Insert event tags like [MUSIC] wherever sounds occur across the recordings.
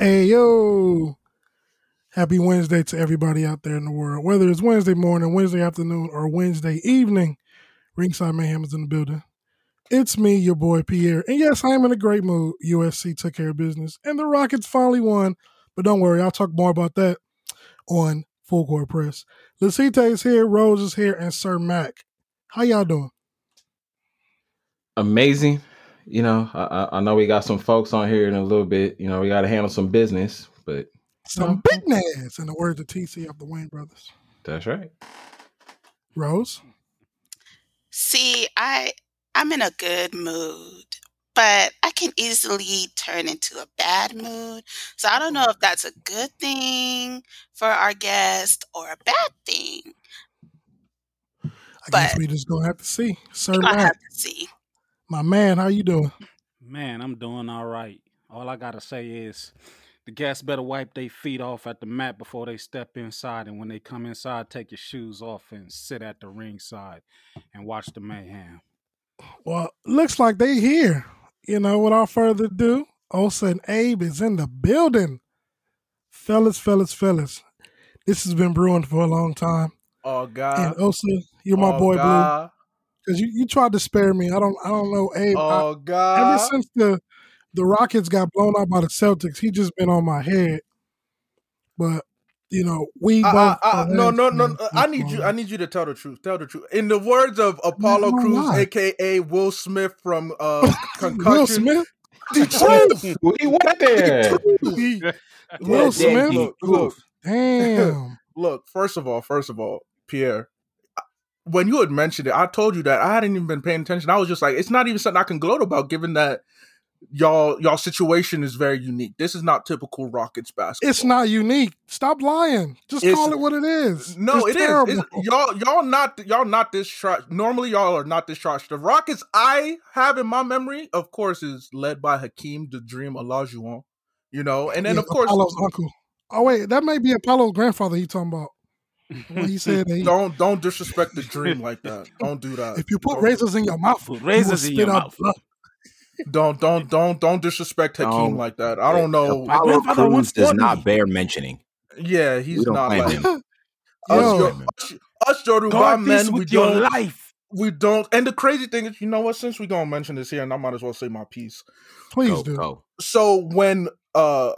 Hey yo. Happy Wednesday to everybody out there in the world. Whether it's Wednesday morning, Wednesday afternoon, or Wednesday evening, Ringside Mayhem is in the building. It's me, your boy Pierre. And yes, I am in a great mood. USC took care of business. And the Rockets finally won. But don't worry, I'll talk more about that on Full Court Press. Lasite is here, Rose is here, and Sir Mac. How y'all doing? Amazing. You know, I, I know we got some folks on here in a little bit. You know, we got to handle some business, but some business in the words of TC of the Wayans brothers. That's right. Rose. See, I I'm in a good mood, but I can easily turn into a bad mood. So I don't know if that's a good thing for our guest or a bad thing. I but guess we just gonna have to see. Sir Matt, have to see. My man, how you doing? Man, I'm doing all right. All I gotta say is the guests better wipe their feet off at the mat before they step inside. And when they come inside, take your shoes off and sit at the ringside and watch the mayhem. Well, looks like they here. You know, without further ado, Osa and Abe is in the building. Fellas, fellas, fellas. This has been brewing for a long time. Oh God. And Osa, you're my oh, boy God. Blue. Because you, you tried to spare me. I don't I don't know, Abe. Oh I, God. Ever since the the Rockets got blown out by the Celtics, he just been on my head. But you know, we uh, both. Uh, uh, no, no, no. I need you. I need you to tell the truth. Tell the truth. In the words of Apollo no, Crews, aka Will Smith from uh, [LAUGHS] Concussion. [LAUGHS] Will Smith. The truth. [LAUGHS] we went there. Will Smith. Look, look. Damn. look. First of all, first of all, Pierre. When you had mentioned it, I told you that I hadn't even been paying attention. I was just like, it's not even something I can gloat about, given that y'all y'all situation is very unique. This is not typical Rockets basketball. It's not unique. Stop lying. Just it's, call it what it is. No, it's it terrible. is. It's, y'all y'all not y'all not this trash. Normally y'all are not this trash. The Rockets I have in my memory, of course, is led by Hakeem the Dream Olajuwon. You know, and then yeah, of course Apollo's uncle. Oh wait, that may be Apollo's grandfather. He talking about. When he said he, don't don't disrespect the dream like that. Don't do that. If you put razors in your mouth, razors you in your mouth. Blood. Don't don't don't don't disrespect Hakeem like that. I don't know. Apollo Crews does not bear mentioning. Yeah, he's not like him. [LAUGHS] us, Yo, us, us Yoruba men. We don't life. We don't. And the crazy thing is, you know what? Since we gonna mention this here, and I might as well say my piece. Please go, do. Go. So when uh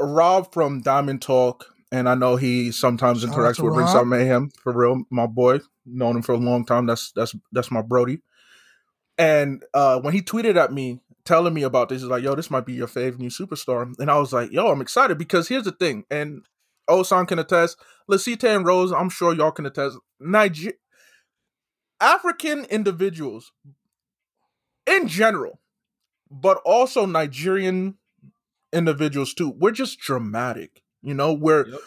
Rob from Diamond Talk, and I know he sometimes interacts with Ringside Mayhem for real, my boy. Known him for a long time. That's that's that's my Brody. And uh, when he tweeted at me telling me about this, he's like, "Yo, this might be your favorite new superstar," and I was like, "Yo, I'm excited because here's the thing." And Osan can attest, Lasita and Rose, I'm sure y'all can attest. Niger- African individuals, in general, but also Nigerian individuals too. We're just dramatic, you know. We're yep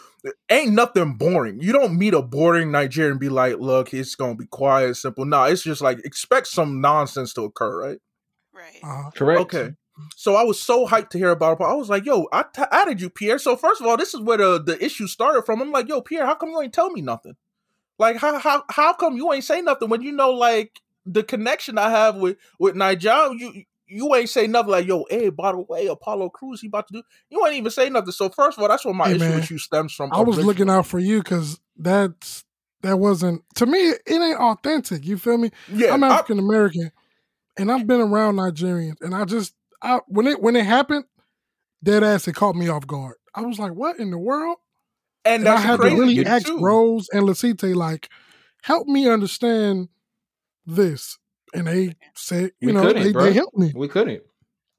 ain't nothing boring. You don't meet a boring Nigerian and be like, look, it's gonna be quiet, simple. No, it's just like expect some nonsense to occur, right? Right. Uh-huh. Correct. Okay. So I was so hyped to hear about it. I was like, yo, I t- added you, Pierre. So first of all, this is where the, the issue started from. I'm like, yo, Pierre, how come you ain't tell me nothing? Like, how how how come you ain't say nothing when you know like the connection I have with with Nigeria? You you ain't say nothing like, yo, hey, by the way, Apollo Crews, he about to do. You ain't even say nothing. So first of all, that's where my hey, issue man, with you stems from. I was looking out for you because that's that wasn't to me. It ain't authentic. You feel me? Yeah, I'm African American, and I've been around Nigerians, and I just I when it when it happened, dead ass, it caught me off guard. I was like, what in the world? And, and I had to really ask too. Rose and Lasite like, help me understand this and they said, you we know, they, they, helped me. We couldn't.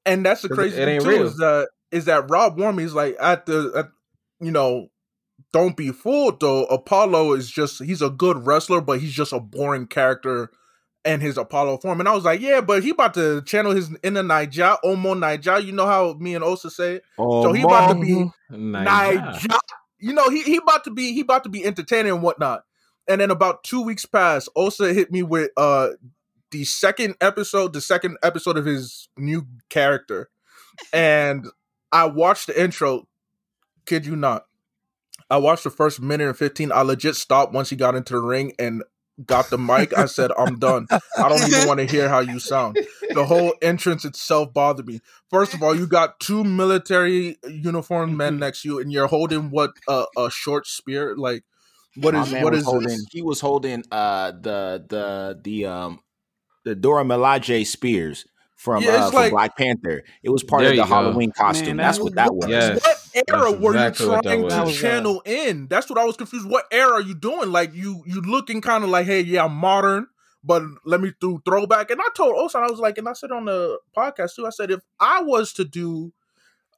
And that's the crazy thing too real. is that is that Rob warned is like at the at, you know, don't be fooled though. Apollo is just he's a good wrestler, but he's just a boring character and his Apollo form. And I was like, yeah, but he about to channel his inner Naija, Omo Naija. You know how me and Osa say it. Omo so he about to be Naija. You know, he he about to be he about to be entertaining and whatnot. And then about two weeks passed, Osa hit me with uh the second episode, the second episode of his new character, and I watched the intro. Kid you not, I watched the first minute and fifteen. I legit stopped once he got into the ring and got the mic, I said, I'm done. I don't even want to hear how you sound. The whole entrance itself bothered me. First of all, you got two military uniformed men Mm-hmm. next to you, and you're holding what uh, a short spear. Like, what My is man was holding, this? He was holding uh the the the um the Dora Milaje spears from Yeah, uh, from like- Black Panther. It was part of the you go. Halloween costume. Man, That's that what that was- was. Yes. What era That's were exactly you trying to was, channel in? That's what I was confused. What era are you doing? Like you you looking kind of like, hey, yeah, I'm modern, but let me do throwback. And I told Osan, I was like, and I said on the podcast too, I said if I was to do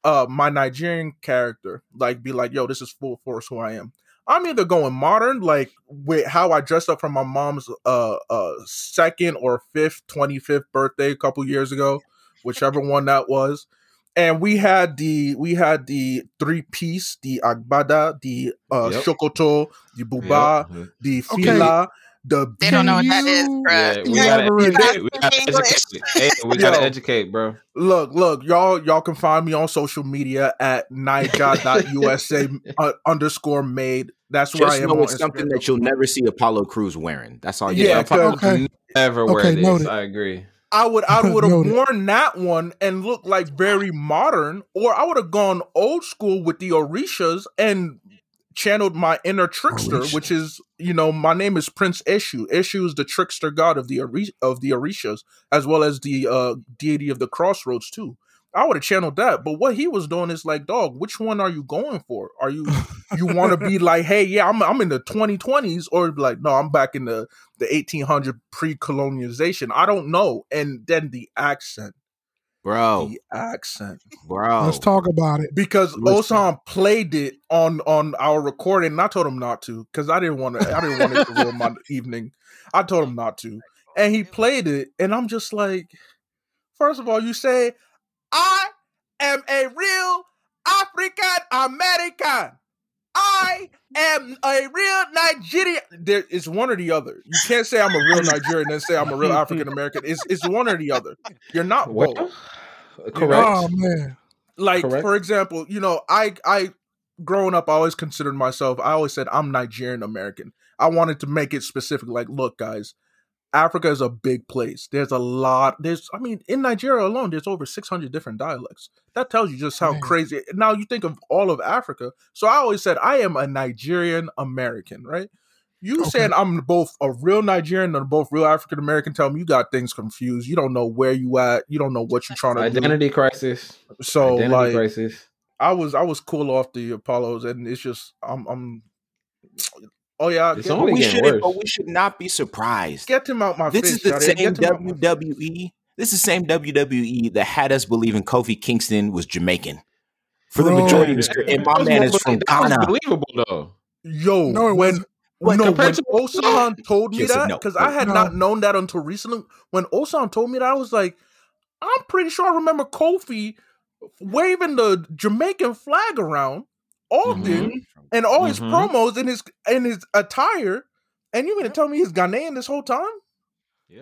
uh my Nigerian character, like be like, yo, this is full force who I am. I'm either going modern, like with how I dressed up for my mom's uh uh second or fifth, 25th birthday a couple years ago, whichever [LAUGHS] one that was. And we had the we had the three piece, the agbada, the uh Yep. shokoto, the buba, Yep. the Okay. Fila, the They don't know what that is, You- bruh. Yeah, we gotta elaborate. educate. We gotta educate. Hey, we gotta Yo. educate, bro. Look, look, y'all, y'all can find me on social media at nija.usa [LAUGHS] uh, underscore made. That's where I am. know on it's something that you'll never see Apollo Crews wearing. That's all you Yeah, know. If I Okay. never wear Okay, this, noted. I agree. I would I [LAUGHS] would have worn that one and looked like very modern, or I would have gone old school with the Orishas and channeled my inner trickster, Orisha. which is you know my name is Prince Eshu. Eshu is the trickster god of the Ori- of the Orishas, as well as the uh, deity of the crossroads too. I would have channeled that, but what he was doing is like, dog, which one are you going for? Are you you want to be [LAUGHS] like, hey, yeah, I'm I'm in the 2020s, or like, no, I'm back in the the 1800 pre colonization. I don't know. And then the accent, Bro, the accent, bro. Let's talk about it. because Listen. Osan played it on on our recording, and I told him not to because I didn't want to. I didn't want it to ruin my evening. I told him not to, and he played it, and I'm just like, first of all, you say, I am a real African American. I am a real Nigerian. There is one or the other. You can't say I'm a real [LAUGHS] Nigerian and say I'm a real African American. It's it's one or the other. You're not Well, both. Uh, correct. Oh man. Like Correct. for example, you know, I I growing up, I always considered myself. I always said I'm Nigerian American. I wanted to make it specific. Like, look, guys, Africa is a big place. There's a lot. There's, I mean, in Nigeria alone, there's over 600 different dialects. That tells you just how Man. crazy. Now you think of all of Africa. So I always said I am a Nigerian American, right? You Okay. saying I'm both a real Nigerian and both real African American? Tell me you got things confused. You don't know where you at. You don't know what you're trying to Identity crisis. do. So Identity like, crisis. I was I was cool off the Apollos, and it's just I'm I'm. Oh yeah, It's only we should, worse. but we should not be surprised. get him out my this face. is the same Get him out my- WWE. This is the same WWE that had us believing Kofi Kingston was Jamaican for the Bro. majority of his career. And my That was man is from belie- that Ghana. believable though. Yo, No, it when. What, no, when compared to- Osan told me Yes and that no. because I had No. not known that until recently. When Osan told me that, I was like, I'm pretty sure I remember Kofi waving the Jamaican flag around often Mhm. and all his Mhm. promos and his in his attire. And you're gonna tell me he's Ghanaian this whole time?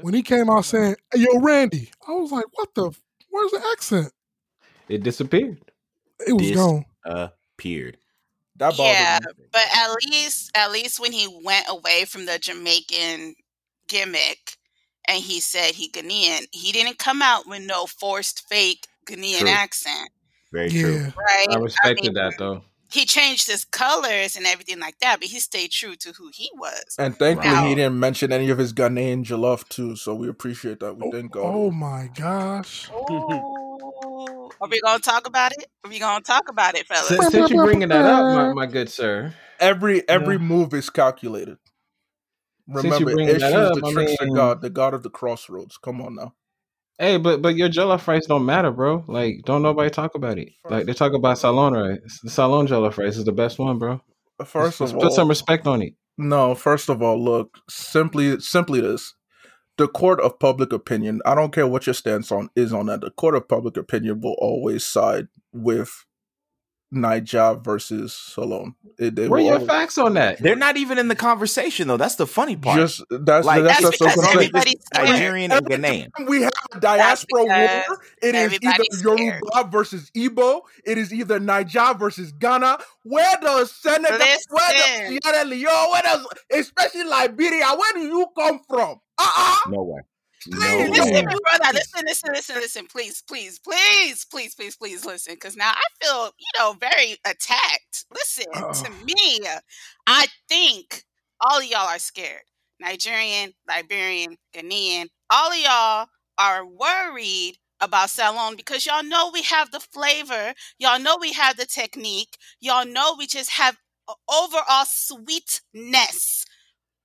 When he came out saying, hey, "Yo, Randy," I was like, "What the? Where's the accent?" It disappeared. It was Dis- gone. Appeared. That Yeah, me. but at least at least when he went away from the Jamaican gimmick and he said he Ghanaian, he didn't come out with no forced fake Ghanaian True. accent, Very true. Right? I respected mean, that though. He changed his colors and everything like that, but he stayed true to who he was. And thankfully, Wow. he didn't mention any of his Ghanaian jollof too, so we appreciate that. We Oh, didn't go. oh my gosh. Ooh. Are we gonna talk about it? Are we gonna talk about it, fellas? Since, since you're bringing that up, my, my good sir. Every every Yeah. move is calculated. Remember, bring Issues that up, the I trickster mean- god, the god of the crossroads. Come on now. Hey, but but your jollof rice don't matter, bro. Like, don't nobody talk about it. Like they talk about Salone rice. The Salone jollof rice is the best one, bro. First Let's of put all, some respect on it. no. First of all, look simply simply this: the court of public opinion. I don't care what your stance on is on that. The court of public opinion will always side with Naija versus Salone. It, they Where are your always- facts on that? They're not even in the conversation though. That's the funny part. Just that's Like, that's, That's that's, that's because what I'm everybody's. Nigerian and Ghanaian. we have a diaspora war. It is either everybody's scared. Yoruba versus Igbo. It is either Naija versus Ghana. Where does Senegal? Where does Listen. Sierra Leone? Where does especially Liberia? Where do you come from? Uh uh Nowhere. Please, Nowhere. Listen, Yeah. brother, listen, listen, listen, listen, please, please, please, please, please, please listen. Because now I feel, you know, very attacked. Listen to me. I think all of y'all are scared. Nigerian, Liberian, Ghanaian, all of y'all are worried about Salone because y'all know we have the flavor. Y'all know we have the technique. Y'all know we just have overall sweetness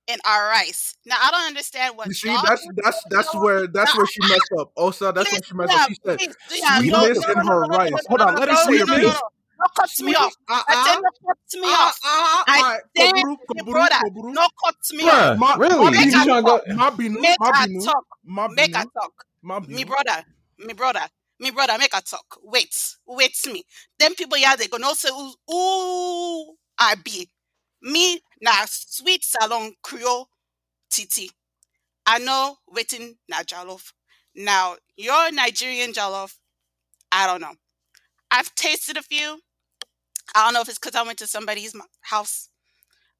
in our rice. Now I don't understand what You see, y'all that's that's that's where that's where she messed up. Osa, that's where she messed up. She said sweetness in her rice. Hold on, let her say her piece. No cut me off. Uh I said uh. no cut me Uh off. uh. I Alright, said, koburu, my brother, koburu. no cut me off. Ma- really? ma Make You a trying to go? Ma binu, Make ma talk. ma Make a talk. ma Me brother, me brother, me brother, make a talk. Wait, wait me. Them people yeah they gonna say ooh, ooh I be. Me na sweet Salone Creole titi. I know waiting na jollof. Now your Nigerian jollof, I don't know. I've tasted a few. I don't know if it's because I went to somebody's house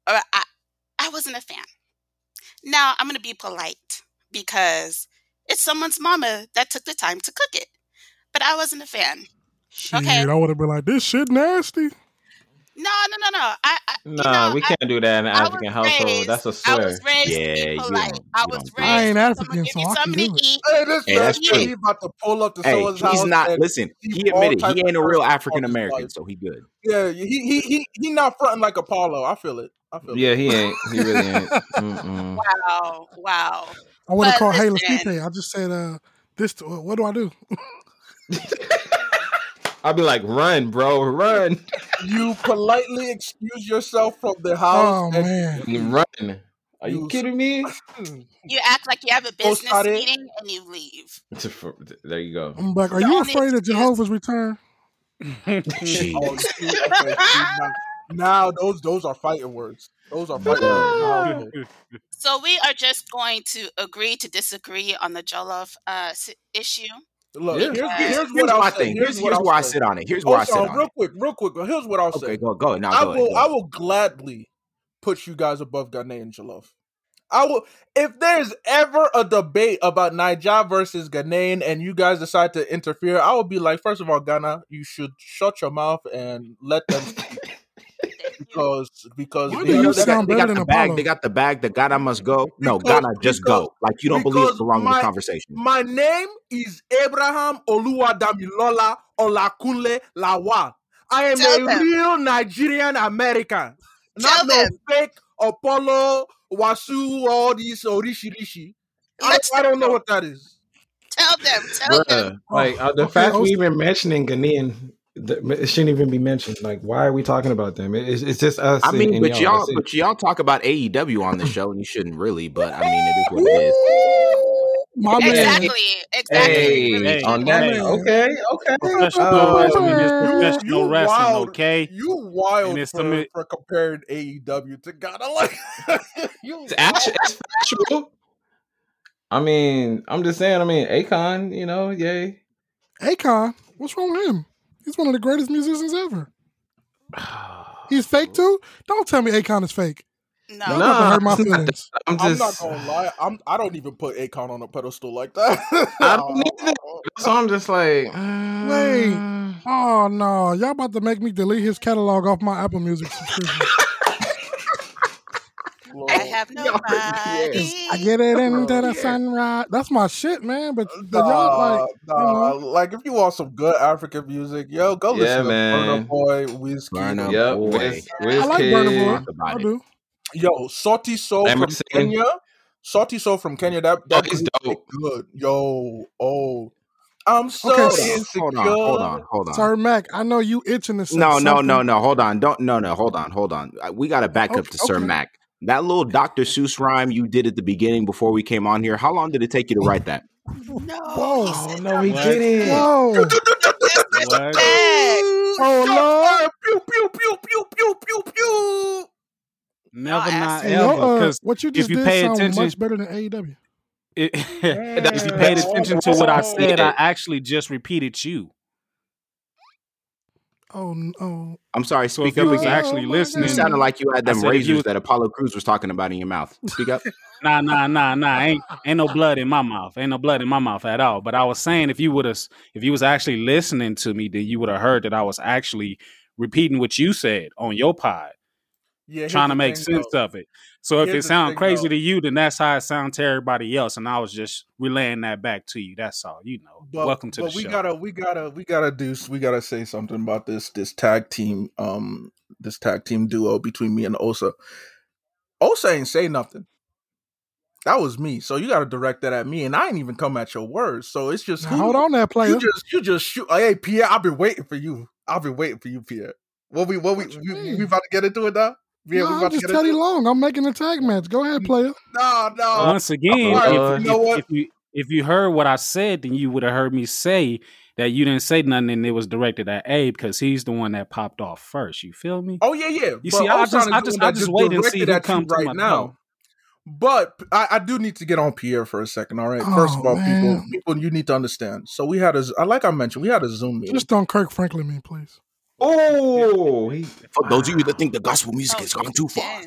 or I, I wasn't a fan. Now I'm gonna be polite because it's someone's mama that took the time to cook it, but I wasn't a fan. Shit, Okay. I would have been like, this shit nasty. No, no, no, no. I, I you know, we I- can't do that in an African household. raised- That's a swear. was raised Yeah, to you be polite. don't- I was raised. I ain't if African, someone so me I can do to it. eat. Hey, this Hey, that's true. he about to pull up to Hey, someone's house. he's not. Listen, he admitted he ain't a real African American, so he good. Yeah, he he he he not fronting like Apollo. I feel it. I feel it. Yeah, he [LAUGHS] ain't. He really ain't. Mm-mm. Wow, wow. I want to call called Haley I just said, uh, this. What do I do? [LAUGHS] [LAUGHS] I'll be like, run, bro, run, You politely excuse yourself from the house. Oh and man, run. Are you You- kidding me? [LAUGHS] You act like you have a business started- meeting and you leave. There you go. I'm back. Are The you afraid of Jehovah's return? Jeez. Oh, you see, okay, see, now, now those those are fighting words. Those are fighting words. So we are just going to agree to disagree on the Jollof uh, issue. Look, Yeah. here's, Here's- here's Here's what I'll my say. thing. Here's, here's I'll where I sit on it. Here's oh, where I sit Also, on real it. quick, real quick. Here's what I'll Okay, say. go go. Now I go will ahead. go I will gladly put you guys above Ghanaian jollof. I will if there's ever a debate about Naija versus Ghanaian and you guys decide to interfere, I will be like, first of all, Ghana, you should shut your mouth and let them speak Thank [LAUGHS] you. Because because Why they do you the- they got, sound they got than the bag. Apollo? They got the bag. The Ghana must go. No, Because- Ghana just because- go. Like you don't believe because it belongs in the conversation. My name is Abraham Oluwadamilola Olakunle Lawal. I am Tell a them. real Nigerian American. Not no fake Apollo, Wasu, all these Orishirishi. I, I don't know what that is. Tell them. Tell them. Like uh, the okay, fact we was- even mentioning Ghanaian, the, it shouldn't even be mentioned. Like, why are we talking about them? It's, it's just us. I mean, and but y'all, That's it. but y'all talk about AEW on the show, and you shouldn't really. But I mean, it is what it is. [LAUGHS] My man. Exactly. Exactly. Hey, Really Hey, on do. that. man. Okay, okay. Professional Uh, wrestling is you- professional you wrestling, wild. okay? You wild And it's for, some- for comparing AEW to Ghana. Like [LAUGHS] you It's actually it's factual. I mean, I'm just saying. I mean, Akon, you know, yay. Akon, what's wrong with him? He's one of the greatest musicians ever. [SIGHS] He's fake too. Don't tell me Akon is fake. No. Y'all Nah, about to hurt my feelings. [LAUGHS] I'm I'm not gonna lie. I'm I don't even put Akon on a pedestal like that. I don't [LAUGHS] either. So I'm just like, Wait. uh, Oh no, y'all about to make me delete his catalog off my Apple Music subscription. [LAUGHS] I have [LAUGHS] nobody. I get it into the Yeah. sunrise. That's my shit, man. But the, Nah, y'all like, nah. you know. Like if you want some good African music, yo, go Yeah, listen to man. Burna Boy, Wizkid. Burna yep. Boy. Wiz, I I like Wizkid. Burna Boy. I do. Yo, Sauti Sol from Kenya. Sauti Sol from Kenya. That that he's group is dope. good. Yo, oh, I'm so Okay, insecure. Hold on, hold on, hold on. Sir Mac, I know you itching to say No, no, something. no, no. Hold on. Don't. No, no. Hold on, hold on. Uh, We got to back up Okay, to Sir okay. Mac. That little Dr. [LAUGHS] Seuss rhyme you did at the beginning before we came on here, how long did it take you to write that? no. Whoa, no, oh, he didn't. Whoa. Oh, Lord. Pew, pew, pew, pew, pew, pew. pew. Never not ever. Know, uh, what you just if you did pay sound attention, much better than AEW. It, yeah. [LAUGHS] if you paid attention to what I said, I actually just repeated you. Oh, n- oh, I'm sorry. So Speak if you up was oh oh actually Oh, my You listening, God. sounded like you had them said you razors was that Apollo Crews was talking about in your mouth. Speak up. [LAUGHS] Nah, nah, nah, nah. Ain't ain't no blood in my mouth. Ain't no blood in my mouth at all. But I was saying if you would have if you was actually listening to me, then you would have heard that I was actually repeating what you said on your pod, Yeah, trying to make thing, sense though. of it. So if Here's it the sounds crazy though. to you, then that's how it sounds to everybody else. And I was just relaying that back to you. That's all. You know. But, Welcome to but the we show. gotta we gotta we gotta do we gotta say something about this this tag team um this tag team duo between me and Osa. Osa ain't say nothing. That was me. So you gotta direct that at me, and I ain't even come at your words. So it's just now hold on there, player. you just you just shoot. Hey Pierre, I've been waiting for you. I've been waiting for you, Pierre. What we what we What you we, we about to get into it now? Yeah, no, we I'm about to just get Teddy into it. Long. I'm making a tag match. Go ahead, player. No, no. Once again, All right, if, you know if- what? if you if you heard what I said, then you would have heard me say that you didn't say nothing and it was directed at Abe because he's the one that popped off first. You feel me? Oh yeah, yeah. You But see, I Osan just- I the just- one I that just wait and see directed who at you come to right my now. door. But I, I do need to get on Pierre for a second. All right. Oh, first of Oh, all, people, man. people, you need to understand. So we had a, I like I mentioned, we had a Zoom meeting. Just don't Kirk Franklin me, please. Oh, he, For those of you that think the gospel music Oh, has gone too far,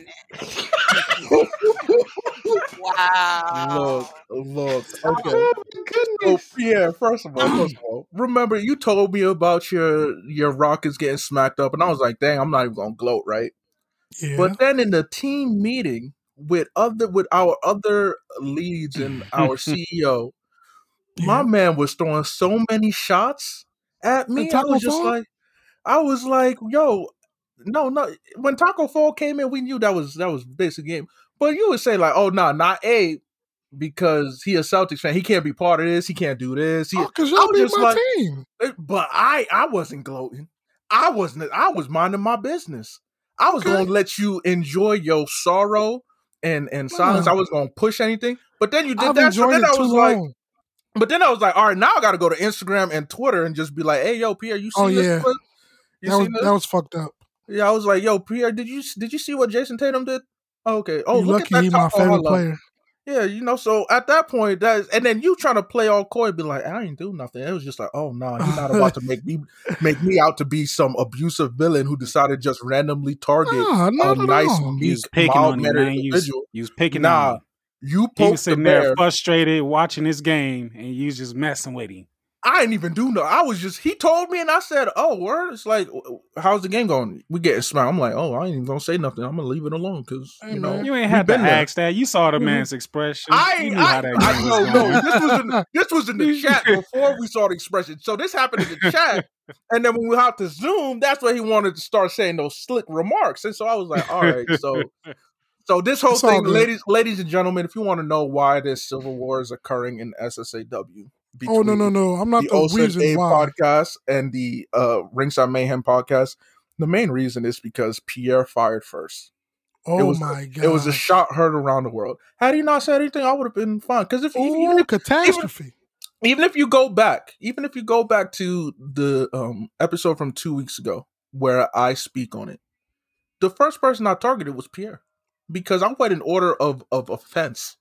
wow. [LAUGHS] look, look. oh Okay. my So goodness. Oh, Pierre, first of all, first of all, remember you told me about your your Rockets getting smacked up, and I was like, dang, I'm not even gonna gloat, right? Yeah. But then in the team meeting with other with our other leads and our [LAUGHS] CEO, my man was throwing so many shots at me. I was just like, I was like, yo, no, no. When Tacko Fall came in, we knew that was that was basic game. But you would say like, oh no, not Abe because he a Celtics fan. He can't be part of this. He can't do this. He, Oh, because y'all my like- team. Eh, but I I wasn't gloating. I wasn't. I was minding my business. I was Okay. gonna let you enjoy your sorrow and and silence. Nah. I was gonna push anything. But then you did I've that. So then I was like, long. but then I was like, all right, now I got to go to Instagram and Twitter and just be like, hey, yo, Pierre, you see Oh, this? yeah. clip? You That was seen this? that was fucked up. yeah, I was like, yo, Pierre, uh, did you did you see what Jayson Tatum did? Oh, okay. Oh, you look lucky at that he my oh, favorite player. Yeah, you know. So at that point, that and then you trying to play all coy, be like, I ain't do nothing. It was just like, oh no, you're not about to make me [LAUGHS] make me out to be some abusive villain who decided to just randomly target Nah, a not nice, all. You meek, was picking mild on him, mannered man. You was, individual. you was picking Nah, on him. You He was poked the sitting there frustrated watching this game, and you just messing with him. I didn't even do no. I was just he told me and I said, "Oh, word." It's like, how's the game going? We getting smacked. I'm like, oh, I ain't even gonna say nothing. I'm gonna leave it alone because you know. You ain't had to been there. ask that. You saw the Mhm. man's expression. I you ain't- knew how I, that I game no was no. This was in this was in the [LAUGHS] chat before we saw the expression. So this happened in the chat, and then when we had to Zoom, that's where he wanted to start saying those slick remarks. And so I was like, all right, so so this whole It's thing, ladies, ladies and gentlemen, if you want to know why this civil war is occurring in SSAW, Oh no no no! I'm not the the, Olsen reason A why. podcast and the uh, Ringside Mayhem podcast. The main reason is because Pierre fired first. Oh was my god! It was a shot heard around the world. Had he not said anything, I would have been fine. Because if even, even if catastrophe. even if you go back, even if you go back to the um, episode from two weeks ago where I speak on it, the first person I targeted was Pierre because I'm went in order of of offense.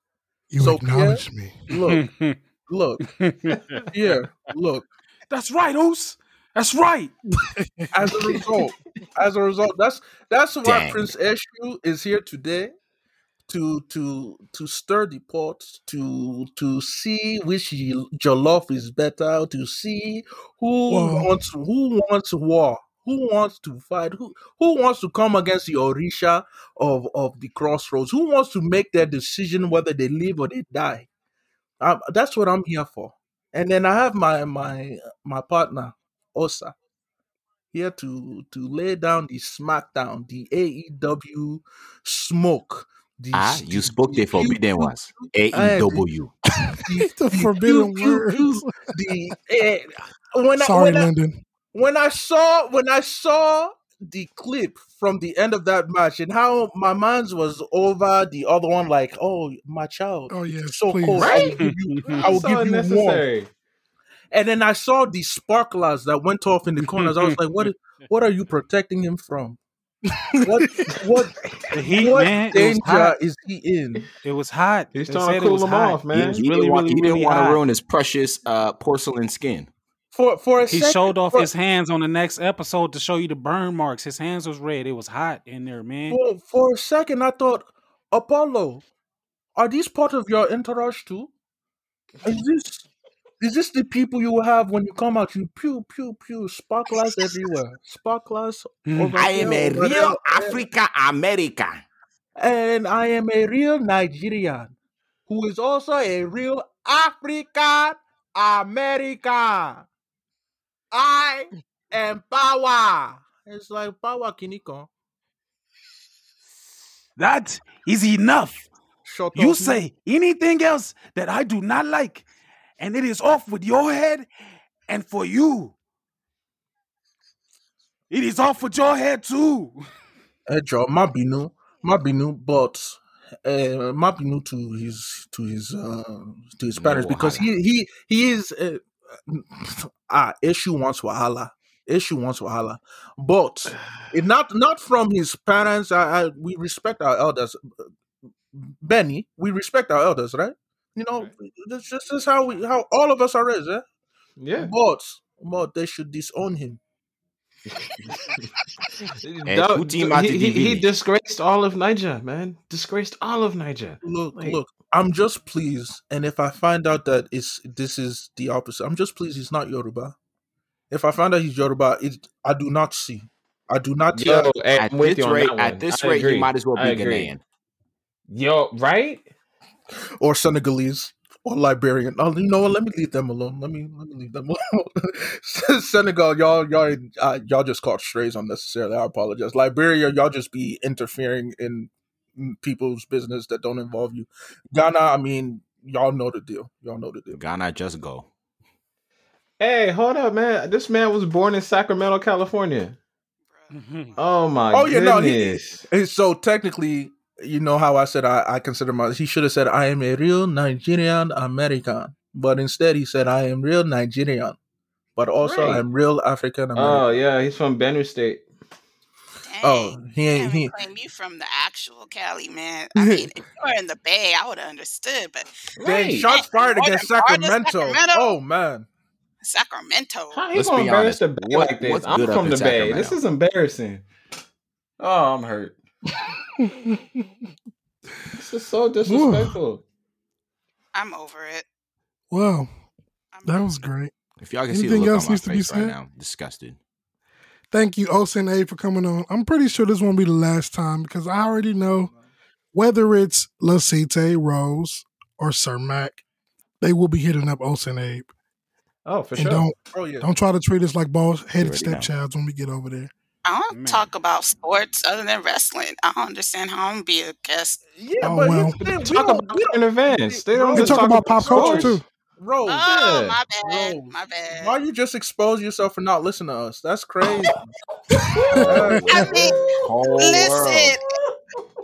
You so, acknowledge me. Look, [LAUGHS] look, [LAUGHS] yeah, look. That's right, Oos. That's right. as a result, as a result, that's that's why Dang. Prince Eshu is here today to to to stir the pot, to to see which y- jollof is better, to see who Wow. wants who wants war, who wants to fight, who who wants to come against the Orisha of of the crossroads, who wants to make their decision whether they live or they die. Um, that's what I'm here for. And then I have my my my partner Osa here to to lay down the smackdown, the AEW smoke. The, Ah, you spoke the forbidden ones. AEW. [LAUGHS] The, the forbidden words. the eh, when I Sorry, when I, when I saw when I saw the clip from the end of that match and how my mind was over the other one, like, oh my child, Oh yeah. so please. cold. I will give you, I will so give you warmth. And then I saw the sparklers that went off in the corners. I was like, what? What are you protecting him from? what what The heat, what man. Danger is he in? It was hot. He's trying to cool him hot. off, man. was he really, didn't want, really, he didn't really want to ruin his precious uh, porcelain skin. For for a He second, showed off for, his hands on the next episode to show you the burn marks. His hands was red. It was hot in there, man. for, for a second. I thought, Apollo, are these part of your entourage too? Is this is this the people you have when you come out? You pew pew pew, sparklers everywhere, sparklers Mm. I am a real there, Africa American. and I am a real Nigerian who is also a real African American. I am power. It's like power, Kiniko. That is enough. Shut You up. say anything else that I do not like, and it is off with your head and for you. It is off with your head too. Hey, Joe, má bínú, má bínú, but uh, má bínú to his to his uh, to his parents No because he he he is uh, [SIGHS] ah Eshu wants wahala, Eshu wants wahala, but it [SIGHS] not not from his parents. I, I we respect our elders, Benny. We respect our elders, right? You know, this this is how we how all of us are raised, eh? Yeah. But but they should disown him. Dog- tutti matti he, he, he disgraced all of Naija, man. Disgraced all of Naija. Look, Like- look, I'm just pleased. And if I find out that it's this is the opposite, I'm just pleased he's not Yoruba. If I find out he's Yoruba, it I do not see. I do not see. Yo, hey, At I'm with this rate, at this I rate, he might as well I be agree. Ghanaian. Yo, right? or Senegalese or Liberian. Oh, you know what? Let me leave them alone. Let me let me leave them alone. [LAUGHS] Senegal, y'all y'all uh, y'all just caught strays unnecessarily. I apologize. Liberia, y'all just be interfering in people's business that don't involve you. Ghana, I mean, y'all know the deal. Y'all know the deal. Ghana, just go. Hey, hold up, man. This man was born in Sacramento, California. Mm-hmm. Oh my Oh, yeah, no, he- goodness. And so technically, you know how I said I, I consider my he should have said I am a real Nigerian American. But instead he said I am real Nigerian. But also Right. I'm real African American. Oh yeah, he's from Benue State. Oh, he ain't- haven't he- claimed you from the actual Cali, man. I mean, [LAUGHS] if you were in the Bay, I would have understood, but Dang, Right. shots fired Northern against part of Sacramento. Sacramento? Oh man. Sacramento. How he Let's gonna embarrass honest. the Bay What- like this? I'm from the Bay. This is embarrassing. Oh, I'm hurt. This is so [LAUGHS] disrespectful. I'm over it. Well, I'm that was great. If y'all can see the look on my needs to be face right now, disgusted. Thank you, Osen A, for coming on. I'm pretty sure this won't be the last time because I already know whether it's Lasite, Rose, or Sir Mac, they will be hitting up Osen Abe. Oh, for and sure. don't Oh yeah. don't try to treat us like boss headed already know. stepchilds when we get over there. I don't Man. talk about sports other than wrestling. I don't understand how I'm gonna be a guest. Yeah, Oh, but well. here's the we Talk don't- about we don't- events. They don't We We just talk about pop culture too. Rose, Oh, yeah. my bad. Rose, My bad. why you just expose yourself for not listening to us? That's [LAUGHS] crazy. I mean, Whole listen,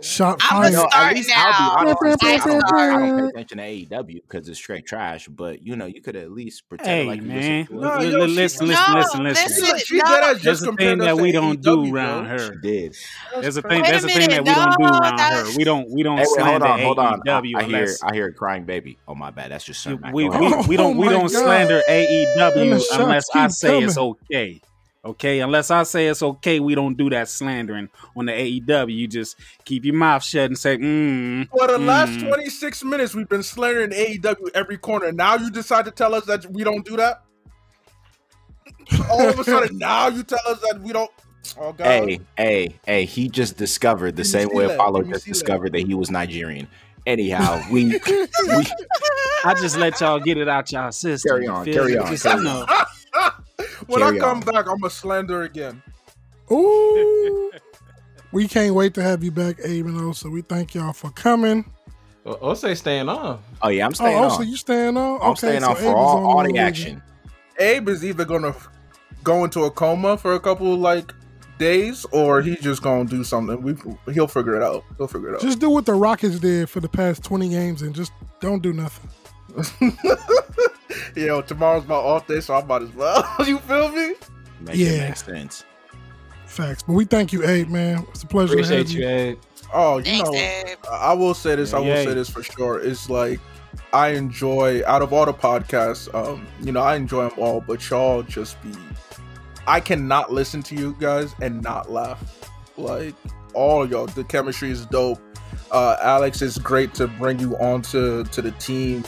Shot I'm fired. a No, at start least I'll now. be honest. I, don't, I don't pay attention to AEW because it's straight trash. But you know, you could at least pretend Hey like you man, listen to Nah, yo, li- listen, No, listen, listen, listen. listen. she no. did as There's just a thing that we don't do around bro. her. She did. There's a thing. Wait a There's a thing that we don't do around her. We don't. We don't Hey, wait, hold slander on, hold. I, AEW I hear, I hear a crying baby. Oh my bad, that's just Sir we, we, don't [LAUGHS] Oh we don't slander AEW unless I say it's okay. Okay, unless I say it's okay, we don't do that slandering on the AEW. You just keep your mouth shut and say, mm, For the last mm. 26 minutes, we've been slandering AEW every corner. Now you decide to tell us that we don't do that? All of a [LAUGHS] sudden, now you tell us that we don't. Oh, God. Hey, hey, hey! He just discovered the Give same way Sile, Apollo give just discovered that he was Nigerian. Anyhow, we [LAUGHS] we I just let y'all get it out y'all system. Carry on, carry on, Just, carry you know, [LAUGHS] [LAUGHS] when Carry I come on. back, I'm going to slander again. Ooh. we can't wait to have you back, Abe and Osa. We thank y'all for coming. Well, Osei staying on. oh yeah, I'm Oh, staying Osa, on. you staying on? I'm Okay, staying so on for is all, on all the week. action. Abe is either going to go into a coma for a couple, like, days, or he's just going to do something. We He'll figure it out. He'll figure it out. Just do what the Rockets did for the past 20 games and just don't do nothing. [LAUGHS] Yo, tomorrow's my off day, so I might as well. [LAUGHS] you feel me? Make Yeah. it make sense. Facts. But we thank you, Abe, man. It's a pleasure Appreciate to have you, you. Abe. Oh, you Thanks, know, Abe. I will say this. I will Yeah, say this for sure. It's like I enjoy out of all the podcasts. Um, you know, I enjoy them all, but y'all just be. I cannot listen to you guys and not laugh. Like all of y'all, the chemistry is dope. Uh, Alex, it's great to bring you onto to the team.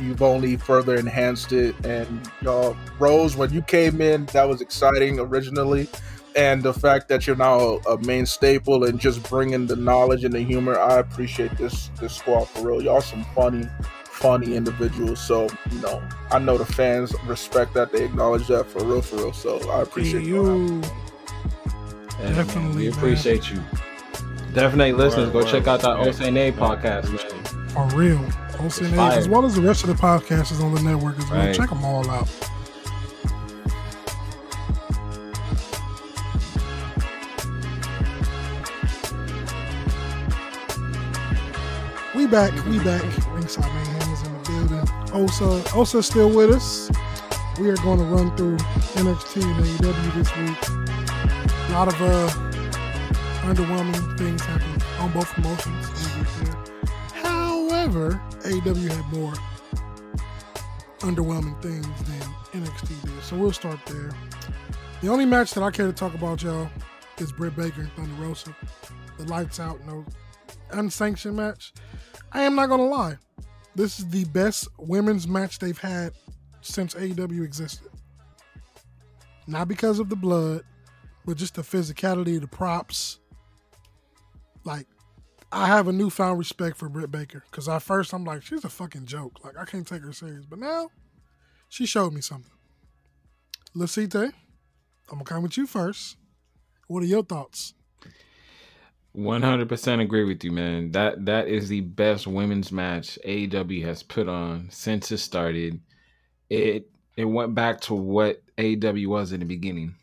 You've only further enhanced it, and y'all, Rose, when you came in, that was exciting originally and the fact that you're now a, a main staple and just bringing the knowledge and the humor i appreciate this this squad for real y'all some funny funny individuals so you know i know the fans respect that they acknowledge that for real for real so i appreciate you you. Yeah, man, Definitely, we man. appreciate you. Definitely, listeners, Word, go word, check out that word. OCNA podcast, man. For real. OCNA, fire. as well as the rest of the podcasts on the network as well. Right. Check them all out. We back, we back. Ringside Mayhem is in the building. Osa, Osa still with us. We are going to run through NXT and AEW this week. A lot of uh, underwhelming things happen on both promotions. However, AEW had more underwhelming things than NXT did. So we'll start there. The only match that I care to talk about, y'all, is Britt Baker and Thunder Rosa. The lights out, no unsanctioned match. I am not gonna lie. This is the best women's match they've had since AEW existed. Not because of the blood, but just the physicality, the props. Like, I have a newfound respect for Britt Baker because at first I'm like, she's a fucking joke. Like, I can't take her serious. But now, she showed me something. Lucite, I'm gonna come with you first. What are your thoughts? One hundred percent agree with you, man. That that is the best women's match AEW has put on since it started. It it went back to what AEW was in the beginning,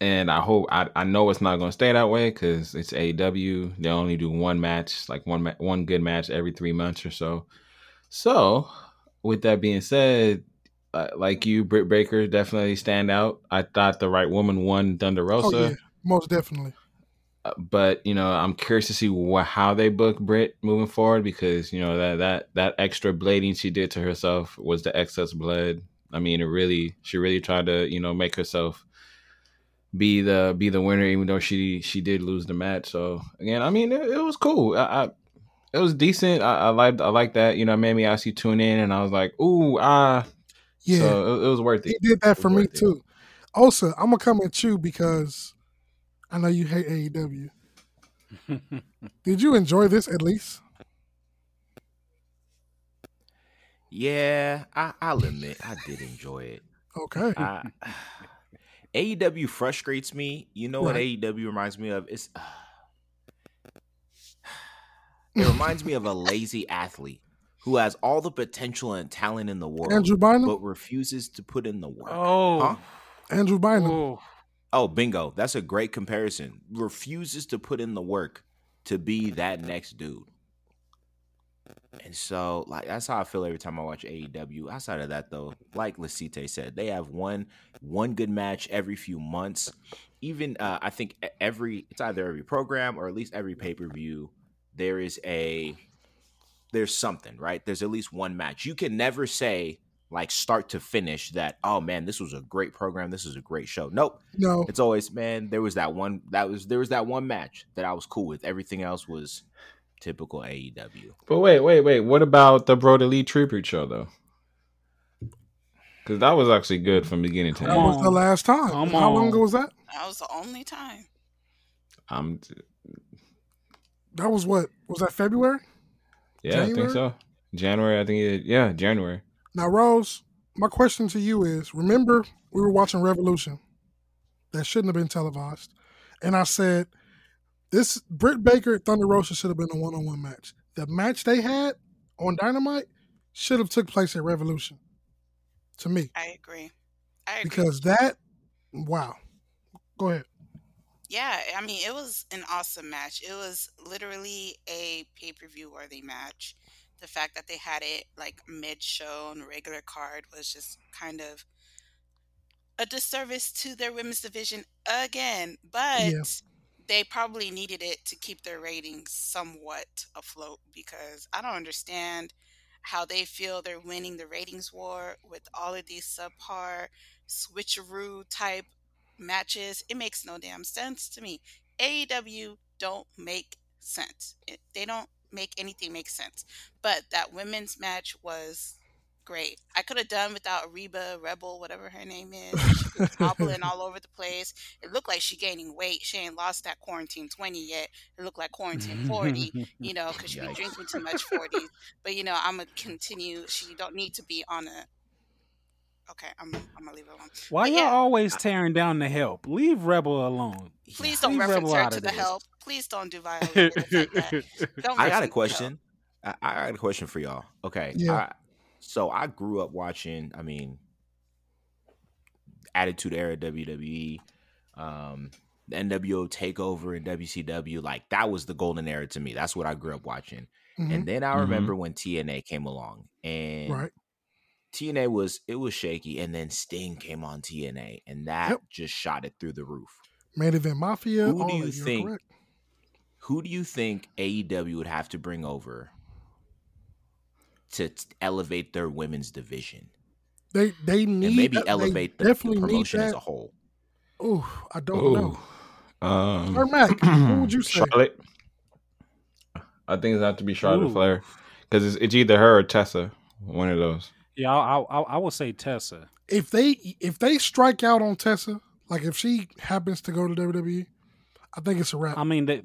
and I hope I, I know it's not going to stay that way because it's AEW. They only do one match, like one one good match every three months or so. So, with that being said, uh, like you, Britt Baker definitely stand out. I thought the right woman won Thunder Rosa. Oh yeah, most definitely. Uh, but you know i'm curious to see wha how they book Britt moving forward because you know that that that extra blading she did to herself was the excess blood i mean it really she really tried to you know make herself be the be the winner even though she she did lose the match so again i mean it, it was cool I, I it was decent i, I liked i liked that you know it made me actually tune in and i was like ooh ah Yeah, so it, it was worth it. he it did that for me worth it. too. Osa, I'm gonna come at you because I know you hate AEW. [LAUGHS] Did you enjoy this at least? Yeah, I, I'll admit I did enjoy it. Okay. I, AEW frustrates me. You know what Right. AEW reminds me of? It's [SIGHS] it reminds me of a lazy athlete who has all the potential and talent in the world, Andrew Bynum. but refuses to put in the work. Oh, Huh? Andrew Bynum. oh. Oh, bingo. That's a great comparison. Refuses to put in the work to be that next dude. And so, like, that's how I feel every time I watch AEW. Outside of that, though, like Lasite said, they have one one good match every few months. Even uh, I think every it's either every program or at least every pay per view, there is a there's something right. There's at least one match. You can never say like start to finish that. Oh man, this was a great program. This is a great show. Nope. No, It's always man. There was that one. That was there was that one match that I was cool with. Everything else was typical AEW. But wait, wait, wait. What about the Bro the Lee Tribute show though? Because that was actually good from beginning to that end. was the last time. Come How long ago was that? That was the only time. Um, That was what? Was that February? yeah, I think so. January, I think. It, yeah, January. Now, Rose, my question to you is: Remember, we were watching Revolution. That shouldn't have been televised, and I said, "This Britt Baker Thunder Rosa should have been a one-on-one match. The match they had on Dynamite should have took place at Revolution." To me, I agree. I agree. because that, wow. Go ahead. Yeah, I mean, it was an awesome match. It was literally a pay per view worthy match. The fact that they had it like mid show on a regular card was just kind of a disservice to their women's division again, but Yeah. They probably needed it to keep their ratings somewhat afloat because I don't understand how they feel they're winning the ratings war with all of these subpar switcheroo type matches. It makes no damn sense to me. AEW don't make sense. It, they don't make anything make sense. But that women's match was great. I could have done without Reba Rebel, whatever her name [LAUGHS] is. She was hobbling all over the place. It looked like she gaining weight. She ain't lost that quarantine 20 yet. It looked like quarantine 40, you know, because she be drinking too much forty. [LAUGHS] But, you know, I'm going to continue. She don't need to be on a... Okay, I'm, I'm going to leave it alone. Why But y'all yeah. always tearing down the help? Leave Rebel alone. Please don't Leave reference Rebel her out to of the this. help. Please don't do [LAUGHS] violence like that. Don't I got a reference the question. I, I got a question for y'all. Okay. Yeah. I, so I grew up watching, I mean, Attitude Era WWE, um, the NWO Takeover and WCW. Like that was the golden era to me. That's what I grew up watching. Mhm. And then I Mhm. remember when TNA came along, and Right. TNA was it was shaky, and then Sting came on TNA, and that Yep. just shot it through the roof. Main event mafia. Who all do you think- correct. Who do you think AEW would have to bring over to elevate their women's division? They they need and maybe that- elevate the, the definitely need promotion as a whole. Oh, I don't know. Ooh. Um, Sir Mac, [CLEARS THROAT] what would you say? Charlotte. I think it's have to be Charlotte Ooh. Flair because it's, it's either her or Tessa. One of those. Yeah, I, I, I would say Tessa. If they if they strike out on Tessa, like if she happens to go to WWE, I think it's a wrap. I mean, they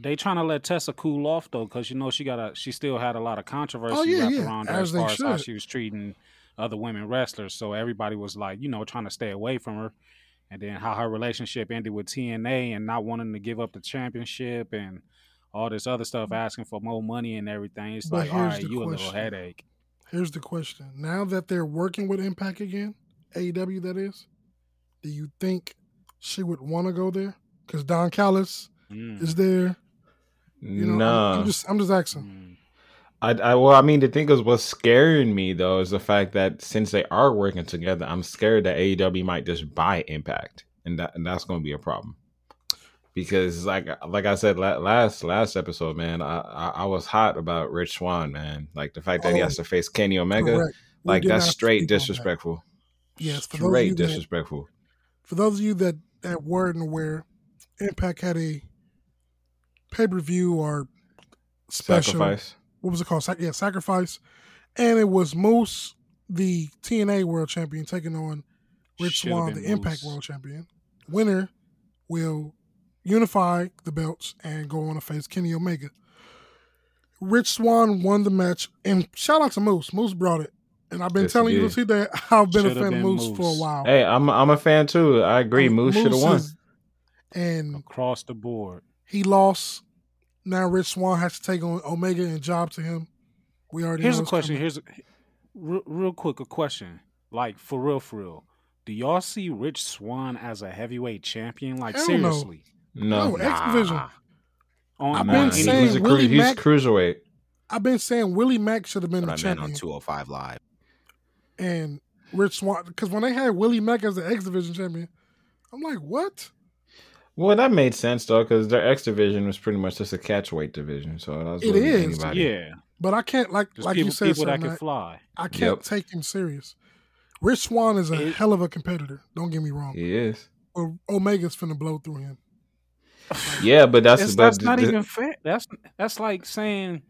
they trying to let Tessa cool off though, because you know she got a she still had a lot of controversy Oh, yeah, wrapped yeah, around her as as far as how she was treating other women wrestlers. So everybody was like, you know, trying to stay away from her. And then how her relationship ended with TNA and not wanting to give up the championship and all this other stuff, asking for more money and everything. It's But like, all right, here's right, the you a little headache. Here's the question: Now that they're working with Impact again, AEW that is, do you think she would want to go there? Because Don Callis Mm, is there. You know, no, I'm, I'm just I'm just asking. I, I well, I mean, the thing is, what's scaring me though is the fact that since they are working together, I'm scared that AEW might just buy Impact, and that and that's going to be a problem. Because like like I said last last episode, man, I, I I was hot about Rich Swann, man. Like the fact that he Oh, has to face Kenny Omega, Correct. Like that's straight on that. disrespectful. Yes, for those of you Straight that disrespectful. for those of you that that weren't aware, Impact had a pay per view or special. Sacrifice. What was it called? Sac- yeah, sacrifice, and it was Moose, the TNA World Champion, taking on Rich Should've Swann, been the Impact World Champion. Winner will unify the belts and go on to face Kenny Omega. Rich Swann won the match, and shout out to Moose. Moose brought it, and I've been Yes, telling you to see that [LAUGHS] I've been a Should've fan of been Moose, for a while. Hey, I'm I'm a fan too. I agree. Um, Moose should have won. is- and Across the board. He lost. Now Rich Swann has to take on Omega and job to him. We already Here's know a question. coming. Here's a, real, real quick a question. Like for real, for real. Do y'all see Rich Swann as a heavyweight champion? Like Hell seriously? No, No, X Division. Nah. On, I've been Nah, any- he- saying he's a cru- Willie he's Mack- cruiserweight. I've been saying Willie Mack should have been What the I meant on 205 Live. and Rich Swann because when they had Willie Mack as the X Division champion, I'm like, what? Well, that made sense though, because their X division was pretty much just a catchweight division. So that was It really is. anybody. yeah, But I can't like just like people, you said, people Sir that can Matt, fly. I can't Yep. take him serious. Rich Swann is a It- hell of a competitor. Don't get me wrong. He is. But Omega's finna blow through him. [LAUGHS] Yeah, but that's That's, but that's not th- even fair. That's that's like saying,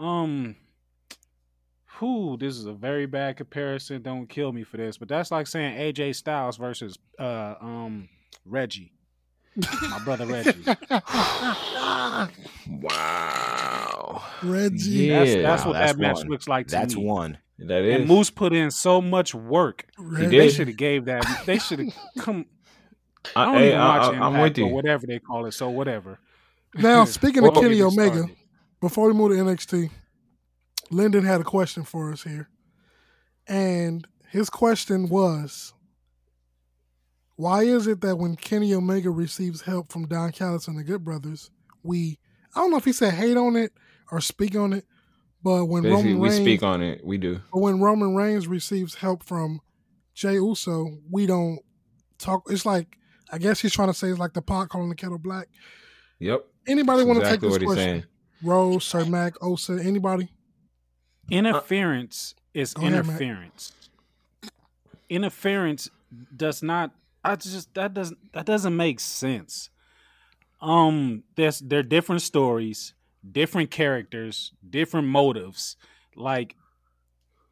um, who? This is a very bad comparison. Don't kill me for this, but that's like saying AJ Styles versus uh um Reggie, my brother Reggie. [LAUGHS] Wow. Reggie. Yeah. That's, that's Wow, what that's that match one. looks like to me. That's me. one. that is. And Moose put in so much work. Reggie. They should have gave that. They should have come. [LAUGHS] I I, don't hey, even I, watch I, Impact I'm with or you. whatever they call it. So whatever. Now, [LAUGHS] speaking of Don't Kenny Omega, started. before we move to NXT, Lyndon had a question for us here. And his question was Why is it that when Kenny Omega receives help from Don Callis and the Good Brothers, we, I don't know if he said hate on it or speak on it, but when Basically, Roman we Reigns, speak on it. We do. but when Roman Reigns receives help from Jay Uso, we don't talk. It's like I guess he's trying to say it's like the pot calling the kettle black. Yep. Anybody want to exactly take this he's question? saying. Rose, Sir Mac, Osa, anybody? Interference is Go ahead, interference. Interference does not. I just that doesn't that doesn't make sense. Um, there's they're different stories, different characters, different motives. Like,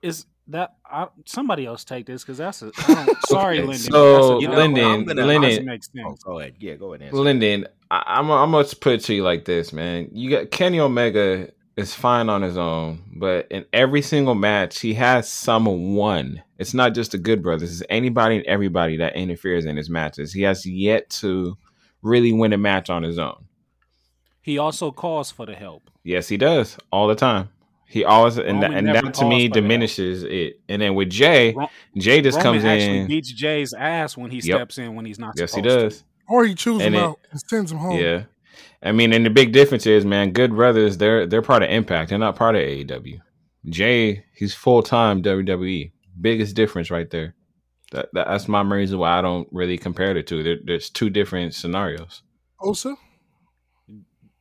is that I, somebody else take this because that's a I don't, [LAUGHS] sorry, Okay, Lyndon. so, that's a- You know, Lyndon, gonna- Lyndon, doesn't make Oh, sense. go ahead. Yeah, go ahead. and answer. Lyndon, I, I'm I'm gonna put it to you like this, man. You got Kenny Omega is fine on his own, but in every single match, he has someone. It's not just the Good Brothers; it's anybody and everybody that interferes in his matches. He has yet to really win a match on his own. He also calls for the help. Yes, he does all the time. He always and, Roman and that to me for the diminishes it. And then with Jay, Ro- Jay just Roman comes actually in. beats Jay's ass when he Yep. steps in when he's not. Yes, he supposed to. does. Or he chews And him it- out and sends him home. Yeah. I mean, and the big difference is, man, Good Brothers, they're they're part of Impact. They're not part of AEW. Jay, he's full time WWE. Biggest difference right there. That, that that's my reason why I don't really compare the two. There, there's two different scenarios. Osa?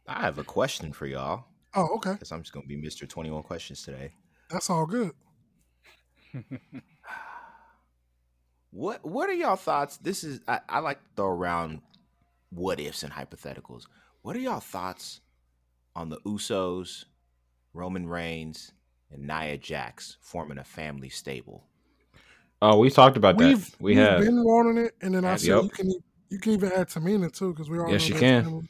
I have a question for y'all Oh, okay. because I'm just gonna be Mr. 21 questions today. That's all good. [LAUGHS] What What are y'all thoughts? This is I, I like to throw around what ifs and hypotheticals. What are y'all thoughts on the Usos, Roman Reigns, and Nia Jax forming a family stable? Oh, we talked about We've, that. We we've have. been wanting it, and then I Yep. said you can you can even add Tamina too because we all Yes, know you can.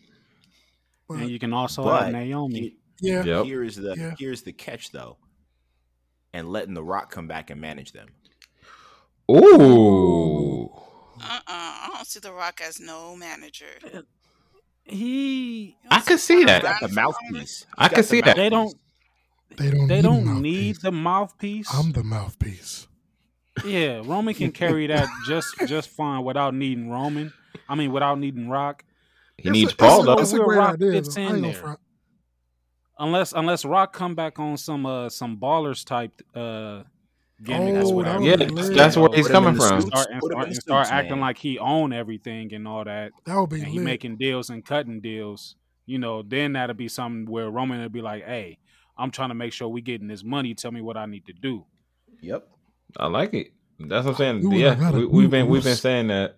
But, And you can also add have Naomi. yeah, Yep. Here's the Yeah. here's the catch though, and letting The Rock come back and manage them. Ooh. Uh-uh. I don't see The Rock as no manager. He I could see that. Got the mouthpiece. I He's could see that. they don't they don't. they need don't a need the mouthpiece. I'm the mouthpiece. yeah, Roman can carry that [LAUGHS] just just fine without needing Roman. I mean, without needing Rock. He It's needs a- Paul it's a, though. It's a great Rock idea. fits though. In there. front. Unless unless Rock come back on some uh some ballers type uh gimmick Oh, or whatever. that Yeah, would that's, that's where he's coming from. suits. Start, and start, and start acting man. like he own everything and all that. That would be and he lit. making deals and cutting deals, you know, then that'll be something where Roman would be like, "Hey, I'm trying to make sure we getting this money. Tell me what I need to do." Yep. I like it. That's what I'm saying. Yeah, we, we've been we've been saying that.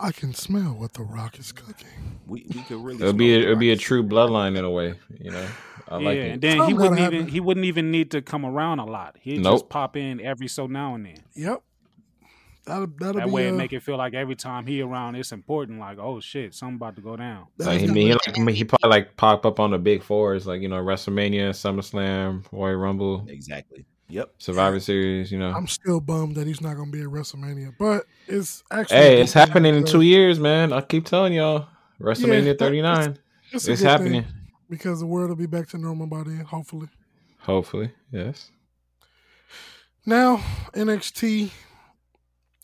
I can smell what the Rock is cooking. We we could really. It'll be a, it'll be a true bloodline in a way. You know, I yeah, like and it. then he wouldn't even happen. he wouldn't even need to come around a lot. He'd just pop in every so now and then. Yep. That'll that'll That be. way, it uh, make it feel like every time he around, it's important. Like, oh shit, something about to go down. Like, he, be he, like, he probably like pop up on the big fours, like you know WrestleMania, SummerSlam, Royal Rumble, Exactly. Yep. Survivor Series. You know, I'm still bummed that he's not going to be at WrestleMania, but it's actually. hey, it's happening in two years, man. I keep telling y'all, WrestleMania that- 39. It's, a It's happening. thing because the world will be back to normal by then, hopefully. Hopefully, yes. Now NXT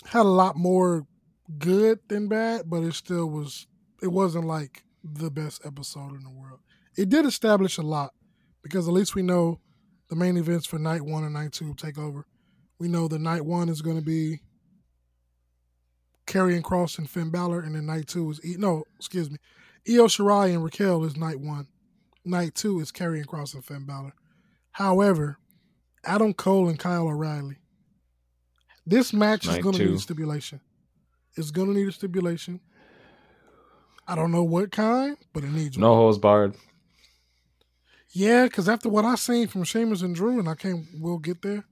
had a lot more good than bad, but it still was. It wasn't like the best episode in the world. It did establish a lot because at least we know the main events for night one and night two take over. We know the night one is going to be Karrion Kross and Finn Balor, and then night two is e- no, excuse me, Io Shirai and Raquel is night one. Night two is Karrion Kross and Finn Balor. However, Adam Cole and Kyle O'Reilly. This match is going to two. need a stipulation. It's going to need a stipulation. I don't know what kind, but it needs No one. holds barred. Yeah, because after what I seen from Sheamus and Drew, and I can't, we'll get there.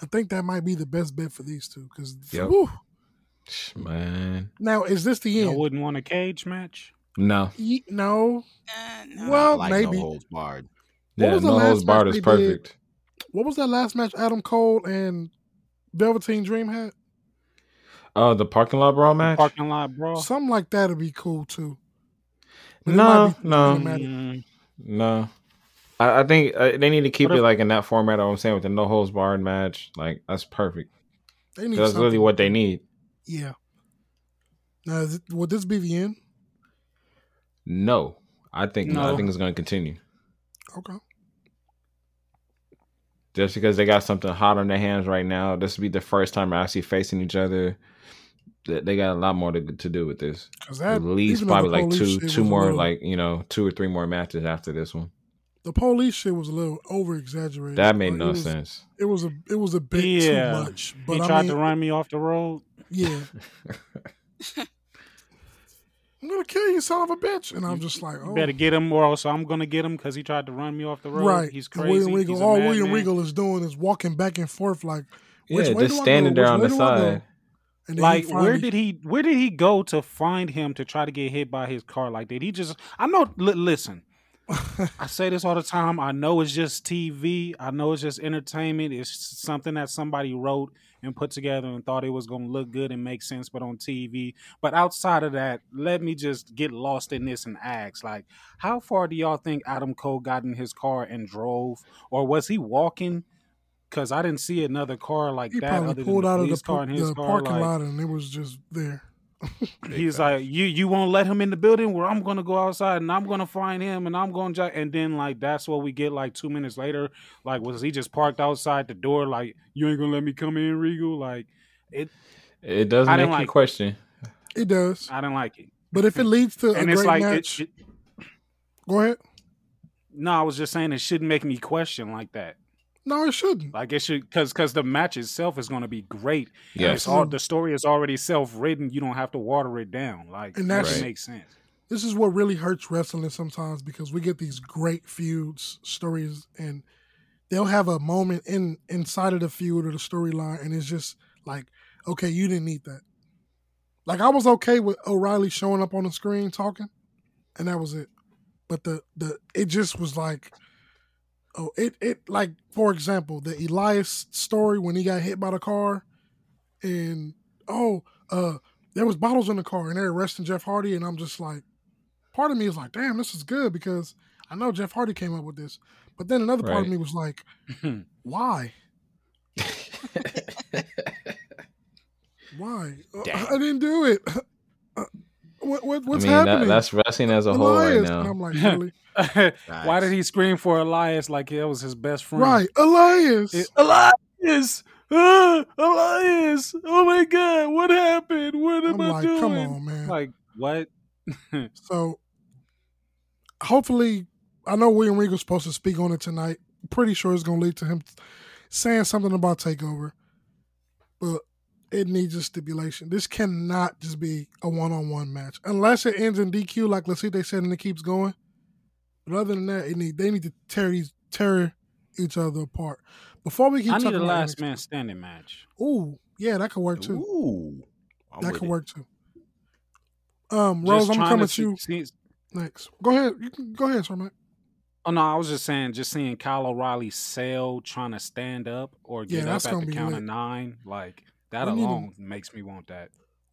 I think that might be the best bet for these two. Because Yep. Man, now, is this the You end? wouldn't want a cage match. No. Ye- no. Uh, no. Well, like maybe. No holds barred. What Yeah, was the no last holds barred is they did? perfect. What was that last match Adam Cole and Velveteen Dream had? Uh, the parking lot brawl match? Parking lot brawl. Something like that would be cool too. But No, be no. Mm, No, I, I think uh, they need to keep What it like in that format. I'm saying with the no holds barred match, like that's perfect. They need That's really what they need. Yeah. Now, is it, would this be the end? No, I think I think it's going to continue Okay. just because they got something hot on their hands right now. This will be the first time they're actually facing each other. they they got a lot more to, to do with this. Because that At least probably like two two more little- like you know two or three more matches after this one. the police shit was a little over exaggerated. That made Like, no it was, sense. It was a it was a bit Yeah. too much. But he I tried mean, to run me off the road. yeah. [LAUGHS] [LAUGHS] I'm gonna kill you, son of a bitch. And I'm just like, You oh, better get him, or else I'm gonna get him because he tried to run me off the road. right. He's And crazy. William Regal, He's all William madman. Regal is doing is walking back and forth like, which yeah, way just do I standing go? there Which on the way do I go? side. And then Like, where finally- did he? Where did he go to find him to try to get hit by his car? Like, did he just? I know. Li- listen, [LAUGHS] I say this all the time. I know it's just TV. I know it's just entertainment. It's something that somebody wrote and put together and thought it was going to look good and make sense, but on TV. But outside of that, let me just get lost in this and ask, like, how far do y'all think Adam Cole got in his car and drove, or was he walking? Because I didn't see another car like he that probably pulled out of the, car his the car. parking like, lot and it was just there. He's like, you you won't let him in the building where I'm gonna go outside and I'm gonna find him and I'm gonna jack and then like that's what we get like two minutes later. Like was he just parked outside the door like you ain't gonna let me come in, Regal? Like it It does I make didn't you like- question. It does. I didn't like it. But if it leads to a And it's great like it, match, it, go ahead. no, I was just saying it shouldn't make me question like that. No, it shouldn't. Like it should because because the match itself is gonna be great. Yes. It's all the story is already self written. You don't have to water it down. Like And that that's- makes sense. This is what really hurts wrestling sometimes because we get these great feuds, stories, and they'll have a moment in inside of the feud or the storyline, and it's just like, okay, you didn't need that. Like I was okay with O'Reilly showing up on the screen talking, and that was it. But the the it just was like, oh, it it like for example, the Elias story when he got hit by the car, and oh, uh, there was bottles in the car, and they're arresting Jeff Hardy, and I'm just like, part of me is like, damn, this is good because I know Jeff Hardy came up with this, but then another part of me was like, [LAUGHS] why? [LAUGHS] Why? Uh, I didn't do it. [LAUGHS] What, what, what's I mean, that, happening? that's wrestling as a whole right now. And I'm like, [LAUGHS] really? [LAUGHS] Why did he scream for Elias like it was his best friend? right, Elias. It- Elias! Ah, [GASPS] Elias! Oh my god, what happened? What am I'm I like, doing? come on, man. Like, what? [LAUGHS] So hopefully, I know William Regal's supposed to speak on it tonight. Pretty sure it's going to lead to him saying something about Takeover, but it needs a stipulation. This cannot just be a one-on-one match unless it ends in DQ, like let's see they said, and it keeps going. But other than that, it need they need to tear these tear each other apart. Before we keep I need a about last man standing match. Ooh, yeah, that could work too. Ooh, I'm that could it. work too. Um, Rose, Just I'm coming to to you see- see- next. Go ahead. You can go ahead, sir, Mike. Oh no, I was just saying, just seeing Kyle O'Reilly sell trying to stand up or Yeah, get that's up at the be count lit. of nine, like that We alone makes me want that.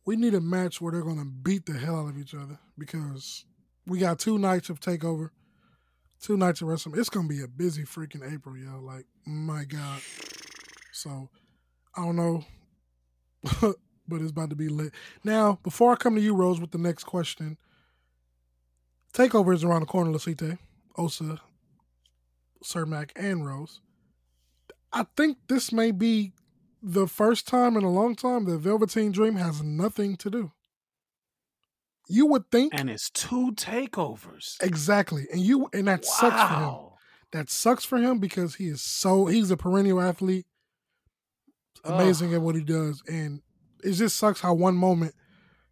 we need a match where they're gonna beat the hell out of each other because we got two nights of takeover, two nights of wrestling. It's gonna be a busy freaking April, yo. Like my god. So I don't know, [LAUGHS] but it's about to be lit. Now, before I come to you, Rose, with the next question, takeover is around the corner. Lasite, Osa, Sir Mac, and Rose. I think this may be the first time in a long time that Velveteen Dream has nothing to do. You would think And it's two takeovers. exactly, and you and that sucks for him. That sucks for him because he is so he's a perennial athlete, amazing at what he does, and it just sucks how one moment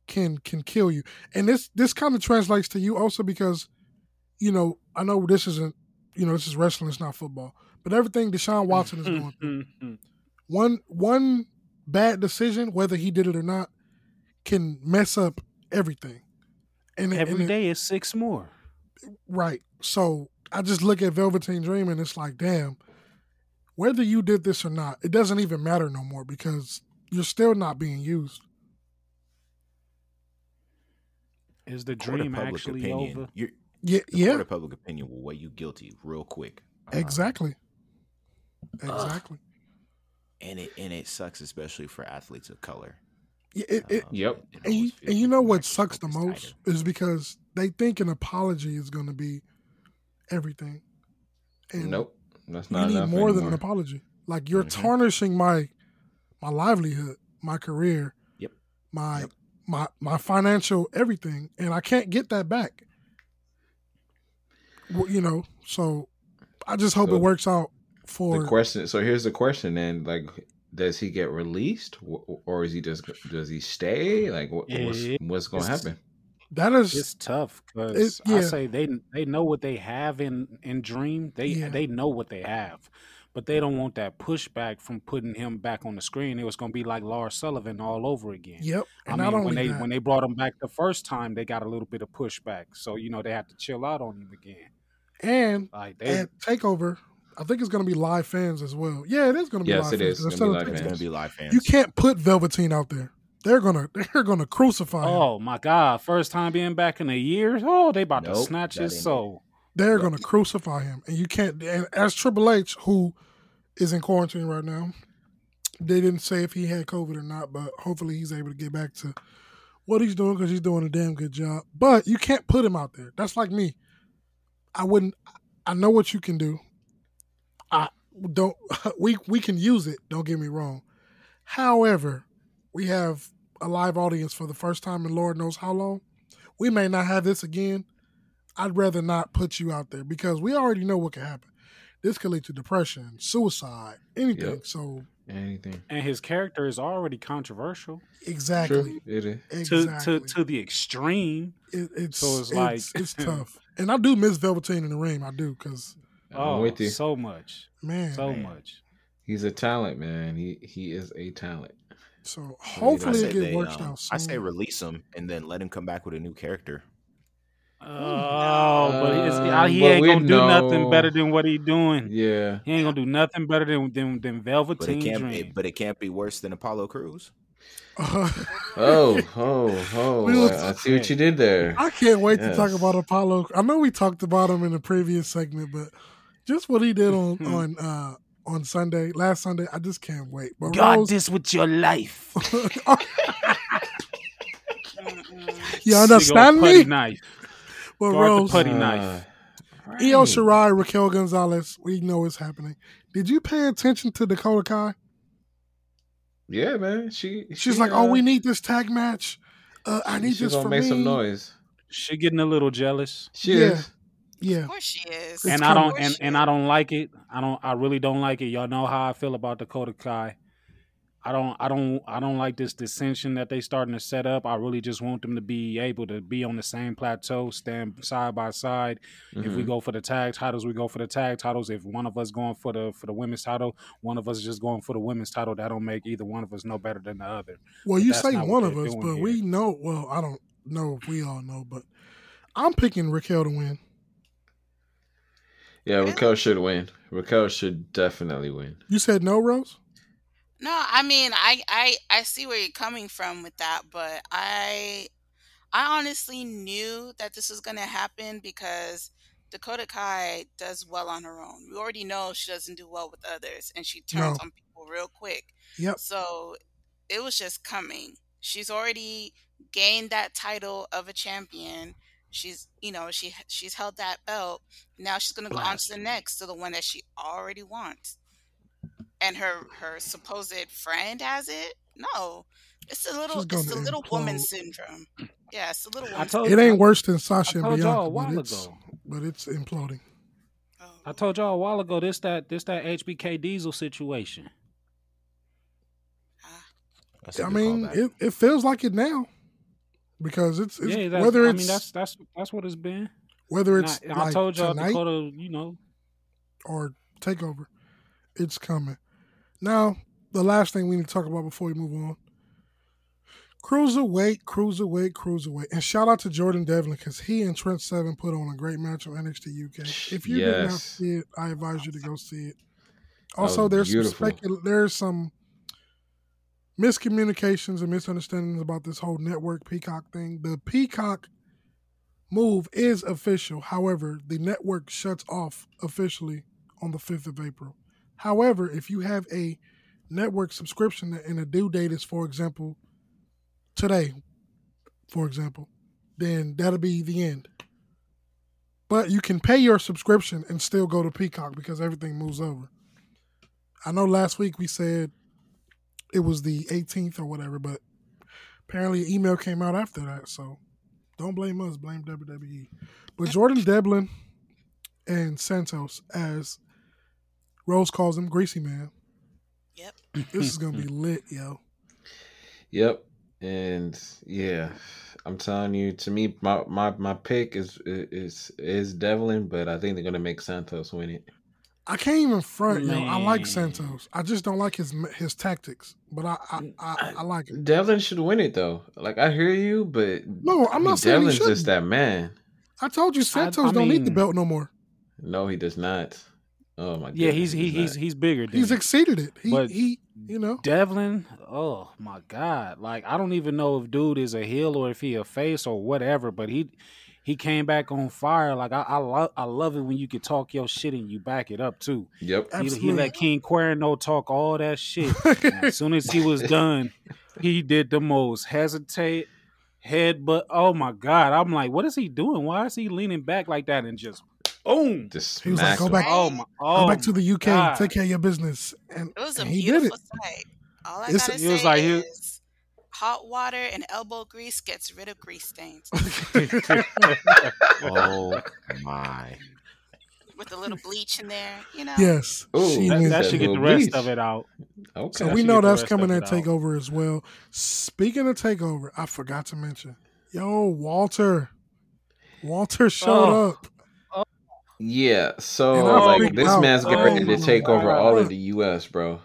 can can kill you. And this this kind of translates to you also because, you know, I know this isn't you know this is wrestling, it's not football, but everything Deshaun Watson is [LAUGHS] going through. [LAUGHS] one one bad decision, whether he did it or not, can mess up everything. And Every and day is six more. right. So I just look at Velveteen Dream and it's like, damn, whether you did this or not, it doesn't even matter no more because you're still not being used. Is the Court of dream public actually opinion. over? You're, Yeah, the yeah, court of public opinion will weigh you guilty real quick. Uh, exactly, exactly. And it and it sucks, especially for athletes of color. Yeah, it, it, Um, Yep. it and you, and you know what sucks the most tighter. is because they think an apology is going to be everything. And Nope. That's not. you need enough more than an apology. Like you're Mhm. tarnishing my my livelihood, my career. Yep. my Yep. my my financial everything, and I can't get that back. Well, You know, so I just hope So, it works out for The question. So here's the question. Then, like, does he get released, or is he just does he stay? Like, what, what's Yeah, what's going to happen? that is It's tough because yeah. I say they they know what they have in in Dream. They Yeah. they know what they have, but they don't want that pushback from putting him back on the screen. It was going to be like Lars Sullivan all over again. yep. I And mean, only when they that, when they brought him back the first time, they got a little bit of pushback. So you know they had to chill out on him again. and Like they, at Takeover, I think it's going to be live fans as well. Yeah, it is going to be Yes, live it fans. is. It's gonna be live It's gonna fans. be live fans. You can't put Velveteen out there. They're gonna [LAUGHS] they're gonna crucify him. oh my God, first time being back in a year. Oh, they about to snatch his soul. They're gonna crucify him, and you can't. And as Triple H, who is in quarantine right now, they didn't say if he had COVID or not, but hopefully he's able to get back to what he's doing because he's doing a damn good job. But you can't put him out there. That's like me. I wouldn't. I know what you can do. I don't. [LAUGHS] We we can use it. Don't get me wrong. However, we have a live audience for the first time in Lord knows how long. We may not have this again. I'd rather not put you out there because we already know what can happen. This could lead to depression, suicide, anything. Yep. So Anything? And his character is already controversial exactly, True. It is. to exactly. to to the extreme. It- it's so it's it's like- it's [LAUGHS] tough. And I do miss Velveteen in the ring. I do because I'm Oh, with you. so much, man. so Man. much. He's a talent, man. He he is a talent. So hopefully it gets worked um, out. I say release him and then let him come back with a new character. Oh, but it's, Uh, he but ain't gonna do nothing better than what he doing. Yeah. He ain't gonna do nothing better than than, than But Velveteen it can't. Dream. It, but it can't be worse than Apollo Crews. [LAUGHS] Oh, oh, oh! We was- I, I see what you did there. I can't wait to talk about Apollo. I know we talked about him in the previous segment, but just what he did on on uh on Sunday, last Sunday, I just can't wait. But God Rose, this with your life. [LAUGHS] you understand old putty me? Knife. But Guard the Rose, putty knife. Uh, Io right. Shirai, Raquel Gonzalez, we know it's happening. Did you pay attention to Dakota Kai? Yeah, man. She She's she, like, "Oh, uh, we need this tag match. Uh, I need she this gonna for make me." some noise. She getting a little jealous. She Yeah. is. Yeah, Of course she is. And I don't and, and I don't like it. I don't I really don't like it. Y'all know how I feel about Dakota Kai. I don't I don't I don't like this dissension that they starting to set up. I really just want them to be able to be on the same plateau, stand side by side. If we Mhm. go for the tag titles, we go for the tag titles. If one of us going for the for the women's title, one of us is just going for the women's title. That don't make either one of us no better than the other. Well, But you say one of us, but here. we know. Well, I don't know if we all know, but I'm picking Raquel to win. Yeah, Raquel should win. Raquel should definitely win. You said no, Rose. No, I mean, I, I, I see where you're coming from with that, but I, I honestly knew that this was going to happen because Dakota Kai does well on her own. We already know she doesn't do well with others, and she turns No. on people real quick. Yep. So it was just coming. She's already gained that title of a champion. She's, you know, she she's held that belt. Now she's gonna go on to the next, to the one that she already wants. And her her supposed friend has it. No, it's a little it's a little woman syndrome. Yeah, it's the little I woman. told It ain't worse than I Sasha and told y'all a Bianca, while but it's ago. but it's imploding. syndrome. I told y'all a while ago this that this that HBK Diesel situation. Ah. That's a I mean, it, it feels like it now because it's, it's yeah, that's, whether I it's mean that's that's that's what it's been. whether it's I like told y'all tonight Dakota, you know, or takeover, it's coming. Now, the last thing we need to talk about before we move on. Cruiserweight, cruiserweight, cruiserweight, and shout out to Jordan Devlin because he and Trent Seven put on a great match on NXT UK. If you did not see it, I advise you to go see it. Also, there's some beautiful. specul- there's some miscommunications and misunderstandings about this whole network Peacock thing. The Peacock move is official. However, the network shuts off officially on the 5th of April. However, if you have a network subscription and a due date is, for example, today, for example, then that'll be the end. But you can pay your subscription and still go to Peacock because everything moves over. I know last week we said it was the 18th or whatever, but Apparently, an email came out after that, so don't blame us, blame WWE. But Jordan Devlin and Santos, as Rose calls him, Greasy Man. Yep. This is gonna be [LAUGHS] lit, yo. Yep. And yeah, I'm telling you, to me, my my, my pick is is is Devlin, but I think they're gonna make Santos win it. I can't even front, yo. I like Santos. I just don't like his his tactics, but I I, mm, I, I like it. Devlin should win it though. Like I hear you, but No, I'm not saying he Devlin's just that man. I told you Santos I don't need the belt no more. No, he does not. Oh my god. Yeah, he's he, he's he's bigger. Than He's exceeded it. He But- he you know. Devlin, oh my god! Like I don't even know if dude is a heel or if he a face or whatever, but he he came back on fire. Like I I, lo- I love it when you can talk your shit and you back it up too. Yep. He, he let King Cuerno talk all that shit. [LAUGHS] As soon as he was done, he did the most hesitate, head, but oh my god! I'm like, what is he doing? Why is he leaning back like that and just boom? Just He was like, "Go him. back- Oh my! Go Oh back to the UK, God. take care of your business. And, It was a and he did beautiful it. sight. All I It's- gotta It was say like he- is hot water and elbow grease gets rid of grease stains Oh my! with a little bleach in there. You know. Yes. Ooh, she that, wins. that should get the rest Bleach. of it out. Okay. So That we know that's coming of at it out. Takeover as well. Speaking of Takeover, I forgot to mention, yo, Walter. Walter showed Oh. up. Oh. Yeah, so like this out. man's getting Oh ready to take over all of the US, bro.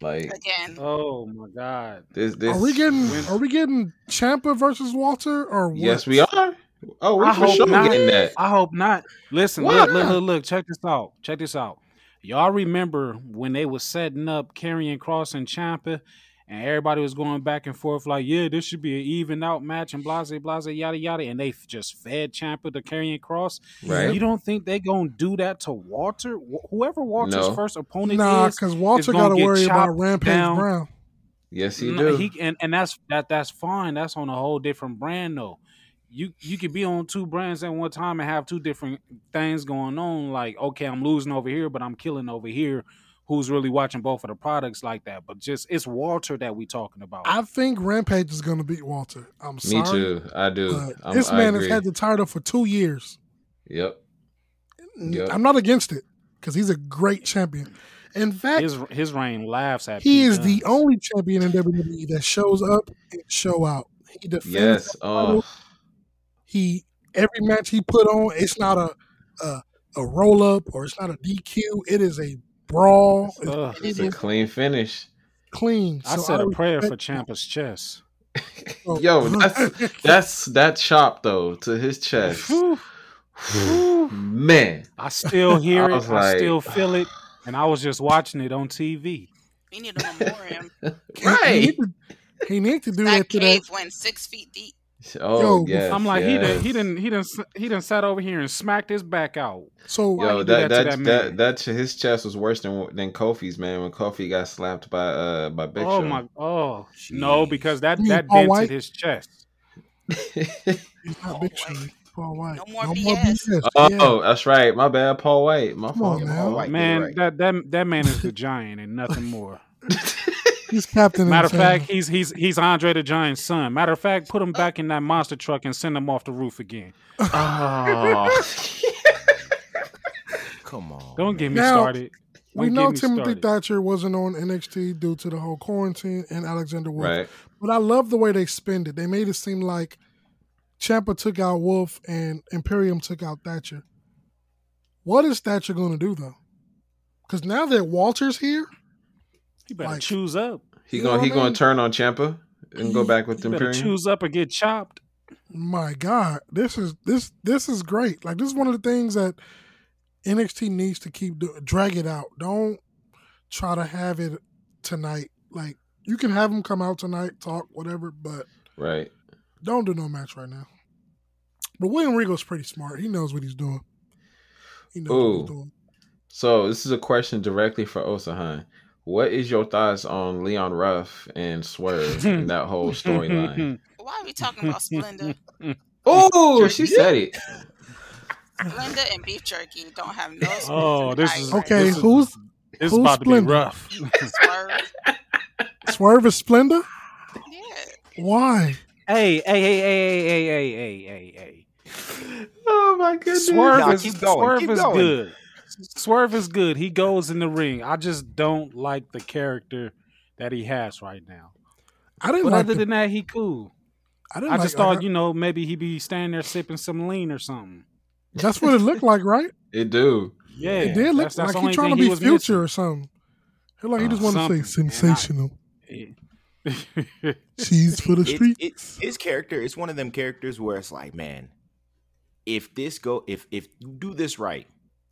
Like Again. Oh my god! this this Are we getting when- are we getting Ciampa versus Walter or what? Yes, we are. Oh, we I for hope sure not. getting that. I hope not. Listen, Why look, look, look, look. Check this out. Check this out. Y'all remember when they was setting up Karrion Kross and Ciampa, and everybody was going back and forth like, "Yeah, this should be an even out match," and blase, blase, yada yada, and they just fed Ciampa to Karrion Kross. Right. You don't think they gonna do that to Walter? Wh- Whoever Walter's No. first opponent Nah, is, because Walter got to worry about Rampage down. Brown. Yes, he No, do. He and, and that's that that's fine. That's on a whole different brand though. You you could be on two brands at one time and have two different things going on. Like, okay, I'm losing over here, but I'm killing over here. Who's really watching both of the products like that? But just it's Walter that we talking about. I think Rampage is going to beat Walter. I'm sorry. Me too. I do. I'm, this I man has had the title for two years. Yep. Yep. I'm not against it because he's a great champion. In fact, his his reign laughs at. he Pete is the only champion in WWE that shows up and show out. He defends Yes. Oh, He every match he put on, it's not a a, a roll up or it's not a DQ. It is a brawl. It's Ugh. it's a clean finish. clean. I So said a prayer for Ciampa's chest. Oh. Yo, [LAUGHS] that's that's that chop though to his chest. Man, I still hear I it. was I still feel it, and I was just watching it on TV. We need a memoriam. [LAUGHS] He right? need to, he need to do that that to that. cave went six feet deep. [LAUGHS] Oh Yo, yes. I'm like, he didn't, he didn't, he didn't, he didn't sat over here and smacked his back out. So Why Yo, that that that that that, man? that, his chest was worse than than Kofi's man when Kofi got slapped by uh by Big oh Show. my, oh no, because that that dented White? his chest. [LAUGHS] he's not Big White. Show. he's Paul White. No more BS. oh, Yeah. that's right. My bad, Paul White. My Come fault. on, man. White Man, right. that that that man is the [LAUGHS] giant and nothing more. He's captain. Matter of fact, he's he's he's Andre the Giant's son. Matter of fact, put him back in that monster truck and send him off the roof again. Oh. [LAUGHS] Come on. Don't get me Now, started. we Don't know Timothy started. Thatcher wasn't on NXT due to the whole quarantine and Alexander Wolf. right. But I love the way they spend it. They made it seem like Ciampa took out Wolf and Imperium took out Thatcher. What is Thatcher going to do though? Because now that Walter's here, You better like- choose up. He You going what he I going mean? to turn on Ciampa and go back with You Imperium. choose up or get chopped. my God, this is this this is great. Like this is one of the things that NXT needs to keep do- drag it out. Don't try to have it tonight. Like you can have them come out tonight, talk whatever, but Right. don't do no match right now. But William Regal's pretty smart. He knows what he's doing. He knows what Ooh. he's doing. So this is a question directly for Osahan. What is your thoughts on Leon Ruff and Swerve and that whole storyline? [LAUGHS] Why are we talking about Splenda? [LAUGHS] oh, she said it. Splenda and beef jerky don't have no. Oh, this is Okay, This is- who's It's Who's about to be Splenda? rough. [LAUGHS] Swerve. Swerve is Splenda? Yeah. Why? Hey, hey, hey, hey, hey, hey, hey, hey, hey. Oh my goodness. Swerve Nah, is keep going, Swerve keep is going. good. Swerve is good. He goes in the ring. I just don't like the character that he has right now. I didn't But like other the, than that, he cool. I didn't I like, just thought, I- you know, maybe he'd be standing there sipping some lean or something. that's what it looked like, right? [LAUGHS] It do. Yeah, it did look that's, that's like the he only trying to thing he be was future or something. It like he Uh, just wanted to say something. I- sensational. missing. [LAUGHS] Cheese for the It- streets. it- his character is one of them characters where it's like, man, if this go, if if you do this right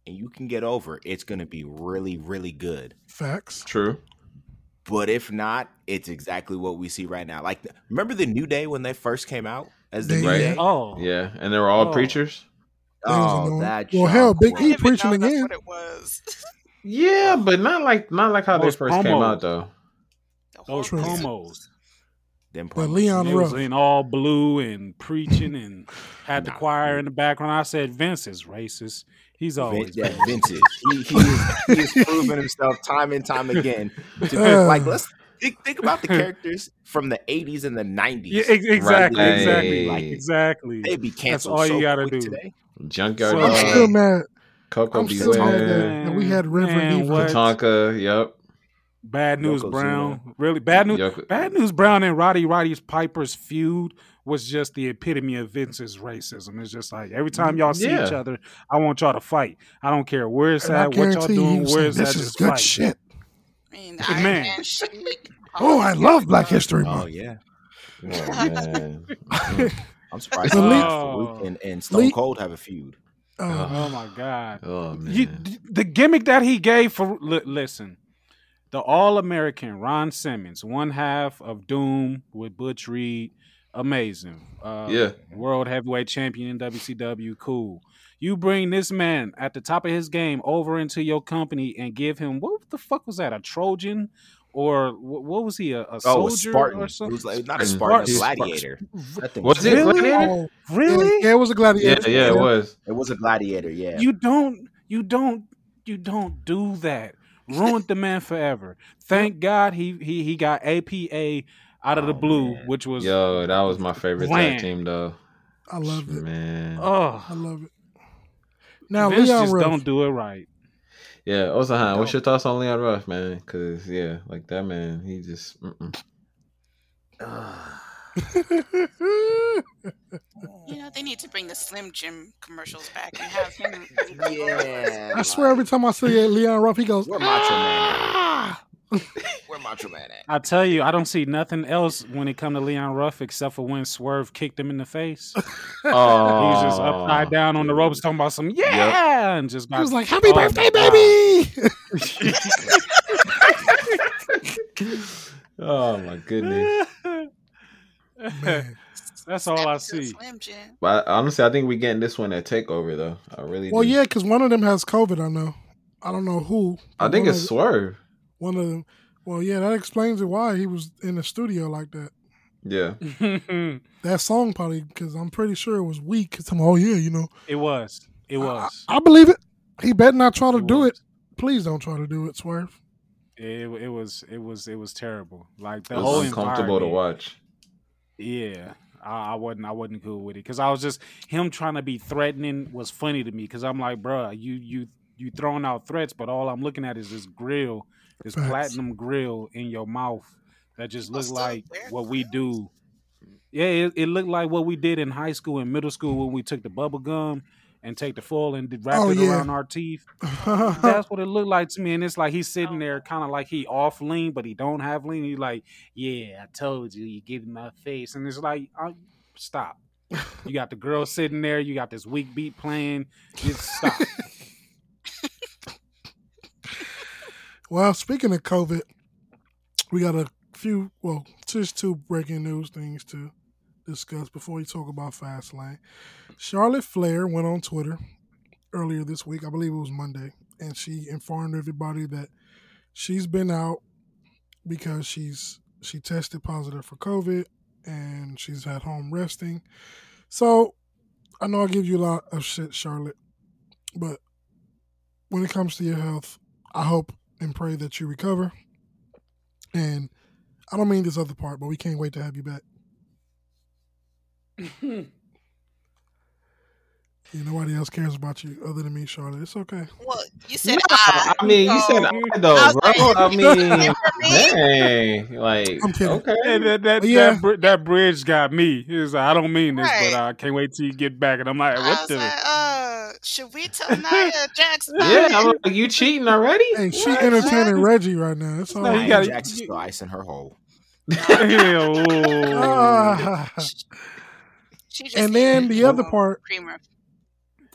and you can get over, it's gonna be really, really good. Facts. True. But if not, it's exactly what we see right now. Like, remember the New Day when they first came out as the They- New Right. Day? oh, Yeah, and they were all Oh. preachers. Oh, that Well, hell, shock Big E preaching again. what it was. [LAUGHS] Yeah, but not like not like how Those they first came out though. Those True. promos. Them But. Leon They was in all blue and preaching and had the Nah. choir in the background. I said Vince is racist. He's always Vin- yeah, vintage. He, he, is, he is proven himself time and time again. To, [SIGHS] like, let's think, think about the characters from the 80s and the 90s. Yeah, ex- exactly, Right. exactly, Like, exactly. They'd be canceled all so you gotta do. today. Junkyard So- I'm still mad. Coco I'm still mad that, that we had Reverend Man, Evil. what? Tatanka. Yep. Bad News Yokozuna. Brown, really bad news. Yoko- Bad News Brown and Roddy Roddy's Piper's feud was just the epitome of Vince's racism. It's just like every time y'all see Yeah. each other, I want y'all to fight. I don't care where it's And at, what y'all guarantee doing, he was where it's at, this is just good fight. shit. I mean, Good man. Man. [LAUGHS] Oh, I love Black History Month. Oh, yeah. [LAUGHS] Oh, man. Mm. I'm surprised The uh, and, and Stone lead- Cold have a feud. Uh, Oh my god. Oh man. You, the gimmick that he gave for li- listen, the All American Ron Simmons, one half of Doom with Butch Reed, amazing. Uh, Yeah. world heavyweight champion in WCW, cool. You bring this man at the top of his game over into your company and give him what the fuck was that? A Trojan or what, what was he? A, a Oh, a soldier Spartan. or It something? was like, not a Spartan. Spartan, a gladiator. That Was it Really? Gladiator? oh, really? Yeah, it was a Yeah, gladiator. yeah, it was. It was a gladiator, yeah. You don't you don't you don't do that. Ruined the man forever. Thank God he he he got APA out of the Oh, blue, man. which was Yo, that was my favorite Bland. tag team though. I love it. Man. Oh, I love it. Now, Vince Leon just Ruff. don't do it right. Yeah, Osahan, what's your thoughts on Leon Ruff, man? Cause yeah, like that man, he just mm-mm. [LAUGHS] You know, they need to bring the Slim Jim commercials back and have him. [LAUGHS] yeah. I swear every time I see Leon Ruff, he goes, Where Macho Man at? ah! Where Macho Man at? I tell you, I don't see nothing else when it come to Leon Ruff except for when Swerve kicked him in the face. [LAUGHS] oh, He's just upside down on the oh. ropes talking about some yeah, and just got He was like, happy Oh, birthday, baby! [LAUGHS] Oh my goodness. Man. [LAUGHS] That's all I Snap to the see. Slim Jim. But honestly, I think we getting this one at Takeover though. I really. Well, do. yeah, because one of them has COVID, I know. I don't know who. I think it's of- Swerve. One of them. Well, yeah, that explains it why he was in the studio like that. Yeah. [LAUGHS] That song probably, because I'm pretty sure it was weak. Cause I'm, oh, yeah, you know. it was. It was. I, I believe it. He better not try to It do was. it. Please don't try to do it, Swerve. It, it was it was it was terrible. Like the It whole was uncomfortable to watch. Yeah, I, I wasn't I wasn't cool with it because I was just him trying to be threatening was funny to me because I'm like, bruh, you you you throwing out threats, but all I'm looking at is this grill, this Facts. platinum grill in your mouth that just People look still like wear what we do. Yeah, it, it looked like what we did in high school and middle school when we took the bubble gum and take the foil and wrap Oh, it yeah. around our teeth. [LAUGHS] That's what it looked like to me. And it's like he's sitting there kind of like he off lean, but he don't have lean. He's like, Yeah, I told you, you get in my face. And it's like, uh, stop. [LAUGHS] You got the girl sitting there, you got this weak beat playing. Just stop. [LAUGHS] well, speaking of COVID, we got a few, well, just two breaking news things to discuss before we talk about Fastlane. Charlotte Flair went on Twitter earlier this week, I believe it was Monday, and she informed everybody that she's been out because she's she tested positive for COVID and she's at home resting. So I know I give you a lot of shit, Charlotte, but when it comes to your health, I hope and pray that you recover. And I don't mean this other part, but we can't wait to have you back. [LAUGHS] Yeah, nobody else cares about you other than me, Charlotte. It's okay. Well, you said No, I. I mean, you said I though, I bro. like- I [LAUGHS] mean, dang, like I'm kidding. okay. And that that, Yeah. that, bri- that bridge got me. He was like, I don't mean this, Right. but I can't wait till you get back. And I'm like, I what the? like, uh, should we tell Nia [LAUGHS] Jax? Yeah, I'm like, you cheating already? Hey, she What? entertaining Reggie right now. It's all No, you. Nia gotta- Jax is still ice in her hole. Hell. She just and then the other part. creamer.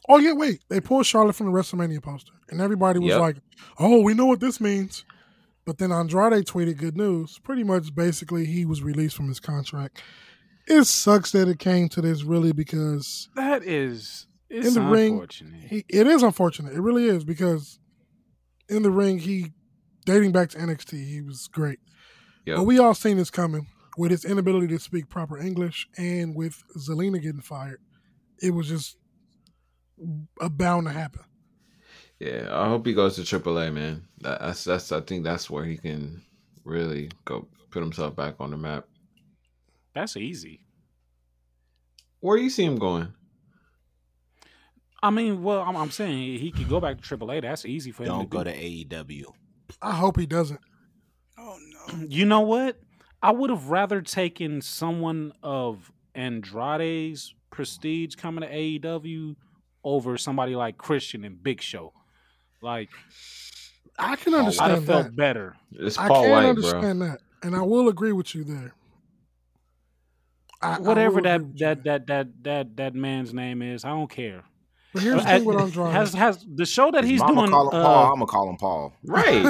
Oh yeah, wait. They pulled Charlotte from the WrestleMania poster, and everybody was Yep. like, "Oh, we know what this means." But then Andrade tweeted good news. Pretty much, basically, he was released from his contract. It sucks that it came to this, really, because that is it's In the ring, he. It is unfortunate. It really is because in the ring, he dating back to NXT, he was great. Yep. But we all seen this coming with his inability to speak proper English and with Zelina getting fired. It was just a bound to happen. Yeah, I hope he goes to AAA, man. That's that's I think that's where he can really go put himself back on the map. That's easy. Where do you see him going? I mean, well, I'm, I'm saying he could go back to AAA. That's easy for him. Don't to go do. to AEW. I hope he doesn't. Oh no. [CLEARS THROAT] You know what? I would have rather taken someone of Andrade's prestige coming to AEW over somebody like Christian and Big Show. Like I can I'd I'd have felt that. better. It's I Paul can White, bro. understand that, and I will agree with you there. I, I Whatever will that agree with you that, that that that that man's name is, I don't care. But here's the Uh, thing with Andrade. has has the show that he's Mama doing. call him uh, Paul. I'm gonna call him Paul. [LAUGHS] Right.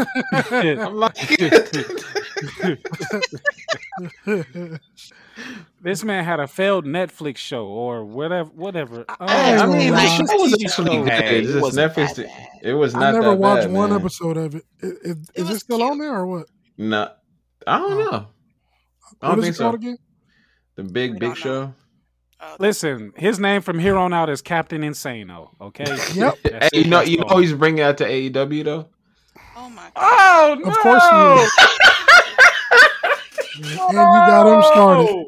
I'm like [LAUGHS] this man had a failed Netflix show or whatever. Whatever. I Hey, I ain't mean, the show was TV actually show. good. It wasn't Netflix. bad. It was I never that watched bad, one man. episode of it. Is, is, is it was still cute. on there or what? No, I don't Oh. know. I What don't is think it called so. again? The Big Big don't know. Show. Oh, Listen, his name from here on out is Captain Insano. Okay. [LAUGHS] Yep. Hey, you know, you know, he's bringing out to AEW though. oh my god. Oh no! Of course he is. [LAUGHS] And you got him started. Oh!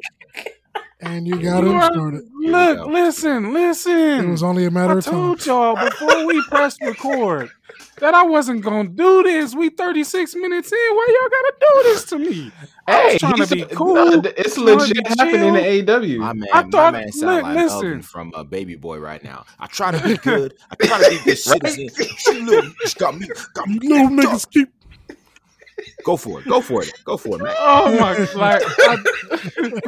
And you got him started. Look, go. listen, listen. It was only a matter I of time. I told y'all before we pressed record that I wasn't gonna do this. We 36 minutes in. Why y'all gotta do this to me? I was trying to he's- be uh, cool. It's legit happening in chill. AEW. My man, I my man sound look, like listen. Elvin from uh, Baby Boy right now. I try to be good. I try to be a good citizen. She little bitch got me, got me. No amped niggas keep. Go for it. Go for it. Go for it, man. Oh my like I-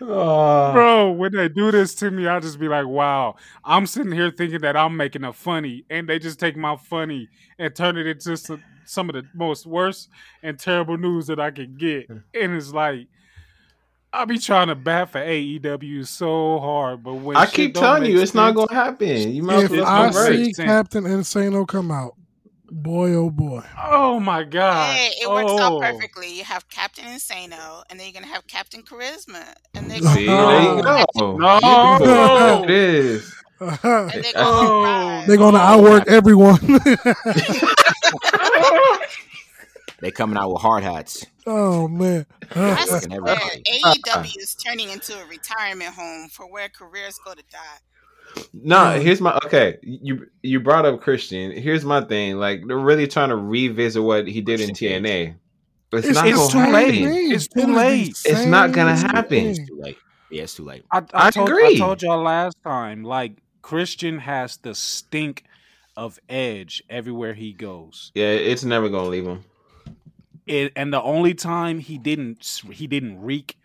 Oh, bro, when they do this to me, I just be like, wow. I'm sitting here thinking that I'm making a funny, and they just take my funny and turn it into some, some of the most worst and terrible news that I can get. And it's like I be trying to bat for AEW so hard, but when I keep telling make you, it's not gonna happen. You might as If well I let them see break. sense. Captain Insano come out, boy oh boy. Oh my god! Hey, it works out Oh. perfectly. You have Captain Insano, and then you're gonna have Captain Charisma, and they're See, gonna there you No. go. No. Beautiful. It is. And they're gonna Oh. ride. They're gonna oh. outwork everyone. [LAUGHS] They coming out with hard hats. oh man. I swear. AEW is turning into a retirement home for where careers go to die. No, Yeah. here's my okay. You you brought up Christian. Here's my thing. Like they're really trying to revisit what he did in Christian TNA. It's, It's, not it's gonna too same late. happen. It's too It is the late. It's not gonna happen. It's too late. Yeah, it's too late. I, I I, told, I told y'all last time, like Christian has the stink of edge everywhere he goes. Yeah, it's never gonna leave him. It, and the only time he didn't he didn't reek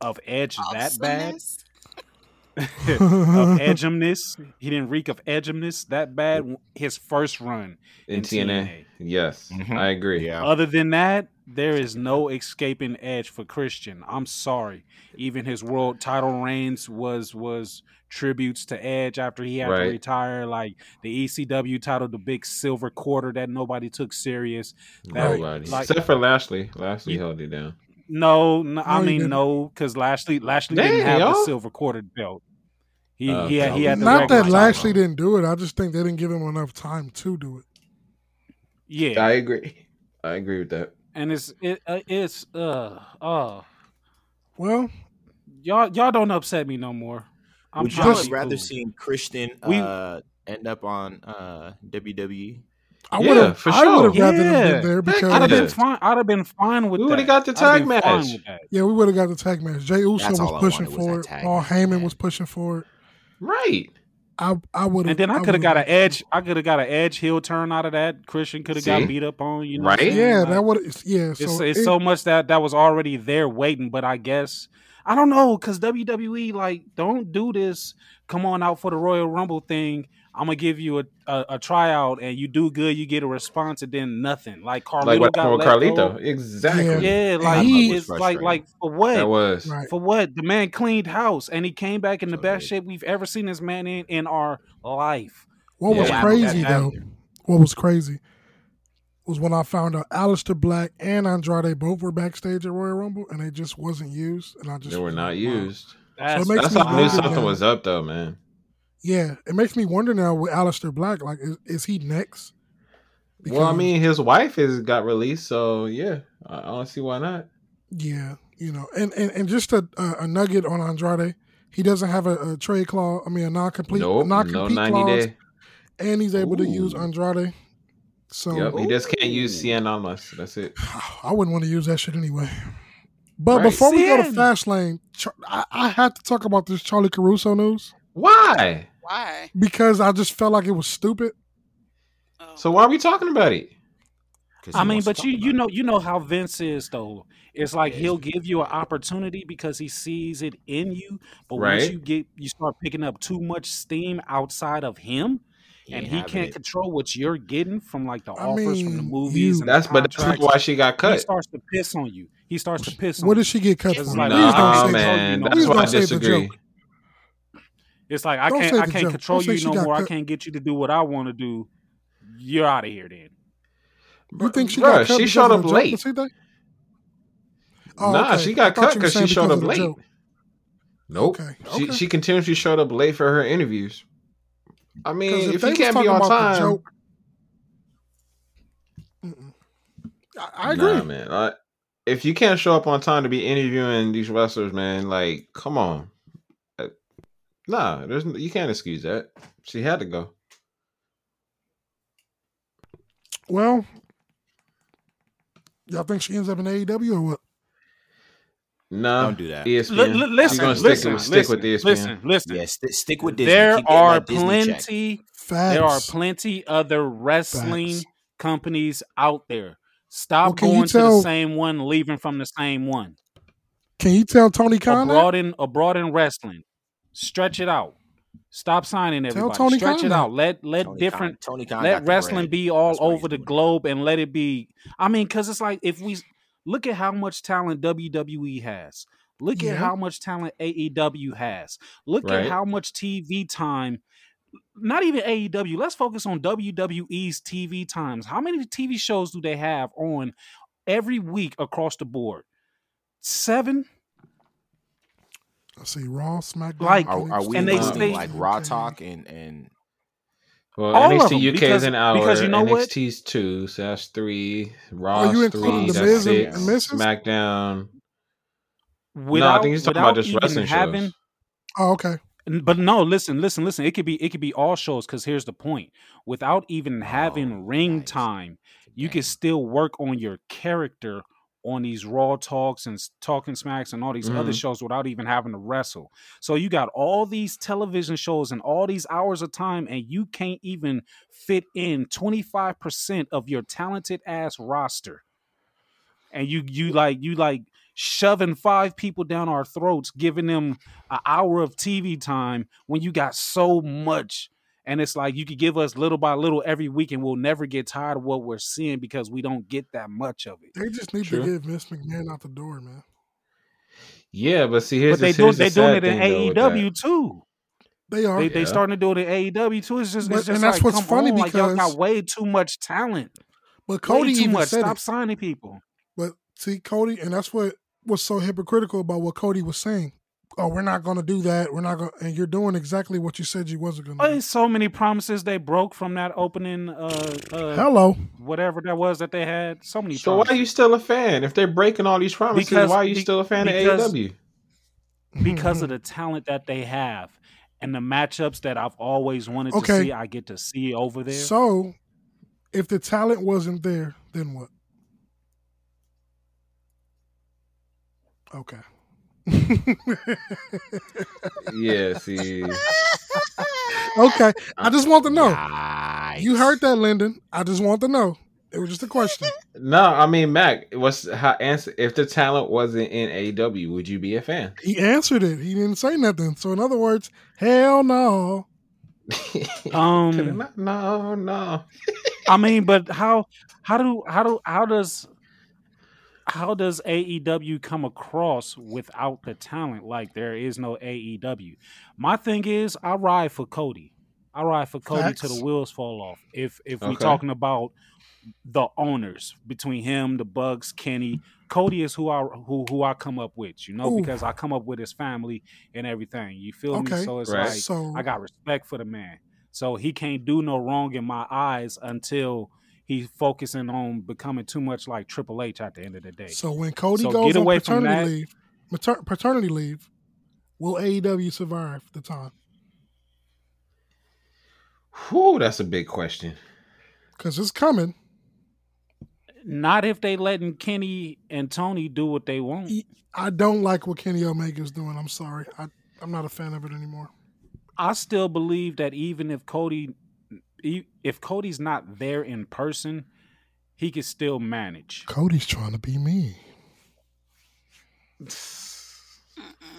of edge that bad Awesomeness. [LAUGHS] of [LAUGHS] edgeumness. He didn't reek of edgeumness that bad. His first run In, in TNA. TNA. Yes, Mhm. I agree. Yeah. Other than that, there is no escaping edge for Christian. I'm sorry. Even his world title reigns was was tributes to Edge after he had Right. to retire. Like the ECW title, the big silver quarter that nobody took serious. That- Nobody. like- Except for Lashley. Lashley You- held it down. No, no I No, mean didn't. no, because Lashley Lashley Dang, didn't have the y'all. silver quarter belt. He Oh, he had, he okay. had the Not regular that title. Lashley didn't do it. I just think they didn't give him enough time to do it. Yeah, I agree. I agree with that. and it's it uh, it's uh uh Well, y'all y'all don't upset me no more. I'm Would you trying have rather cool. seen Christian We- uh, end up on uh, WWE? I would have. for I would have sure. rather Yeah. been there because I'd have been fine. I'd have been fine with We that. would've got the tag match. yeah, we would have got the tag match. Jay Uso That's was pushing was for it. Paul match, Heyman man. was pushing for it. Right. I I would have. And then I could have got an edge. I could have got an edge heel turn out of that. Christian could have got beat up on. You know, Right? Yeah, Like, that would. Yeah, so it's it's it- so much that that was already there waiting. But I guess I don't know because WWE like don't do this. Come on out for the Royal Rumble thing. I'm gonna give you a, a, a tryout and you do good, you get a response, and then nothing. Like Carlito Like what got happened with Carlito. go. Exactly. Yeah. Yeah, like he- it's like like for what? That was. right. For what? The man cleaned house and he came back in the So best good. shape we've ever seen this man in in our life. What was Yeah. crazy That- though? What was crazy was when I found out Aleister Black and Andrade both were backstage at Royal Rumble and they just wasn't used, and I just They were not wow. used. That's, makes That's me how I knew wonder something now. was up, though, man. Yeah, it makes me wonder now with Aleister Black, like, is, is he next? well, I mean, his wife has got released, so yeah, I I don't see why not. Yeah, you know, and and, and just a, a a nugget on Andrade, he doesn't have a, a trade clause. I mean, a non-complete, Nope, non-compete ninety clause, day. and he's able to use Andrade. So Yep, he just can't use Ooh. CN unless that's it. [SIGHS] I wouldn't want to use that shit anyway. But Right. before we go to fast lane, I, I had to talk about this Charly Caruso news Why? Why? because I just felt like it was stupid. Oh. So why are we talking about it? I mean, but you you know it. you know how Vince is though. It's like he'll give you an opportunity because he sees it in you, but once you get you start picking up too much steam outside of him, He and he can't it. control what you're getting from like the I offers from the movies you- and That's the but that's contracts. why she got cut. He starts to piss on you. He starts to piss on What did she get cut It's for? like, Please Nah, don't say man, no that's Please why I don't disagree. It's like I Don't can't I can't joke. control Don't you no got more. I can't get you to do what I want to do. You're out of here then. You think she Bruh, got cut she showed up late. Masita? Oh, nah, okay. she got cut because she showed up late. joke. Nope. Okay, She okay. she continuously showed up late for her interviews. I mean, if, they you can't be on time, joke- I, I agree. Nah, man. I, if you can't show up on time to be interviewing these wrestlers, man, like, come on. Uh, Nah, there's you can't excuse that. She had to go. Well, y'all think she ends up in AEW or what? Nah, Don't do that. ESPN. Li- li- She's listen, gonna stick, listen, with, stick listen, with ESPN. listen, listen. Yeah, st- stick with Disney. There Keep are that Disney check. plenty. Facts. There are plenty other wrestling Facts. companies out there. Stop Well, can you going to the same one, leaving from the same one. Can you tell Tony Khan that? Abroad in abroad in wrestling, stretch it out. Stop signing Tell everybody. Tony stretch Khan it that. out. Let let Tony different Khan, Tony Khan let wrestling be all That's over the doing globe and let it be. I mean, because it's like if we look at how much talent WWE has, look Yeah. at how much talent AEW has, look Right. at how much TV time. Not even AEW. Let's focus on WWE's TV times. How many TV shows do they have on every week across the board? Seven. I see Raw, SmackDown. Like- Are, are we And they listing stay- like Raw Talk and and Well, All of NXT them, UK because- is an hour. because you know what? NXT's two, so that's three. Raw's you including three, The that's Miz and- six. and SmackDown. Without, no, I think he's talking about just even wrestling having, shows. Oh, okay. But no, listen, listen, listen. It could be it could be all shows because here's the point. Without even oh, having Oh, ring nice. time, you Dang. can still work on your character on these raw talks and talking smacks and all these other Mhm. shows without even having to wrestle. So you got all these television shows and all these hours of time, and you can't even fit in 25% of your talented ass roster. And you you like you like shoving five people down our throats, giving them an hour of TV time when you got so much. And it's like you could give us little by little every week, and we'll never get tired of what we're seeing because we don't get that much of it. They just need True. to get Vince McMahon out the door, man. Yeah, but see, here's but they the, do here's the they doing it in thing, though, with AEW too. They are. They they starting to do it in AEW too. It's just But- it's just and that's like, what's come funny on, like y'all got way too much talent. but Cody way too even much. said Stop it. signing people. But see, Cody, and that's what was so hypocritical about what Cody was saying. Oh, we're not going to do that. We're not going, to and you're doing exactly what you said you wasn't going to. do. So many promises they broke from that opening. Uh, uh, Hello. whatever that was that they had. So many. So why are you still a fan? If they're breaking all these promises, Because- why are you be- still a fan because- of AEW? because [LAUGHS] of the talent that they have and the matchups that I've always wanted Okay. to see. I get to see over there. So, if the talent wasn't there, then what? Okay. Yeah, see. okay. I just want to know. You heard that, Lyndon. I just want to know. It was just a question. No, I mean Mac. What's how answer? If the talent wasn't in AW, would you be a fan? He answered it. He didn't say nothing. So, in other words, hell no. [LAUGHS] Um, no, no. I mean, but how how do how do how does how does AEW come across without the talent? Like there is no AEW. My thing is, I ride for Cody. I ride for Cody Facts. till the wheels fall off. If if we Okay. talking about the owners between him, the Bucks, Kenny, Cody is who I who who I come up with. You know, Ooh. because I come up with his family and everything. You feel Okay. me? So it's Right. like so, I got respect for the man. So he can't do no wrong in my eyes until he's focusing on becoming too much like Triple H at the end of the day. so when Cody So goes get on away from paternity that. leave, mater- paternity leave, will AEW survive the time? Whew, that's a big question. Because it's coming. Not if they letting Kenny and Tony do what they want. I don't like what Kenny Omega's doing. I'm sorry. I, I'm not a fan of it anymore. I still believe that even if Cody e- if Cody's not there in person, he can still manage. Cody's trying to be me.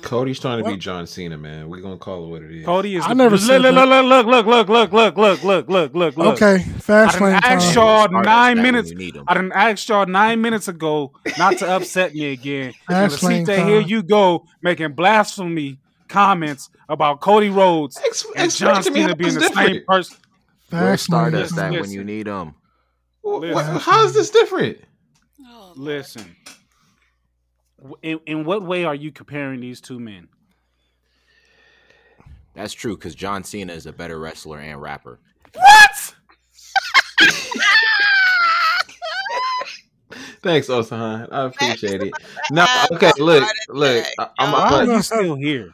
Cody's trying to be John Cena, man. We're gonna call it what it is. Cody is I never look, said look, that. look, look, look, look, look, look, look, look, look, look. Okay, fast I done lane asked time. y'all Start nine minutes. You need 'em. I done asked y'all nine minutes ago not to upset me again. And Fast to lane see that here you go making blasphemy comments about Cody Rhodes Ex- and John to me how Cena being it's the same person. We'll Fast start lane us that when you need them. Wh- How is this different? Oh, Listen, in, in what way are you comparing these two men? That's true because John Cena is a better wrestler and rapper. What? [LAUGHS] Thanks, Osahan. I appreciate it. [LAUGHS] No, okay, look, look. I, I'm, Why I'm, are you still here?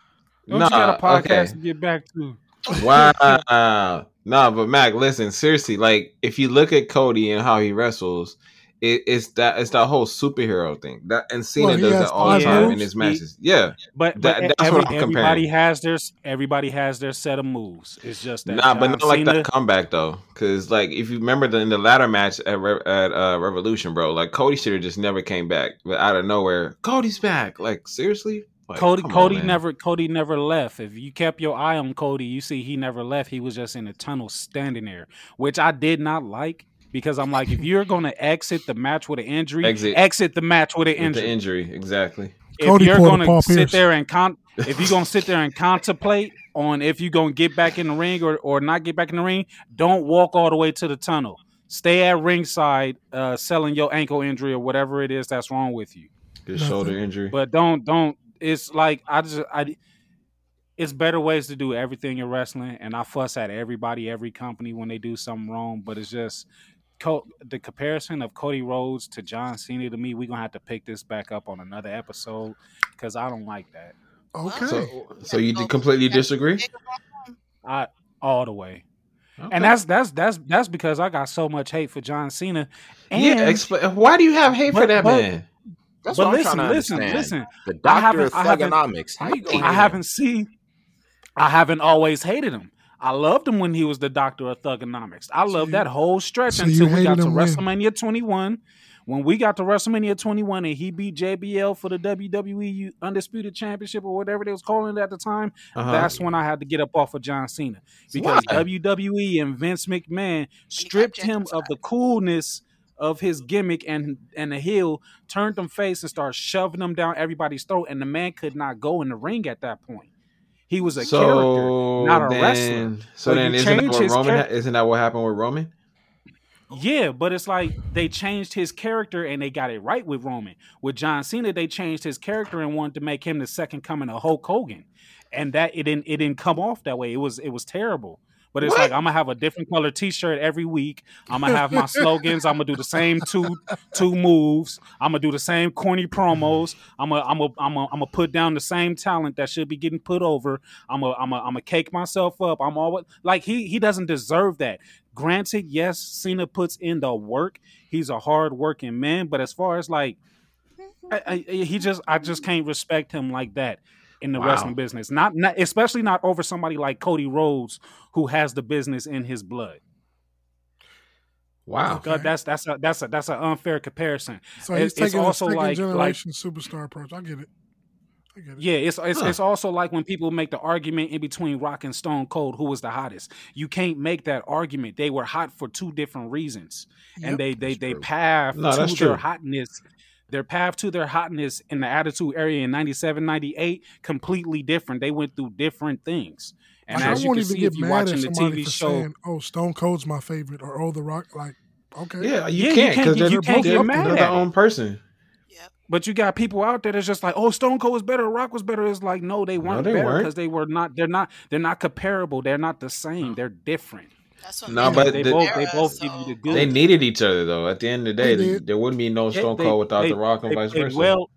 Don't Nah, you got a podcast okay. to get back to? Wow. no, but Mac, listen, seriously, like if you look at Cody and how he wrestles, it, it's that it's that whole superhero thing. That and Cena Well, does that all the time in moves. his He- matches. Yeah. But, but that's every, what I'm comparing. everybody has their everybody has their set of moves. It's just that Nah, but John not like Cena- that comeback though, because like if you remember the, in the latter match at at uh, Revolution, bro, like Cody should have just never came back, but out of nowhere, Cody's back. Like seriously, like, Cody come on, Cody never Cody never left. If you kept your eye on Cody, you see he never left. He was just in the tunnel standing there, which I did not like because I'm like, if you're gonna exit the match with an injury, Exit. exit the match with an With the injury. injury, exactly. If Cody you're gonna sit Pierce. there and con [LAUGHS] if you're gonna sit there and contemplate on if you're gonna get back in the ring or, or not get back in the ring, don't walk all the way to the tunnel. Stay at ringside, uh, selling your ankle injury or whatever it is that's wrong with you. His shoulder injury. But don't don't. It's like I just I. It's better ways to do everything in wrestling, and I fuss at everybody, every company when they do something wrong. But it's just Co- the comparison of Cody Rhodes to John Cena to me. We're gonna have to pick this back up on another episode because I don't like that. Okay. so, oh, so you oh, d- completely disagree? I all the way, Okay. and that's that's that's that's because I got so much hate for John Cena. And, yeah. Explain. Why do you have hate for that but- man? That's but what I'm listen, trying to listen, understand. listen. The I doctor haven't- of I haven't- thuganomics. How you going? I haven't seen. I haven't always hated him. I loved him when he was the doctor of thuganomics. I So loved you- that whole stretch so until we got to him when? WrestleMania 21. When we got to WrestleMania 21 and he beat JBL for the WWE Undisputed Championship or whatever they was calling it at the time, Uh-huh. that's when I had to get up off of John Cena because Why? WWE and Vince McMahon stripped him of the coolness of his gimmick and and the heel, turned them face and started shoving them down everybody's throat, and the man could not go in the ring at that point. He was a so character, not a then, wrestler. So So then, isn't that what Roman? char- isn't that what happened with Roman? Yeah, but it's like they changed his character and they got it right with Roman. With John Cena, they changed his character and wanted to make him the second coming of Hulk Hogan, and that it didn't it didn't come off that way. It was it was terrible. But it's What? like I'm gonna have a different color T-shirt every week. I'm gonna have my slogans. I'm gonna do the same two two moves. I'm gonna do the same corny promos. I'm gonna I'm gonna I'm gonna, I'm put down the same talent that should be getting put over. I'm gonna I'm gonna I'm gonna cake myself up. I'm always like he he doesn't deserve that. Granted, yes, Cena puts in the work. He's a hard working man, but as far as like, I, I, he just I just can't respect him like that in the Wow. wrestling business. Not, not especially not over somebody like Cody Rhodes who has the business in his blood. Wow. God, that's that's a that's a that's an unfair comparison. So It- he's it's taking also a second like- generation superstar approach. I get it. I get it. Yeah, it's it's, Huh. it's also like when people make the argument in between Rock and Stone Cold, who was the hottest. You can't make that argument. They were hot for two different reasons, Yep. and they they that's they true. path No, to their true. hotness. Their path to their hotness in the Attitude Era in 97, 98, completely different. They went through different things. And Like, as I you won't can even see, get if you're mad watching at the somebody TV for show, saying, "Oh, Stone Cold's my favorite" or "Oh, The Rock." Like, okay, Yeah, you Yeah, can't can't because they're, you can't they're, get mad they're their own person. Yep. But you got people out there that's just like, oh, Stone Cold was better, Rock was better. It's like, no, they weren't they better because they were not. They're not. They're not comparable. They're not the same. They're different. That's what No, made but they the- both they era, both give you the good. They needed each other though. At the end of the day, They there wouldn't be no Stone they- Cold without they- The Rock and they vice played versa. Well,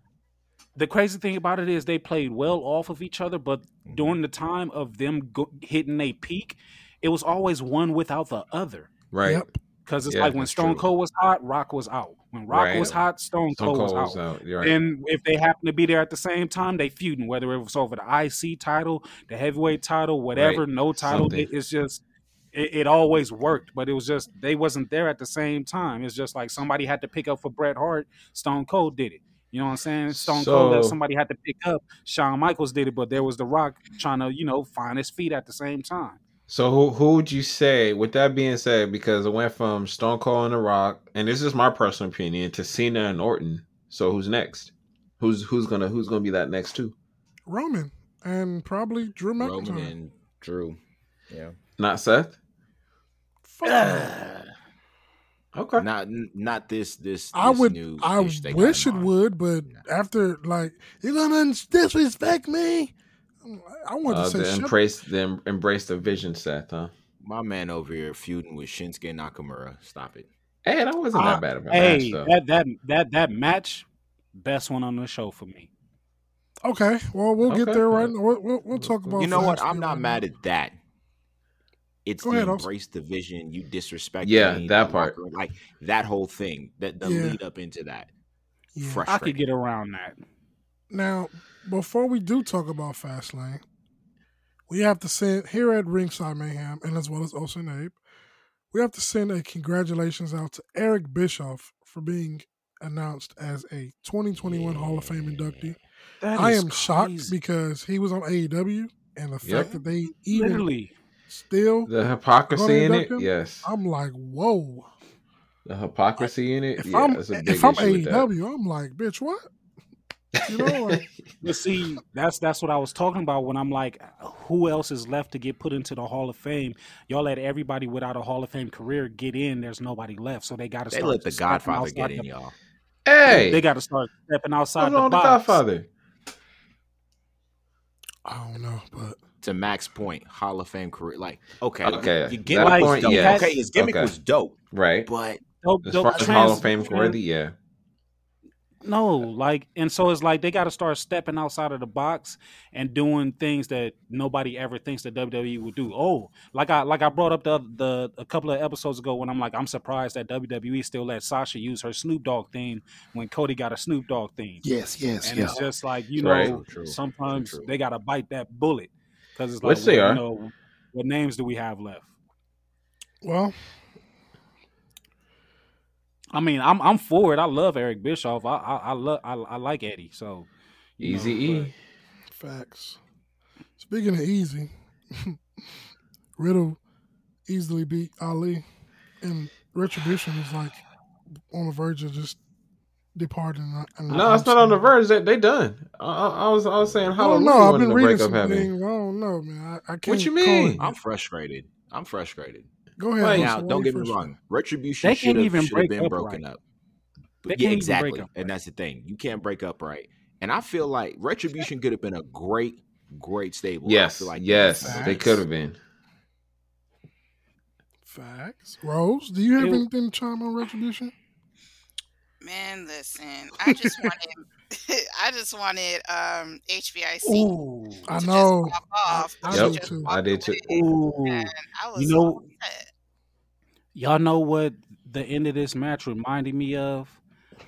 the crazy thing about it is they played well off of each other, but Mm-hmm. during the time of them go- hitting a peak, it was always one without the other. right. Yep. Because it's Yeah, like when Stone true. Cold was hot, Rock was out. When Rock Right. was hot, Stone, Stone Cold, Cold was was out. out. Right. And if they happen to be there at the same time, they feuding. Whether it was over the IC title, the heavyweight title, whatever, Right. no title. It, it's just it, it always worked, but it was just they wasn't there at the same time. It's just like somebody had to pick up for Bret Hart. Stone Cold did it. You know what I'm saying? Stone Cold, that somebody had to pick up. Shawn Michaels did it, but there was The Rock trying to, you know, find his feet at the same time. So who who would you say? With that being said, because it went from Stone Cold and The Rock, and this is my personal opinion, to Cena and Orton. So who's next? Who's who's gonna who's gonna be that next too? Roman and probably Drew Roman McIntyre. and Drew. Yeah. Not Seth. Fuck no. Okay. Not not this this. I this would. new I ish they got wish it in would, but after like you're gonna disrespect me, I'm like, I want to Uh, say the embrace the embrace the vision, Seth. Huh? My man over here feuding with Shinsuke Nakamura. Stop it. Hey, that wasn't Uh, that bad of a Hey, match though. that that that that match, best one on the show for me. Okay, well we'll get there right. We'll, we'll, we'll talk about. You know what? I'm not right mad now. at that. It's Go the ahead, Oaks. embrace the vision. You disrespect. Yeah, me, that part. locker- like that whole thing. That the Yeah. lead up into that. Yeah. I could get around that. Now, before we do talk about Fastlane, we have to send here at Ringside Mayhem and as well as Ocean Abe, we have to send a congratulations out to Eric Bischoff for being announced as a 2021 Hall of Fame inductee. That I is am shocked because he was on AEW and the fact Yep. that they even literally. Still, The hypocrisy in it, him? yes. I'm like, whoa. The hypocrisy in it, If yeah, I'm that's a big if I'm issue that. AEW, I'm like, bitch, what? You know, like, [LAUGHS] But see, that's that's what I was talking about when I'm like, who else is left to get put into the Hall of Fame? Y'all let everybody without a Hall of Fame career get in. There's nobody left, so they got to They start. let the Godfather get in, the- y'all. hey, They got to start stepping outside what's the wrong with the box. Godfather? I don't know, but To Max Point, Hall of Fame career. Like, okay, uh, Okay, you that get like, point, dope. yes. Okay, his gimmick Okay. was dope, Right. but Dope- As dope far as Hall of Fame worthy, yeah. No, like, and so it's like they got to start stepping outside of the box and doing things that nobody ever thinks that WWE would do. Oh, like I like I brought up the the a couple of episodes ago when I'm like I'm surprised that WWE still let Sasha use her Snoop Dogg theme when Cody got a Snoop Dogg theme. yes, yes, and yes. it's just like you know Right. True, true, sometimes true, true. they got to bite that bullet because it's like Which they well, are. you know what names do we have left? Well, I mean, I'm I'm for it. I love Eric Bischoff. I I, I love I, I like Eddie. So you know, Easy but- E. Facts. Speaking of easy, [LAUGHS] Riddle easily beat Ali, and Retribution is like on the verge of just departing. and No, it's not on the verge. They, they done. I, I, I was I was saying oh, I Hallelujah don't know. I've been reading breakup some happened. things. I don't know, man. I, I can't. What you mean? I'm frustrated. I'm frustrated. Go ahead. Wait, Wilson, Now, don't get me wrong. Retribution They should can't have even break been up broken right. up. But yeah, exactly. up And right. that's the thing. You can't break up right. And I feel like Retribution could have been a great, great stable. Yes, like yes, Facts. they could have been. Facts. Rose, do you have It- anything to chime on retribution? Man, listen, I just wanted, [LAUGHS] [LAUGHS] I just wanted um HBIC. Ooh, I to know. Just walk off, I but do just I did too. away, ooh. I was You know- Y'all know what the end of this match reminded me of?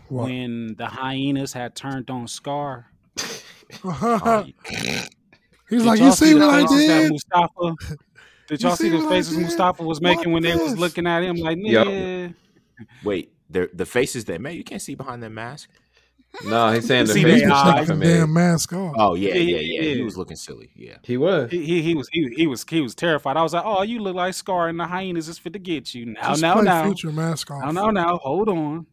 What? When the hyenas had turned on Scar. [LAUGHS] Oh, He's Did like, y'all see what I faces that did? Mustafa? Did You y'all see see the faces? Mustafa was making when they was looking at him like, Yup. nigga? Wait, the the faces they made, you can't see behind their mask. No, he's saying the face they was are- Take the damn mask off. Oh yeah, Yeah, yeah, yeah, yeah. He was looking silly. Yeah. He was. He, he he was he, he was he was terrified. I was like, oh, you look like Scar, and the hyenas is fit to get you. Now, Just now, play now, future mask off. now, now, now. Hold on.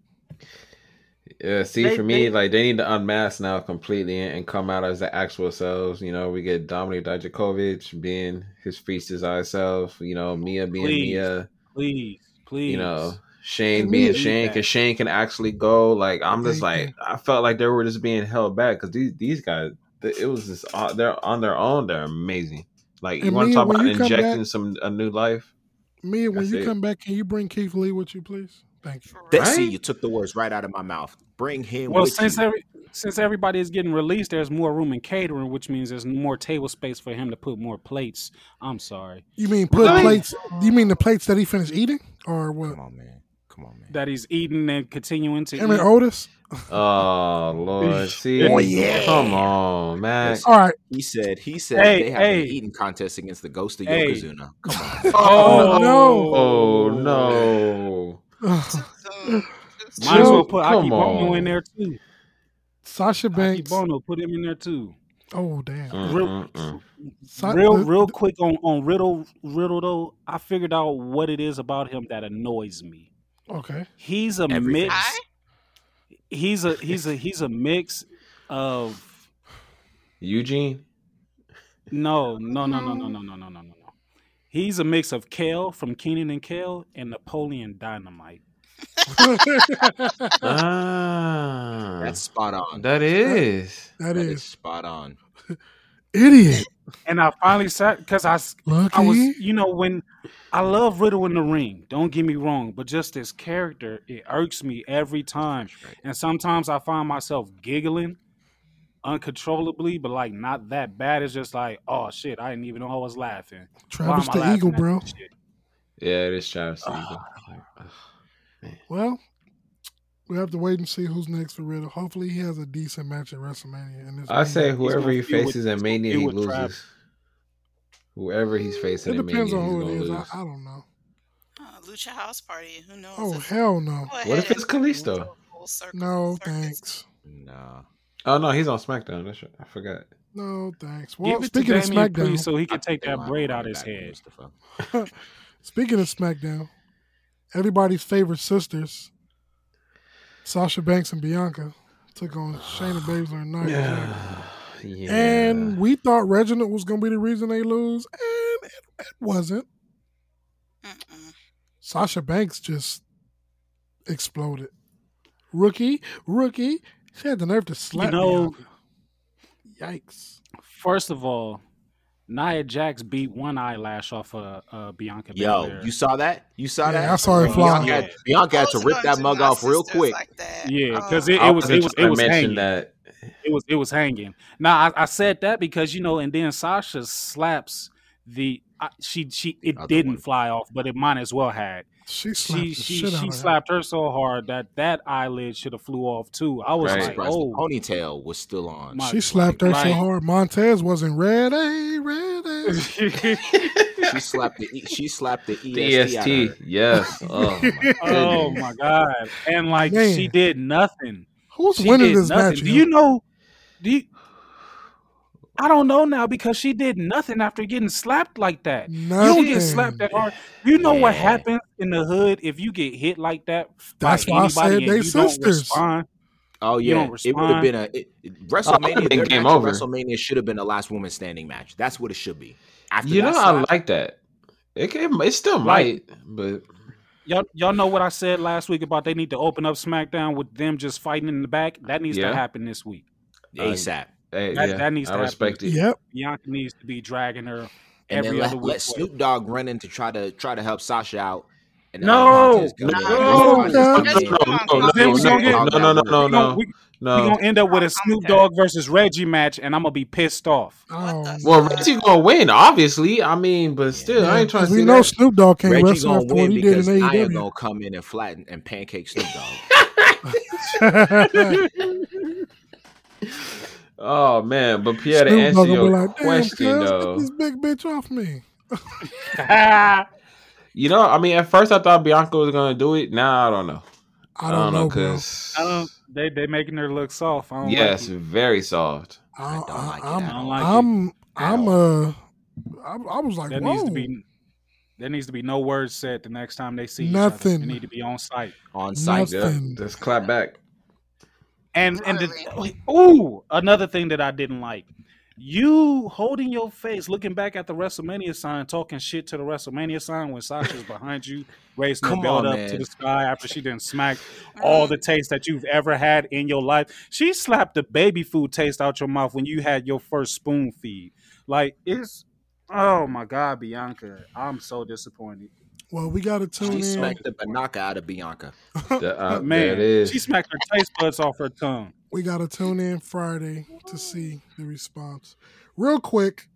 Yeah, see, They- for me, they- like they need to unmask now completely and, and come out as the actual selves. You know, we get Dominik Dijakovic being his feast his eye self. You know, Mia being Please. Mia. Please, please. You know, Shane And being Shane because Shane can actually go. Like I'm just like I felt like they were just being held back because these these guys, it was just uh, they're on their own. They're amazing. Like you And want to talk about injecting back- some a new life. Me, when That's you it. come back, can you bring Keith Lee with you, please? Thank you. For That, real. see, you took the words right out of my mouth. Bring him Well, with since you. every since everybody is getting released, there's more room in catering, which means there's more table space for him to put more plates. I'm sorry You mean put Really? plates? You mean the plates that he finished eating, or what? Come on, man. Come on, man. that he's eating and continuing to Him eat. Otis. [LAUGHS] Oh Lord, [LAUGHS] see, Oh, yeah. come on, Mac. Yes. All right. He said. He said Hey, they have hey. an eating contest against the ghost of Hey. Yokozuna. Come on. [LAUGHS] Oh, no. Oh no. Too soon. Might as well put come Akebono in there too. Sasha Aki Banks. Bono, put him in there too. Oh damn. Mm, Real- mm, mm. Real, real quick on on Riddle. Riddle though, I figured out what it is about him that annoys me. Okay. He's a Everything. mix. Hi? He's a he's a he's a mix of Eugene. no no no no no no no no no no no. He's a mix of Kel from Kenan and Kel and Napoleon Dynamite. [LAUGHS] Ah, That's spot on. that is. that That is is spot on. Idiot. And I finally sat because I s- Lucky. I was you know when I love Riddle in the ring. Don't get me wrong, but just this character it irks me every time. And sometimes I find myself giggling uncontrollably, but like not that bad. It's just like, oh shit, I didn't even know I was laughing. Travis the laughing Eagle, bro. Yeah, it is Travis. the Eagle. Ah. Well, we have to wait and see who's next for Riddle. Hopefully, he has a decent match at WrestleMania. And this I say whoever he feud with- faces in Mania, he loses. Travis. Whoever he's facing It in depends Mania, on he's who gonna it is. I, lose. I don't know. Oh, Lucha House Party. Who knows? Oh If- hell no, What if it's and- Kalisto? no circus. thanks, No. Oh no, he's on SmackDown. That's right. I forgot. no thanks. Well, Give speaking of SmackDown, Priest so he can take that braid out his head. back with Mustafa. speaking of SmackDown, everybody's favorite sisters, Sasha Banks and Bianca, took on Shayna Baszler and Nia Jax. yeah. And we thought Reginald was going to be the reason they lose, and it, it wasn't. Mm-mm. Sasha Banks just exploded. Rookie, rookie. She had the nerve to slap know- Bianca. Yikes. First of all, Nia Jax beat one eyelash off of uh, Bianca Yo, Belair. you saw that? You saw Yeah, that? I saw it fly. Bianca, had, Bianca had to rip that mug off real quick. Like. Yeah, because it- I was- wasn't was- trying to was hanging. that. it was it was hanging. Now I, I said that because you know, and then Sasha slaps the I, she she it Other didn't one. fly off, but it might as well had. She slapped She she she of her. slapped her so hard that that eyelid should have flew off too. I was Right. like, Surprised oh, the ponytail was still on. My- She slapped her so hard. Montez wasn't ready, ready. [LAUGHS] she slapped the E- she slapped the EST. The EST. Yes. [LAUGHS] Oh my oh my god! And like Man. she did nothing. Who's She winning this nothing. match? Do you know? Do you? I don't know now because she did nothing after getting slapped like that. You don't get slapped that hard. You know what happens in the hood if you get hit like that by That's why I said they sisters. Oh yeah, it would have been a it, it- WrestleMania. [LAUGHS] been game over. WrestleMania should have been a last woman standing match. That's what it should be. After You know, that I like that. It can, it still might, but Y'all, y'all know what I said last week about they need to open up SmackDown with them just fighting in the back. That needs Yeah. to happen this week. ASAP. Hey, That- yeah, that needs I to happen. respect it. Yep. Bianca needs to be dragging her and every then other let, which let. Snoop Dogg run in to try to try to help Sasha out. Uh, no! No, no, no, no, no, no, we Snoop gonna no, no, that no, work. no, We, we, no. we gonna end up with a Snoop Dogg versus Reggie match, and I'm gonna be pissed off. Oh, Well, Reggie gonna win, obviously. I mean, but still, I ain't trying to because we see know that. Snoop Dogg can't Reggie wrestle gonna after win what he did because in I am gonna come in and flatten and pancake Snoop Dogg. [LAUGHS] [LAUGHS] Oh man, but Pierre, to answer Dogg will your like, damn, question cuz, get though, this big bitch off me. [LAUGHS] you know, I mean, at first I thought Bianca was gonna do it. Now I don't know. I don't, know, bro. because I don't. They they making her look soft. I don't yes, like very soft. I, don't I, like it I'm, at I don't all. like it. I'm, At I'm, uh, I, I was like, There whoa. needs to be there needs to be no words said the next time they see each other. Nothing. They need to be on site. On site. Yeah, just clap back. And and the, ooh, another thing that I didn't like. You holding your face, looking back at the WrestleMania sign, talking shit to the WrestleMania sign when Sasha's behind you, raising Come the belt on, up man. to the sky after she didn't smack mm. all the taste that you've ever had in your life. She slapped the baby food taste out your mouth when you had your first spoon feed. Like it's oh my god, Bianca. I'm so disappointed. Well, we got to tune She in. She smacked the banaka out of Bianca. The, uh, [LAUGHS] there Man, it is. she smacked her taste buds off her tongue. We got to tune in Friday to see the response. Real quick,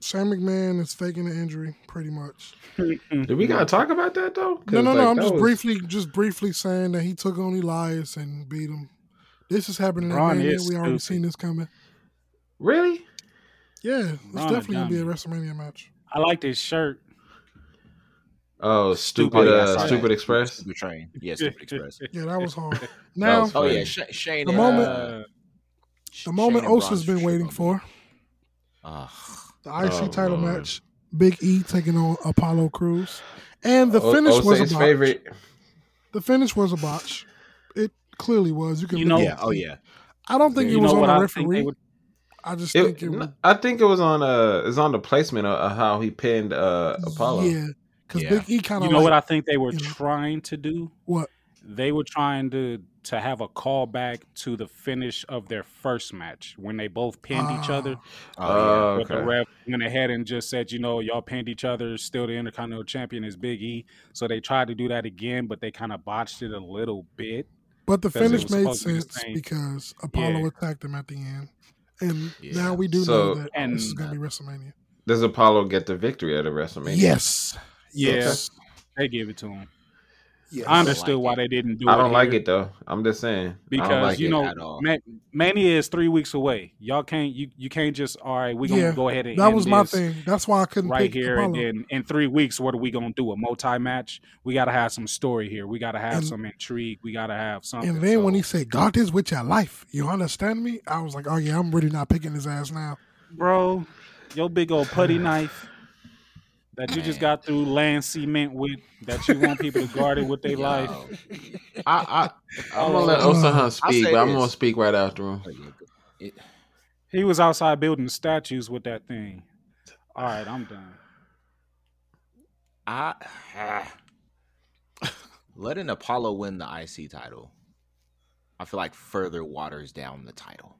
Shane McMahon is faking the injury, pretty much. Did we gotta talk about that though? No, no, no. like, I'm just was- briefly, just briefly saying that he took on Elias and beat him. This is happening at Braun is We already stupid. seen this coming. Really? Yeah, it's Braun a definitely gonna be a. WrestleMania match. I like his shirt. Oh, stupid, yeah, I uh, stupid. Express. Stupid train. Yeah, Stupid Express. [LAUGHS] Yeah, that was hard. Now, was Oh yeah, Sh- Shane. The and, moment- uh, the moment Shane and Osa's Braun's been waiting for Ugh. the IC Oh, title Lord. match. Big E taking on Apollo Crews, and the O- finish was a botch. favorite. The finish was a botch. It clearly was. You can You know- Yeah. Oh yeah. I don't think You it was on what the I referee. would I just It, think it was. I think it was on uh, it's on the placement of, of how he pinned uh Apollo. Yeah, because Yeah. Big E kind of. You know like, what I think they were you know. trying to do? what? They were trying to to have a callback to the finish of their first match when they both pinned each other. Ah, Oh, Oh, But the okay. ref went ahead and just said, you know, y'all pinned each other. Still, the Intercontinental Champion is Big E. So they tried to do that again, but they kind of botched it a little bit. But the finish made supposed be sense because Apollo Yeah. attacked him at the end, and Yeah. now we do So- know that And- this is going to be WrestleMania. Does Apollo get the victory at a WrestleMania? Yes. Yeah, Yes. they give it to him. Yes. I understood like why it. they didn't do it. I don't like here it though. I'm just saying. I because don't like you know at all. Ma- is three weeks away. Y'all can't you you can't just all right. We gonna Yeah, go ahead and That end was my this thing. That's why I couldn't right pick here Apollo. and then in three weeks what are we gonna do a multi match? We gotta have some story here. We gotta have And- some intrigue. We gotta have something. and then when he said, "God is with your life," you understand me? I was like, "Oh yeah, I'm really not picking his ass now." bro, your big old putty [SIGHS] knife that you just got through laying cement with that you want people to guard it with their life. I, I I'm gonna let Osa Hunt speak, but I'm gonna speak right after him. He was outside building statues with that thing. All right, I'm done. I [SIGHS] letting Apollo win the IC title. I feel like further waters down the title.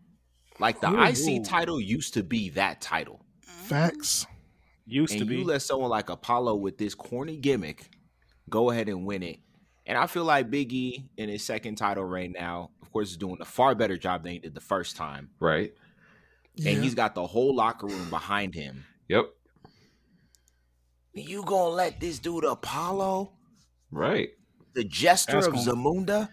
Like the Ooh. IC title used to be that title, Facts. Used to be. you let someone like Apollo with this corny gimmick go ahead and win it. And I feel like Big E in his second title right now, of course, is doing a far better job than he did the first time. Right. Yeah. And he's got the whole locker room behind him. Yep. You gonna let this dude Apollo, Right. the jester That's of gonna- Zamunda,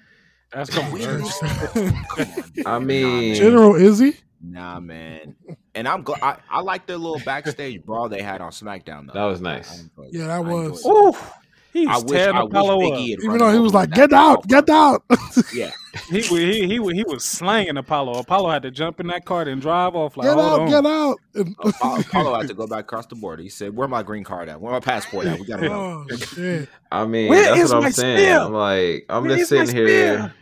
That's gonna win [LAUGHS] Come on. I mean- General Izzi. Nah, man. And I'm glad. I, I like the little backstage brawl they had on SmackDown. Though That was nice. enjoyed Yeah, that was. enjoyed it. Oof. He's I wish, I wish Apollo Big. Had Even though he was with like, "Get out, baseball get out." Yeah, He, he he wa- he was slaying Apollo. Apollo had to jump in that cart and drive off. Like, get out, on. get out. Apollo, Apollo had to go back across the border. He said, "Where my green card at? Where my passport at? We gotta go." oh shit. I mean, Where that's is what my I'm saying. spear? I'm like, I'm Where just sitting here,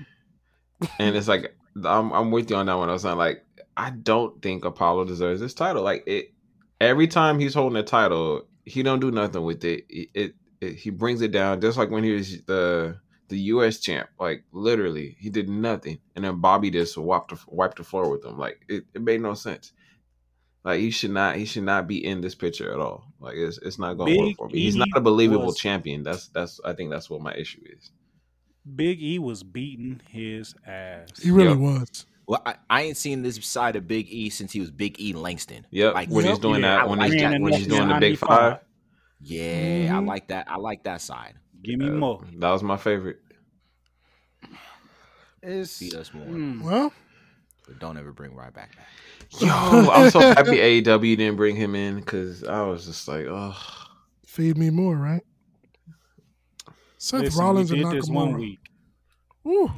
and it's like, I'm, I'm with you on that one. I was saying, like, I don't think Apollo deserves this title. Like, it every time he's holding a title, he don't do nothing with it. It, it, it he brings it down, just like when he was the the U.S. champ. Like, literally, he did nothing, and then Bobby just wiped the, wiped the floor with him. Like, it, it made no sense. Like he should not he should not be in this picture at all. Like it's it's not going to work for me. He's not a believable was- champion. That's that's I think that's what my issue is. Big E was beating his ass. He really Yep. was. Well, I, I ain't seen this side of Big E since he was Big E Langston. Yep. Like, when he's Yep. doing Yeah, that I when like he's that. when he's doing the big five. Yeah, I Mhm. like that. I like that side. Give me uh, more. That was my favorite. It's, Beat us more. mm, Well, But don't ever bring right back back. Yo, I'm so happy AEW didn't bring him in because I was just like, oh, feed me more, right? Seth listen, Rollins we and did this one Nakamura. week. Ooh,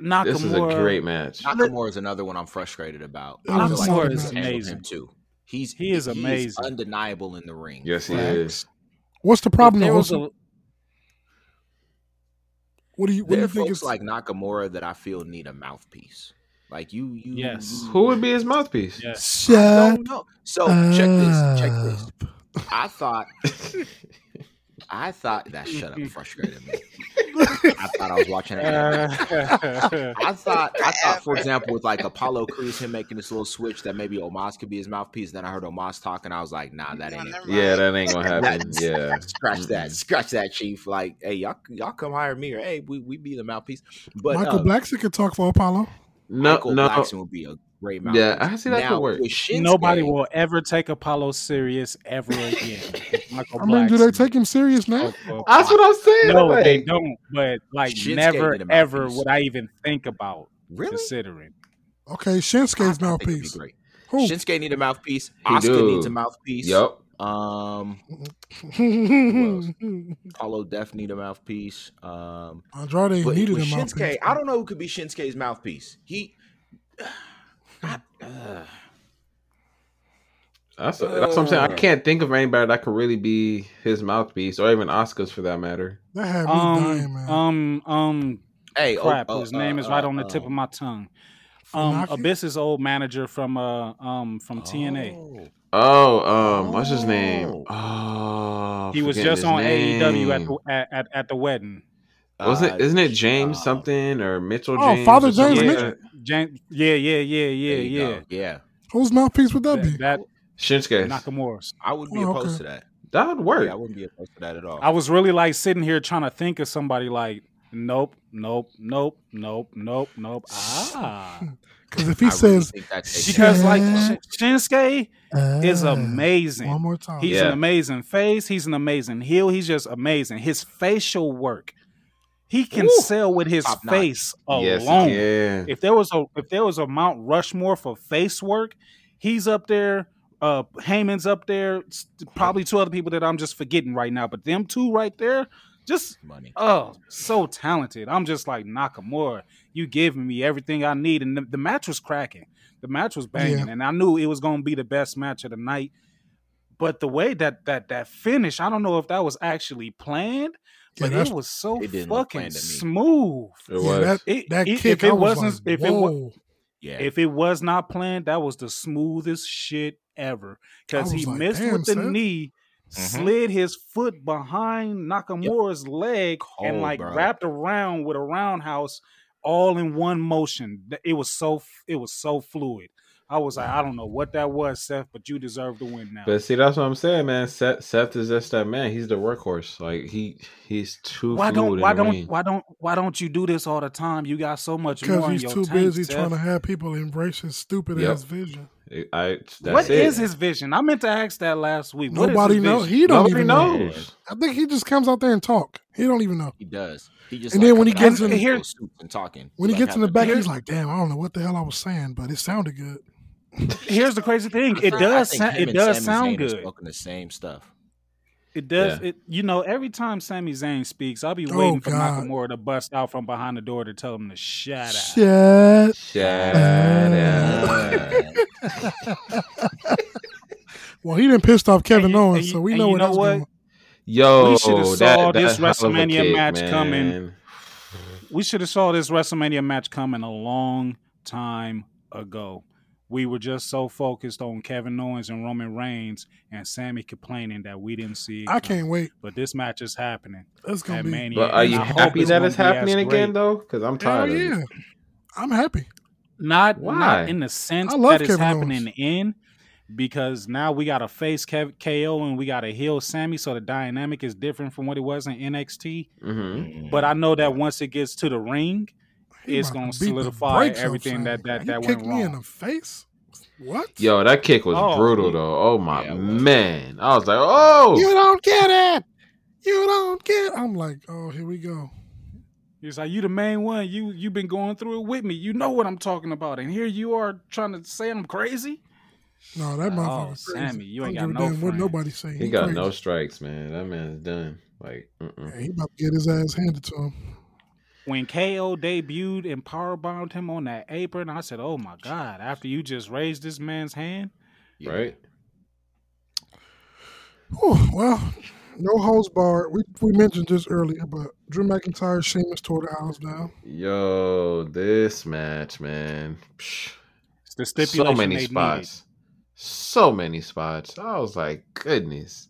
Nakamura, this is a great match. Nakamura is another one I'm frustrated about. That I was feel a like solid they match. handled amazing. too. He's He is he's amazing. undeniable in the ring. Yes, he Facts. is. what's the problem? there was a, what do you what do There you are think folks it's like Nakamura that I feel need a mouthpiece. Like you, you. Yes. you- Who would be his mouthpiece? yes. I Shut don't know. So check this. Check this. I thought. [LAUGHS] I thought that shut up [LAUGHS] frustrated me. I thought I was watching it. Uh, [LAUGHS] I thought, I thought, for example, with like Apollo Crews, him making this little switch that maybe Omos could be his mouthpiece. Then I heard Omos talking. And I was like, nah, that No, ain't it. never Yeah, that ain't gonna [LAUGHS] happen. [LAUGHS] Yeah, Scratch that, scratch that, chief. Like, hey, y'all, y'all come hire me, or hey, we, we be the mouthpiece. But Michael uh, Blackson could talk for Apollo. no, Michael no. Blackson would be a great mouthpiece. Yeah, I see that now, could work. Shinsuke, Nobody will ever take Apollo serious ever again. Michael I mean, do they take him serious now? That's what I'm saying. No, like, they don't. But like, Shinsuke never ever mouthpiece. would I even think about Really? considering. Okay, I- I Shinsuke's think it'd be mouthpiece. great. Who? Shinsuke need a mouthpiece. He Asuka do. needs a mouthpiece. Yup. Um, Andrade [LAUGHS] Apollo Def need a mouthpiece. Um, needed a with mouthpiece. Shinsuke, I don't know who could be Shinsuke's mouthpiece. He. I- [SIGHS] uh, That's, that's what I'm saying. I can't think of anybody that could really be his mouthpiece, or even Asuka's for that matter. That had me dying, Um, man. um, um, hey, oh, crap. oh, his name uh, is right on the uh, tip of um, my tongue. Um, Funaki? Abyss's old manager from uh um from TNA. oh. Oh, um, what's his name? Oh. Oh, He was just on AEW at the at, at, at the wedding. Wasn't Uh, isn't it James uh, something or Mitchell Oh, James? Father James like Mitchell. that? Jan- yeah, yeah, yeah, yeah, yeah. go. Yeah, Whose mouthpiece would that be? That, that Shinsuke. Nakamura's. I wouldn't be Oh, opposed okay. to that. That would work. Yeah, I wouldn't be opposed to that at all. I was really like sitting here trying to think of somebody like, nope, nope, nope, nope, nope, nope. [LAUGHS] Ah, Because if he I says think that takes- because like Shit. Sh- Shinsuke is uh, amazing. One more time. He's Yeah. an amazing face. He's an amazing heel. He's just amazing. His facial work, he can Woo. sell with his Top notch. face yes, he alone. can. if there was a if there was a Mount Rushmore for face work, he's up there. Uh, Heyman's up there. Probably two other people that I'm just forgetting right now, but them two right there, just money. oh, so talented. I'm just like Nakamura. You giving me everything I need, and the, the match was cracking. The match was banging, Yeah. and I knew it was going to be the best match of the night. But the way that that that finish, I don't know if that was actually planned, Yeah, but that's- it was so It didn't fucking planned to me. smooth. It yeah, was. that, It- that it- kick, if it I was wasn't- like, if it wa- whoa. Yeah, If it was not planned, that was the smoothest shit ever. Because he like, missed with the Seth." knee, Mhm. slid his foot behind Nakamura's leg, and like bro. wrapped around with a roundhouse, all in one motion. It was so it was so fluid. I was like, I don't know what that was, Seth, but you deserve to win now. But see, that's what I'm saying, man. Seth, Seth is just that man. He's the workhorse. Like he, he's too why don't why don't ring. why don't why don't you do this all the time? You got so much Because more in he's your too tank, busy Seth. trying to have people embrace his stupid Yep. ass vision. I, that's What it. is his vision? I meant to ask that last week. Nobody knows. He don't Nobody even know. knows. I think he just comes out there and talk. He don't even know. he does. He just And then when he gets in- here- and talking. When he Like gets in the back, he's like, "Damn, I don't know what the hell I was saying, but it sounded good." Here's the crazy thing. It does. Sa- it does Sami sound Zayn good. Smoking the same stuff. It does. Yeah. It you know every time Sami Zayn speaks, I'll be Oh, waiting for God. Nakamura to bust out from behind the door to tell him to shut up. Shut. Shut up. [LAUGHS] Well, he didn't pissed off Kevin And you- Owens, you- so we know you where know what? going. Yo, We shoulda that, saw this that's hell of a WrestleMania kick, match coming. We should have saw this WrestleMania match coming a long time ago. We were just so focused on Kevin Owens and Roman Reigns and Sami complaining that we didn't see it. I coming. can't wait. But this match is happening That's gonna be. Mania. But are you I happy that it's happening again though? Because I'm Hell tired. of it. yeah, I'm happy. Not Why? not in the sense I love that it's Kevin happening Owens. in because now we got a face Kev- KO and we got a heel Sami, so the dynamic is different from what it was in NXT. hmm But I know that once it gets to the ring, He it's gonna to beat the solidify everything that Sami. that He that kicked went me in the face. What? Yo, that kick was Oh, brutal yeah. though. Oh my Yeah, man, I was like, oh, You don't get it. You don't get. I'm like, oh, here we go. He's like, "You the main one. You you've been going through it with me. You know what I'm talking about, and here you are trying to say I'm crazy." No, that Oh, motherfucker. Sami, you ain't I don't got no damn what nobody say. he got crazy. no strikes, man. That man's done. Like. Yeah, he about to get his ass handed to him. When KO debuted and powerbombed him on that apron, I said, "Oh my god!" After you just raised this man's hand, Yeah. right? Whew, well, no holds barred. We we mentioned this earlier, but Drew McIntyre, Sheamus tore the house down. Yo, this match, man. Psh, it's the so many they spots. So many spots. I was like, goodness.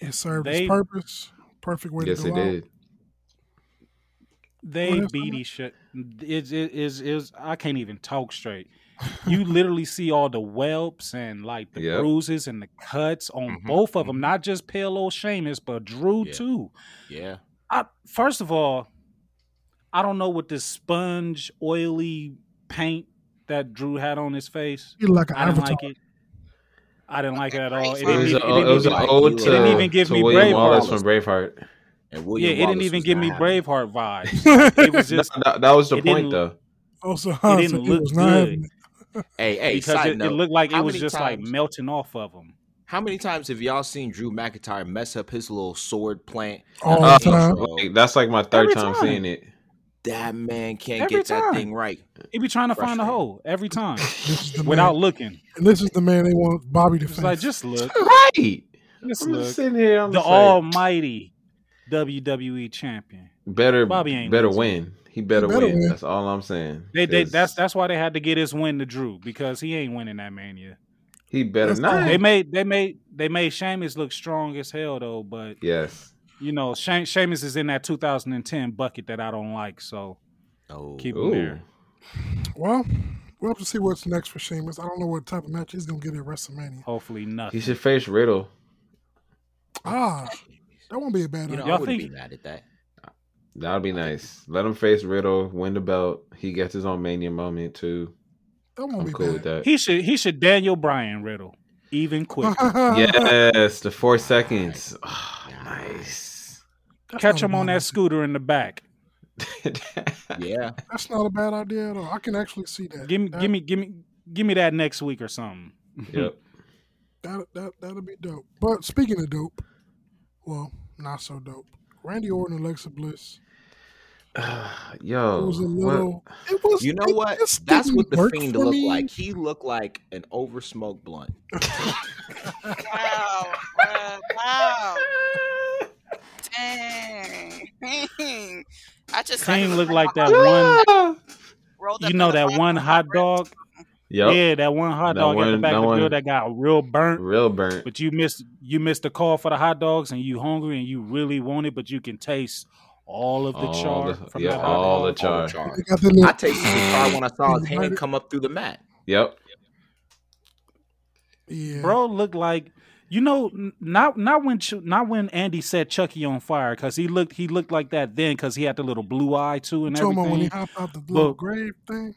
It served They- its purpose. Perfect way Yes, to it go out. did. They beat each other. It is is I can't even talk straight. You [LAUGHS] literally see all the whelps and like the Yep. bruises and the cuts on Mhm, both of them. Not just pale old Sheamus, but Drew Yeah. too. Yeah. I first of all, I don't know what this sponge oily paint that Drew had on his face. He like an I didn't avatar. like it. I didn't like it at all. It It It didn't was, even, a, it it was an even, ode it to, didn't even give to me William Braveheart. Wallace from Braveheart. And yeah, William it didn't even give me having. Braveheart vibes. [LAUGHS] It was just that, that- that was the point, though. Also, it didn't said look was good. Hey, hey, because side it, it looked like it was many just like melting off of him. How many times have y'all seen Drew McIntyre mess up his little sword plant? All Uh, the time. like, that's like my third time, time. seeing it. That man can't Every get that thing right. He be trying to find a hole every time [LAUGHS] This is the without man. looking. And this is the man they want Bobby to It's face. like just look, Right. just I'm look. just sitting here. I'm The just like, Almighty WWE champion. better, Bobby ain't better losing. win. He better, better win. win. That's all I'm saying. They, they 'Cause that's that's why they had to get his win to Drew because he ain't winning that mania. he better That's not. all. They made they made they made Sheamus look strong as hell though, but yes. you know she- Sheamus is in that 2010 bucket that I don't like, so Oh, keep him Ooh. there. well, we'll have to see what's next for Sheamus. I don't know what type of match he's gonna get at WrestleMania. Hopefully nothing. He should face Riddle. Ah, that won't be a bad you know, idea. I Y'all wouldn't think- be mad at that. That'd be nice. Let him face Riddle, win the belt. He gets his own Mania moment too. that won't I'm be cool with that. He should he should Daniel Bryan Riddle even quicker. [LAUGHS] yes, the four seconds. Oh, nice. Ah, That's Catch him on bad that scooter in the back. [LAUGHS] Yeah. That's not a bad idea at all. I can actually see that. Give me that, give me give me give me that next week or something. yep. [LAUGHS] that that that'll be dope. But speaking of dope, well, not so dope. Randy Orton, Alexa Bliss. [SIGHS] Yo, It was a what- little. It was. You know it what? That's what the work fiend looked me. like. He looked like an oversmoked blunt. [LAUGHS] Wow, bruh, wow. Dang. [LAUGHS] I just saw King him look like that one. You know that one hot dog. Yep. Yeah, that one hot That dog at the back of the one- grill that got real burnt. Real burnt. But you missed you missed the call for the hot dogs and you hungry and you really want it, but you can taste all of the All char the- from yeah, that hot all the dog. char. All the char. They got the little, I tasted the char when I saw his Right. hand come up through the mat. Yep. yeah, Bro looked like you know n- not not when not when Andy set Chucky on fire because he looked he looked like that then because he had the little blue eye too and You talking about when he hopped out the little But- grave thing?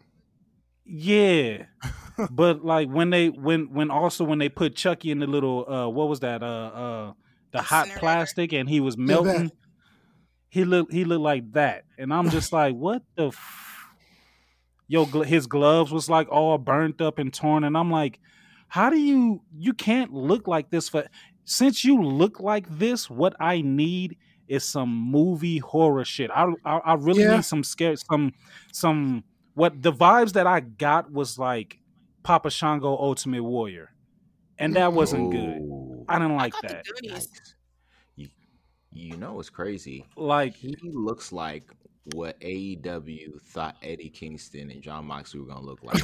Yeah, [LAUGHS] but like when they when when also when they put Chucky in the little uh what was that uh uh the hot plastic and he was melting. he looked he looked like that, and I'm just like, what the. F-? Yo, gl- his gloves was like all burnt up and torn, and I'm like, how do you you can't look like this for since you look like this? What I need is some movie horror shit. I I, I really Yeah. need some scare some some what the vibes that I got was like Papa Shango Ultimate Warrior, and that wasn't good. I didn't like got the that. You, you know what's crazy? Like He looks like what AEW thought Eddie Kingston and Jon Moxley were gonna look like. [LAUGHS]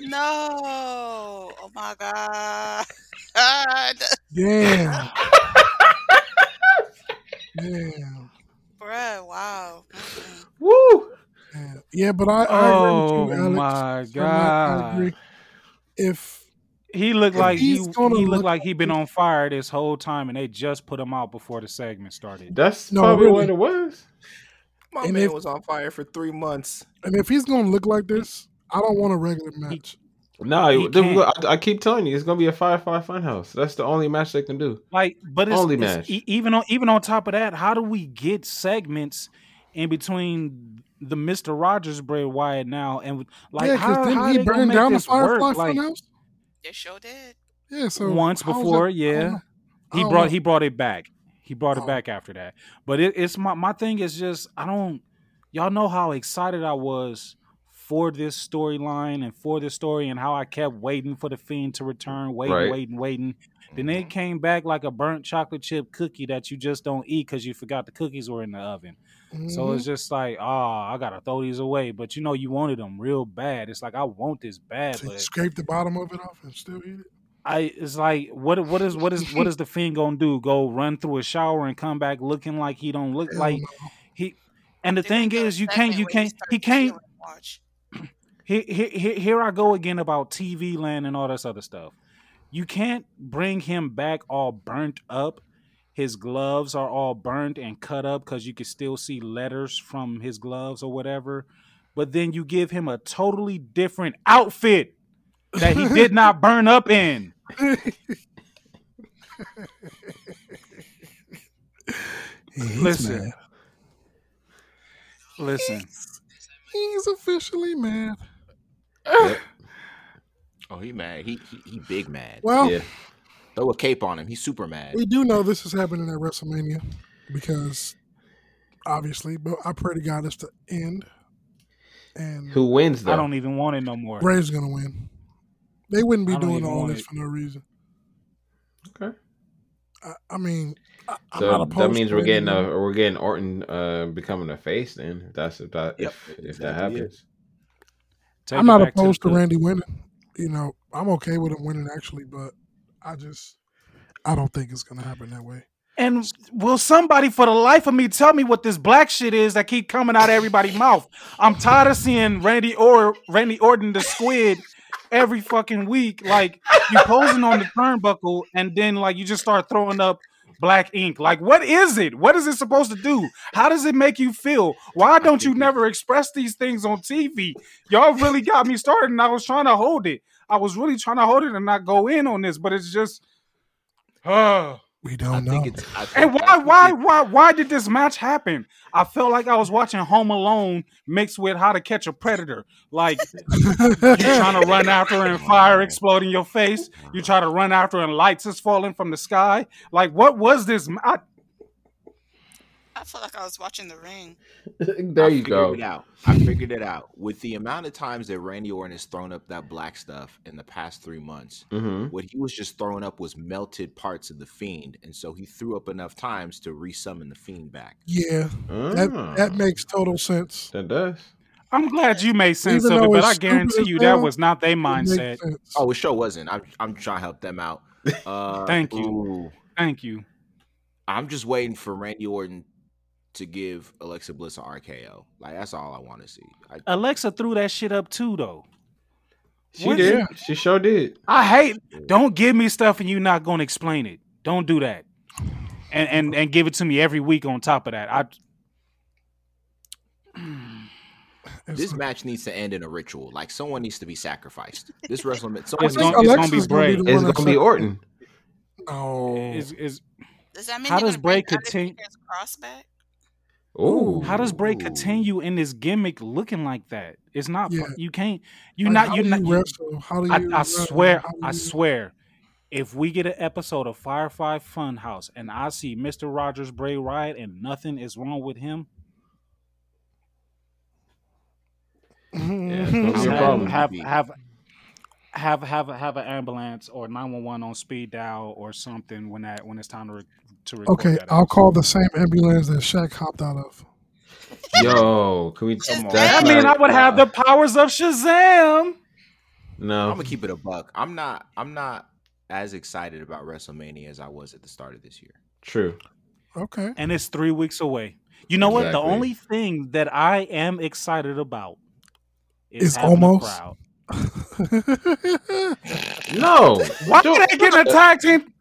no. Oh my god. Damn. [LAUGHS] Damn bruh, wow. Woo! Yeah, but I, I oh, agree Alex. my god! If he looked if like he, he looked like he'd been on fire this whole time, and they just put him out before the segment started. That's no, probably really. what it was. My and man if, was on fire for three months. And if he's gonna look like this, I don't want a regular match. No, He. I, I keep telling you, it's gonna be a Firefly Funhouse. That's the only match they can do. Like, but it's, Only it's- match. even on even on top of that, how do we get segments in between the Mister Rogers Bray Wyatt now and like yeah, how, because how he they burned down the this Firefly work? Like Funhouse. They sure did. Yeah, so once before, it- yeah, he brought know. he brought it back. He brought Oh. it back after that. But it, it's my my thing is just I don't y'all know how excited I was for this storyline and for this story and how I kept waiting for the fiend to return, waiting, Right. waiting, waiting. Then it came back like a burnt chocolate chip cookie that you just don't eat because you forgot the cookies were in the oven. So Mhm. it's just like, oh, I gotta throw these away. But you know, you wanted them real bad. It's like I want this bad, So but scrape the bottom of it off and still eat it. I it's like what what is what is what is the fiend gonna do? Go run through a shower and come back looking like he don't look Hell like no. he. And the They thing could do a is, you can't you can't he can't. Watch. Here, here, here I go again about TV land and all this other stuff. You can't bring him back all burnt up. His gloves are all burnt and cut up because you can still see letters from his gloves or whatever. But then you give him a totally different outfit that he did not [LAUGHS] burn up in. He's Listen. Listen, He's officially mad. [LAUGHS] Oh, he mad. He he, he big mad. Well, Yeah. Throw a cape on him. He's super mad. we do know this is happening at WrestleMania because obviously, but I pray to God it's the end. And Who wins though? I don't even want it no more. Bray's gonna win. They wouldn't be doing all this it. for no reason. Okay. I, I mean, I, I'm not So that means we're getting a, we're getting Orton uh, becoming a face then. If that's if that Yep, if, if that exactly it. happens. Take I'm not opposed to, cook. Randy winning. You know, I'm okay with him winning actually, but I just I don't think it's gonna happen that way. And will somebody, for the life of me, tell me what this black shit is that keep coming out of everybody's mouth? I'm tired of seeing Randy or Randy Orton the squid every fucking week. Like you posing on the turnbuckle, and then like you just start throwing up black ink. Like what is it? What is it supposed to do? How does it make you feel? Why don't you never express these things on TV? Y'all really got me started, and I was trying to hold it. I was really trying to hold it and not go in on this, but it's just. [SIGHS] [SIGHS] Uh, We don't know. think it's. I think, and why, why, why, why did this match happen? I felt like I was watching Home Alone mixed with How to Catch a Predator. Like you trying [LAUGHS] to run after and fire explode in your face. You try to run after and lights is falling from the sky. Like what was this? I, I felt like I was watching The Ring. [LAUGHS] there I you figured go. It out. I figured it out. With the amount of times that Randy Orton has thrown up that black stuff in the past three months, hmm what he was just throwing up was melted parts of the fiend, and so he threw up enough times to resummon the fiend back. yeah, that Ah. that makes total sense. that does. I'm glad you made sense Even of it, but I guarantee you that was not their mindset. Oh, it sure wasn't. I'm I'm trying to help them out. [LAUGHS] Uh, Thank you. ooh. Thank you. I'm just waiting for Randy Orton to give Alexa Bliss an RKO. Like that's all I want to see. I, Alexa threw that shit up too, though. She What? did. She sure did. I hate. Don't give me stuff and you're not going to explain it. Don't do that. And and and give it to me every week. On top of that, I. [SIGHS] This match needs to end in a ritual. Like someone needs to be sacrificed. This [LAUGHS] WrestleMania. I Someone It's think gonna- to it's gonna be Bray. the It's gonna be Orton. Oh, Is is Does that mean How they're does Bray bring continue- cross back? Ooh. how does Bray continue in this gimmick looking like that? It's not. Yeah. You can't. You Like, not. how You do not. you you- wrestle? How do you? I, I wrestle? swear. How do I swear. If we get an episode of Firefly Funhouse and I see Mister Rogers Bray Wyatt and nothing is wrong with him, Yeah, it's [LAUGHS] gonna be a have, problem. have have have have have an ambulance or nine one one on speed dial or something when that when it's time to re- to record Okay, that I'll episode. call the same ambulance that Shaq hopped out of. Yo, can we? Come on. I mean, not- I would have the powers of Shazam. No, I'm gonna keep it a buck. I'm not. I'm not as excited about WrestleMania as I was at the start of this year. true. Okay, and it's three weeks away. You know what? The only thing that I am excited about is It's almost- [LAUGHS] No, Why Don't- did they get a tag team?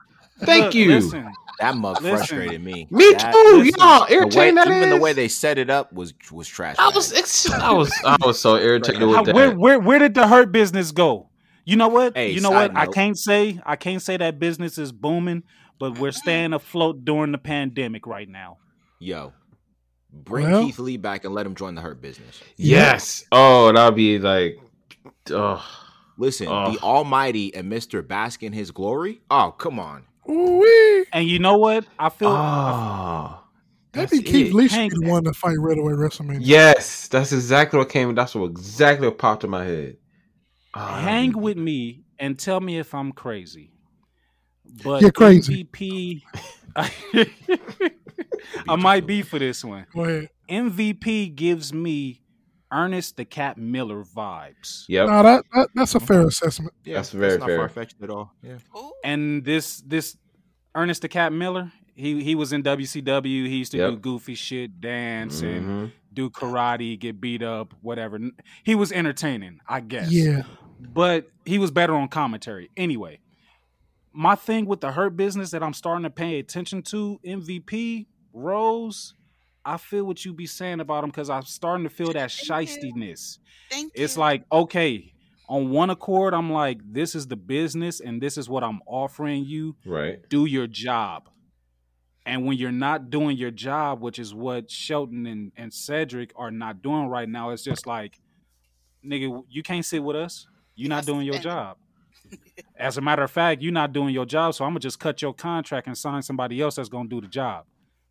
Thank Look, you. Listen, That mug Listen. frustrated me. Me That- too. listen, Y'all The way, irritating that even the way they set it up was was trash. I was, ex- I was, I was so irritated with where that. where where where did the hurt business go? You know what? Hey, you know side what? I can't say I can't say that business is booming, but we're staying afloat during the pandemic right now. Yo, bring Well- Keith Lee back and let him join the Hurt Business. Yes. Oh, that'd be like, oh, Listen, Oh. the Almighty and Mister Bask in His glory. Oh, come on. Ooh-wee. And you know what? I feel oh. Ah, Maybe That's Keith. Lee should be the one to fight Riddle at WrestleMania. Yes, that's exactly what came. That's what exactly what popped in my head. Oh, hang with me and tell me if I'm crazy. But You're crazy. MVP [LAUGHS] [LAUGHS] I might be for this one. Go ahead. MVP gives me Ernest the Cat Miller vibes. Yep. No, that, that that's a fair assessment. Yeah, That's very not fair. far fetched at all. Yeah. Ooh, And this this Ernest the Cat Miller, he he was in WCW. He used to do goofy shit, dance and Mhm. do karate, get beat up, whatever. He was entertaining, I guess. Yeah. but he was better on commentary. Anyway, my thing with the hurt business that I'm starting to pay attention to, MVP Rose. I feel what you be saying about him because I'm starting to feel that Thank you. shystiness. thank It's like okay, on one accord, I'm like, this is the business and this is what I'm offering you. Right. Do your job. And when you're not doing your job, which is what Shelton and, and Cedric are not doing right now, it's just like, nigga, you can't sit with us. You're not doing your job. [LAUGHS] As a matter of fact, you're not doing your job, so I'm gonna just cut your contract and sign somebody else that's gonna do the job.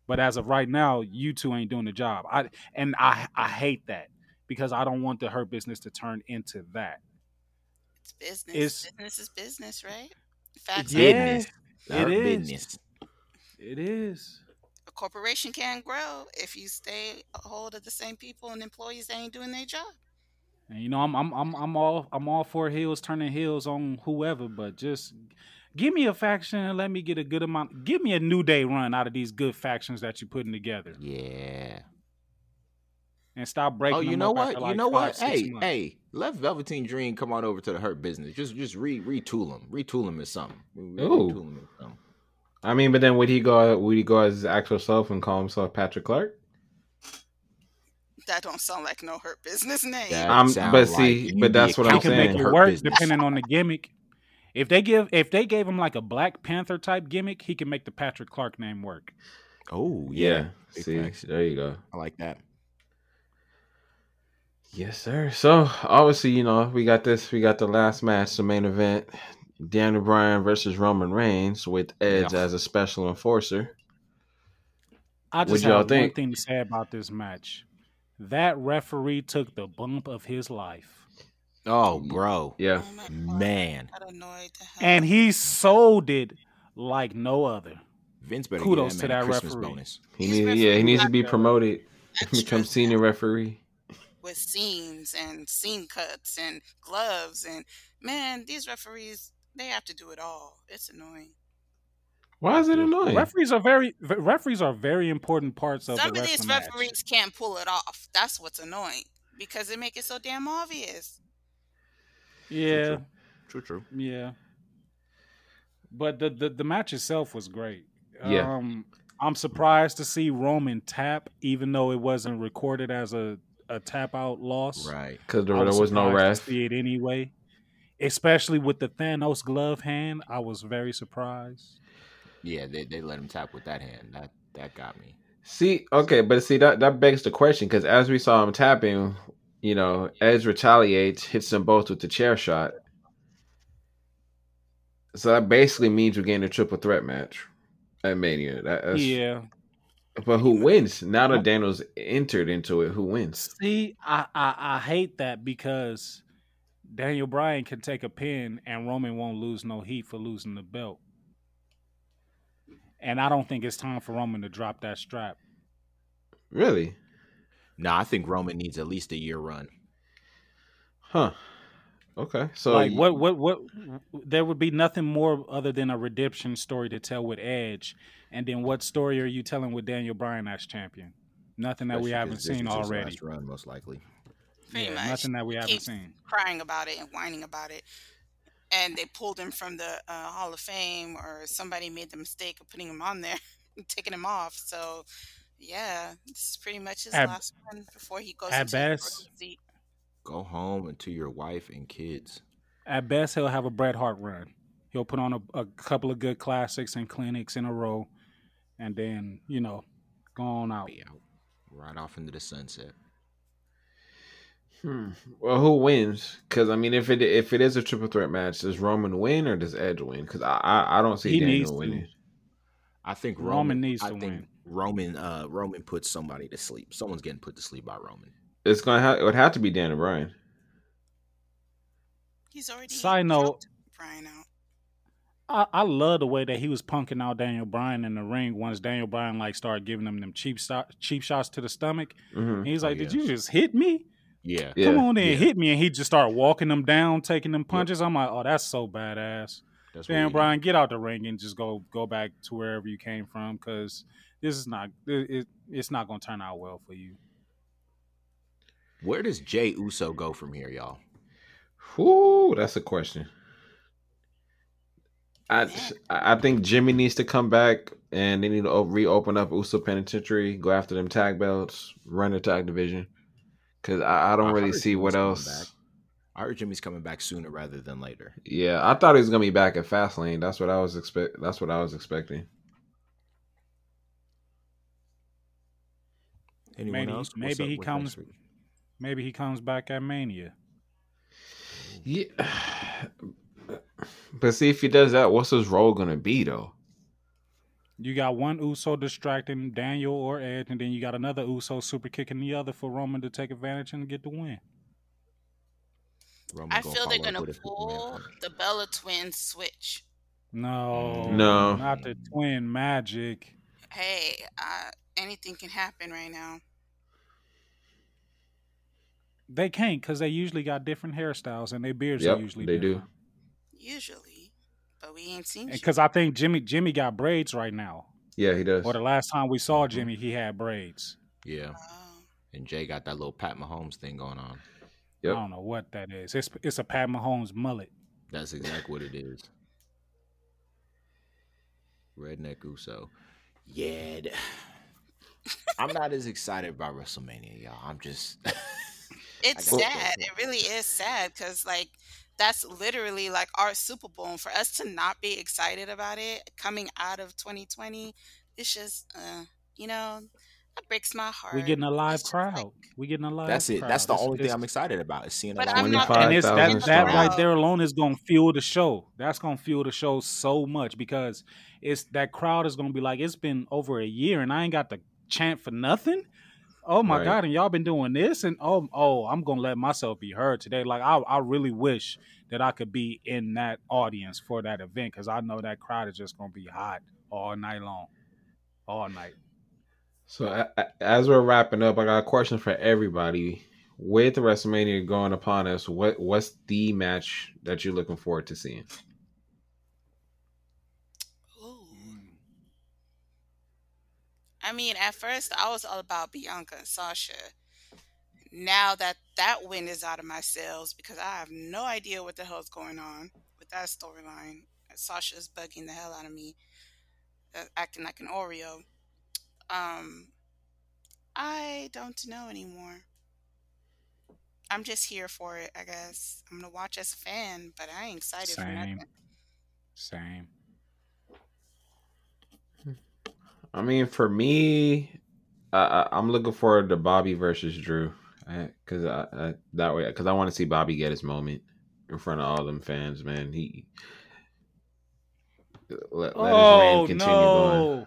But as of right now, you two ain't doing the job. I and I I hate that because I don't want the hurt business to turn into that. it's business. it's- business is business, right? Facts. Yeah. are- Business. The it Hurt is. Business. It is. A corporation can't grow if you stay a hold of the same people and employees that ain't doing their job. And you know, I'm I'm I'm I'm all I'm all for heels turning heels on whoever, but just give me a faction and let me get a good amount. Give me a new day run out of these good factions that you're putting together, Yeah. and stop breaking. Oh, you them know up what? after, you know five, what? Hey, months. hey, let Velveteen Dream come on over to the Hurt Business. Just, just re retool him. Retool him as something. Re- Ooh. Retool him as something. I mean, but then would he go? Would he go as his actual self and call himself Patrick Clark? That don't sound like no hurt business name. That Um, but like see, you but that's what I'm He can make it work Business. depending on the gimmick. If they give if they gave him like a Black Panther type gimmick, he can make the Patrick Clark name work. Oh Yeah. yeah, See, facts. there you go. I like that. Yes, sir. So obviously, you know, we got this. We got the last match, the main event: Daniel Bryan versus Roman Reigns with Edge Yeah. as a special enforcer. I What just y'all have one thing to say about this match. That referee took the bump of his life. Oh, bro, Yeah, Oh my God, man, That annoyed the hell. And he sold it like no other. Vince better Kudos get to that, man a that Christmas referee. bonus. he He's needs. Yeah, he needs to be promoted, [LAUGHS] become senior referee. with scenes and scene cuts and gloves and man, these referees they have to do it all. It's annoying. Why is it annoying? Referees are very referees are very important parts of Some the of these wrestling match. referees can't pull it off. That's what's annoying because they make it so damn obvious. Yeah, True, true. yeah. But the, the the match itself was great. Yeah. Um, I'm surprised to see Roman tap, even though it wasn't recorded as a, a tap out loss. Right. Because there, I there was no surprised ref. to See it anyway, especially with the Thanos glove hand. I was very surprised. Yeah, they, they let him tap with that hand. That that got me. See, okay, but see that that begs the question because as we saw him tapping, you know, Edge retaliates, hits them both with the chair shot. So that basically means we're getting a triple threat match at Mania. That, yeah. But who wins now that Daniel's entered into it? Who wins? See, I, I I hate that because Daniel Bryan can take a pin and Roman won't lose no heat for losing the belt. And I don't think it's time for Roman to drop that strap. Really? Nah, I think Roman needs at least a year run. Huh? Okay. So like y- what what what there would be nothing more other than a redemption story to tell with Edge. And then what story are you telling with Daniel Bryan as champion? Nothing that we haven't seen already. Run, most likely. Pretty yeah, much. nothing that we He haven't keeps seen. crying about it and whining about it. And they pulled him from the uh, Hall of Fame, or somebody made the mistake of putting him on there, [LAUGHS] taking him off. So, yeah, this is pretty much his At- last one before he goes at into the best- royal seat. Go home and to your wife and kids. At best, he'll have a Bret Hart run. He'll put on a, a couple of good classics and clinics in a row, and then you know, go on out. Be out. Right off into the sunset. Hmm. Well, who wins? Because I mean, if it if it is a triple threat match, does Roman win or does Edge win? Because I, I I don't see He Daniel needs to. winning. I think Roman Roman, needs I to think win. Roman uh Roman puts somebody to sleep. Someone's getting put to sleep by Roman. It's gonna have it would have to be Daniel Bryan. He's already Side note, choked Bryan out. I, I love the way that he was punking out Daniel Bryan in the ring once Daniel Bryan like started giving him them cheap shot, cheap shots to the stomach. hmm And he's Oh, like, "Did yeah. you just hit me? Yeah. Yeah. Come on in, yeah. hit me!" And he just started walking them down, taking them punches. I'm like, "Oh, that's so badass." That's what Daniel Bryan, get out the ring and just go go back to wherever you came from because this is not it, it- it's not going to turn out well for you. Where does Jay Uso go from here, y'all? Whoo, that's a question. I I think Jimmy needs to come back and they need to reopen up Uso Penitentiary, go after them tag belts, run the tag division. Because I, I don't I really see Jimmy's what else. back. I heard Jimmy's coming back sooner rather than later. Yeah, I thought he was gonna be back at Fastlane. That's what I was expect. That's what I was expecting. Anyone Maybe- else? What's maybe he comes- Maybe he comes back at Mania. Yeah, [SIGHS] but see if he does that, what's his role gonna be though? You got one Uso distracting Daniel or Edge, and then you got another Uso super kicking the other for Roman to take advantage and get the win. Roman I feel they're gonna with a Superman pull the Bella twins switch. No, No. not the twin magic. Hey, uh, anything can happen right now. They can't because they usually got different hairstyles and their beards are usually they do. different. Usually, but we ain't seen. Because I think Jimmy Jimmy got braids right now. Yeah, he does. Or the last time we saw Mhm. Jimmy, he had braids. Yeah, Oh. and Jay got that little Pat Mahomes thing going on. Yep. I don't know what that is. It's it's a Pat Mahomes mullet. That's exactly what it is. Redneck Uso. Yeah. Th- I'm not as excited about WrestleMania, y'all. I'm just [LAUGHS] It's sad. It really is sad because like that's literally like our Super Bowl. And for us to not be excited about it coming out of 2020, it's just uh, you know, that breaks my heart. We're getting a live It's crowd. like- we getting a live. that's it. crowd. That's the It's- only thing I'm excited about is seeing a But live I'm not- crowd. and it's that that right there alone is gonna fuel the show. That's gonna fuel the show so much because it's that crowd is gonna be like, it's been over a year and I ain't got to chant for nothing. Oh my Right. god, and y'all been doing this and oh oh, I'm gonna let myself be heard today. Like I I really wish that I could be in that audience for that event because I know that crowd is just gonna be hot all night long, all night. So as we're wrapping up, I got a question for everybody. With the WrestleMania going upon us, what what's the match that you're looking forward to seeing? I mean, at first I was all about Bianca and Sasha. Now that that wind is out of my sails because I have no idea what the hell's going on with that storyline. Sasha's bugging the hell out of me, uh, acting like an Oreo. Um, I don't know anymore. I'm just here for it, I guess. I'm gonna watch as a fan, but I ain't excited for Same. nothing. Same. I mean, for me, I, I, I'm looking forward to Bobby versus Drew, because I, I, that way, because I want to see Bobby get his moment in front of all them fans. Man, he let, let oh continue going.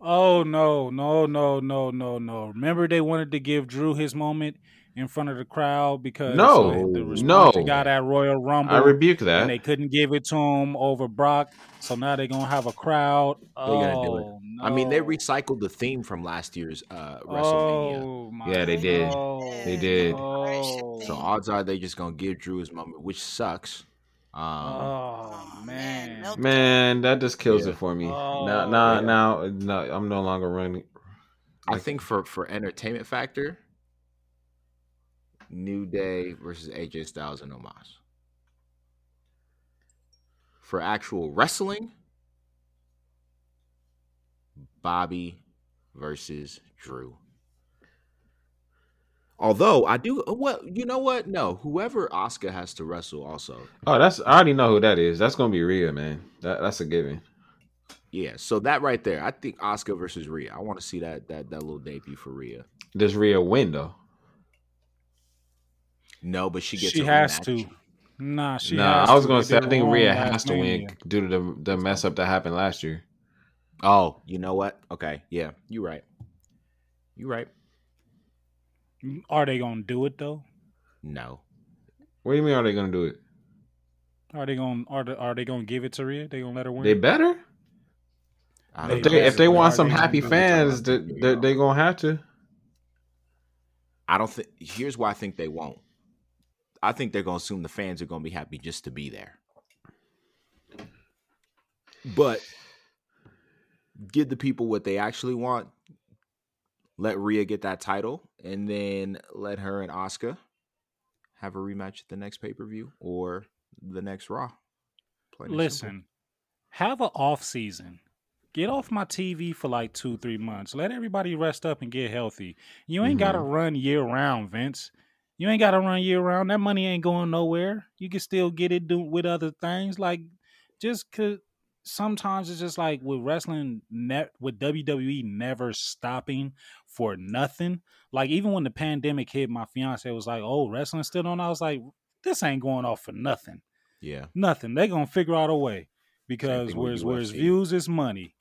Oh no! No! No! No! No! No! Remember they wanted to give Drew his moment in front of the crowd because No, of the response he no. got at Royal Rumble. I rebuke and that. they couldn't give it to him over Brock, so now they're gonna have a crowd. Oh, gonna do it. I mean, they recycled the theme from last year's uh, WrestleMania. Oh my Yeah, they did. no. They did. Oh, So odds are they just gonna give Drew his moment, which sucks. Um, oh Oh, man, man. that just kills Yeah. it for me. Oh, now, now, yeah. now, no, I'm no longer running. I think for for entertainment factor, New Day versus AJ Styles and Omos. For actual wrestling, Bobby versus Drew. Although I do, uh, well, you know what? No, whoever Asuka has to wrestle also. Oh, that's I already know who that is. That's gonna be Rhea, man. That that's a given. Yeah, so that right there, I think Asuka versus Rhea. I want to see that that that little debut for Rhea. Does Rhea win though? No, but she gets. She a has to. Nah, she. nah, has I was to. gonna They say I think wrong Rhea last has to Mania. win due to the the mess up that happened last year. Oh, you know what? Okay, yeah, you right. You right. Are they gonna do it though? No, What do you mean? Are they gonna do it? Are they gonna are they, are they gonna give it to Rhea? They gonna let her win? They better. I If don't they if they want some gonna happy do it? fans, they, they, they gonna have to. I don't think. Here's why I think they won't. I think they're gonna assume the fans are gonna be happy just to be there. But give the people what they actually want. Let Rhea get that title, and then let her and Asuka have a rematch at the next pay per view or the next Raw. And simple. Listen, have an off season. Get off my TV for like two, three months. Let everybody rest up and get healthy. You ain't gotta mm-hmm. run year round, Vince. You ain't gotta run year round. That money ain't going nowhere. You can still get it do with other things. Like just cause sometimes it's just like with wrestling net with WWE never stopping for nothing. Like even when the pandemic hit, my fiance was like, Oh, wrestling still on. I was like, This ain't going off for nothing yeah, nothing. They're gonna figure out a way because where's where's views is money.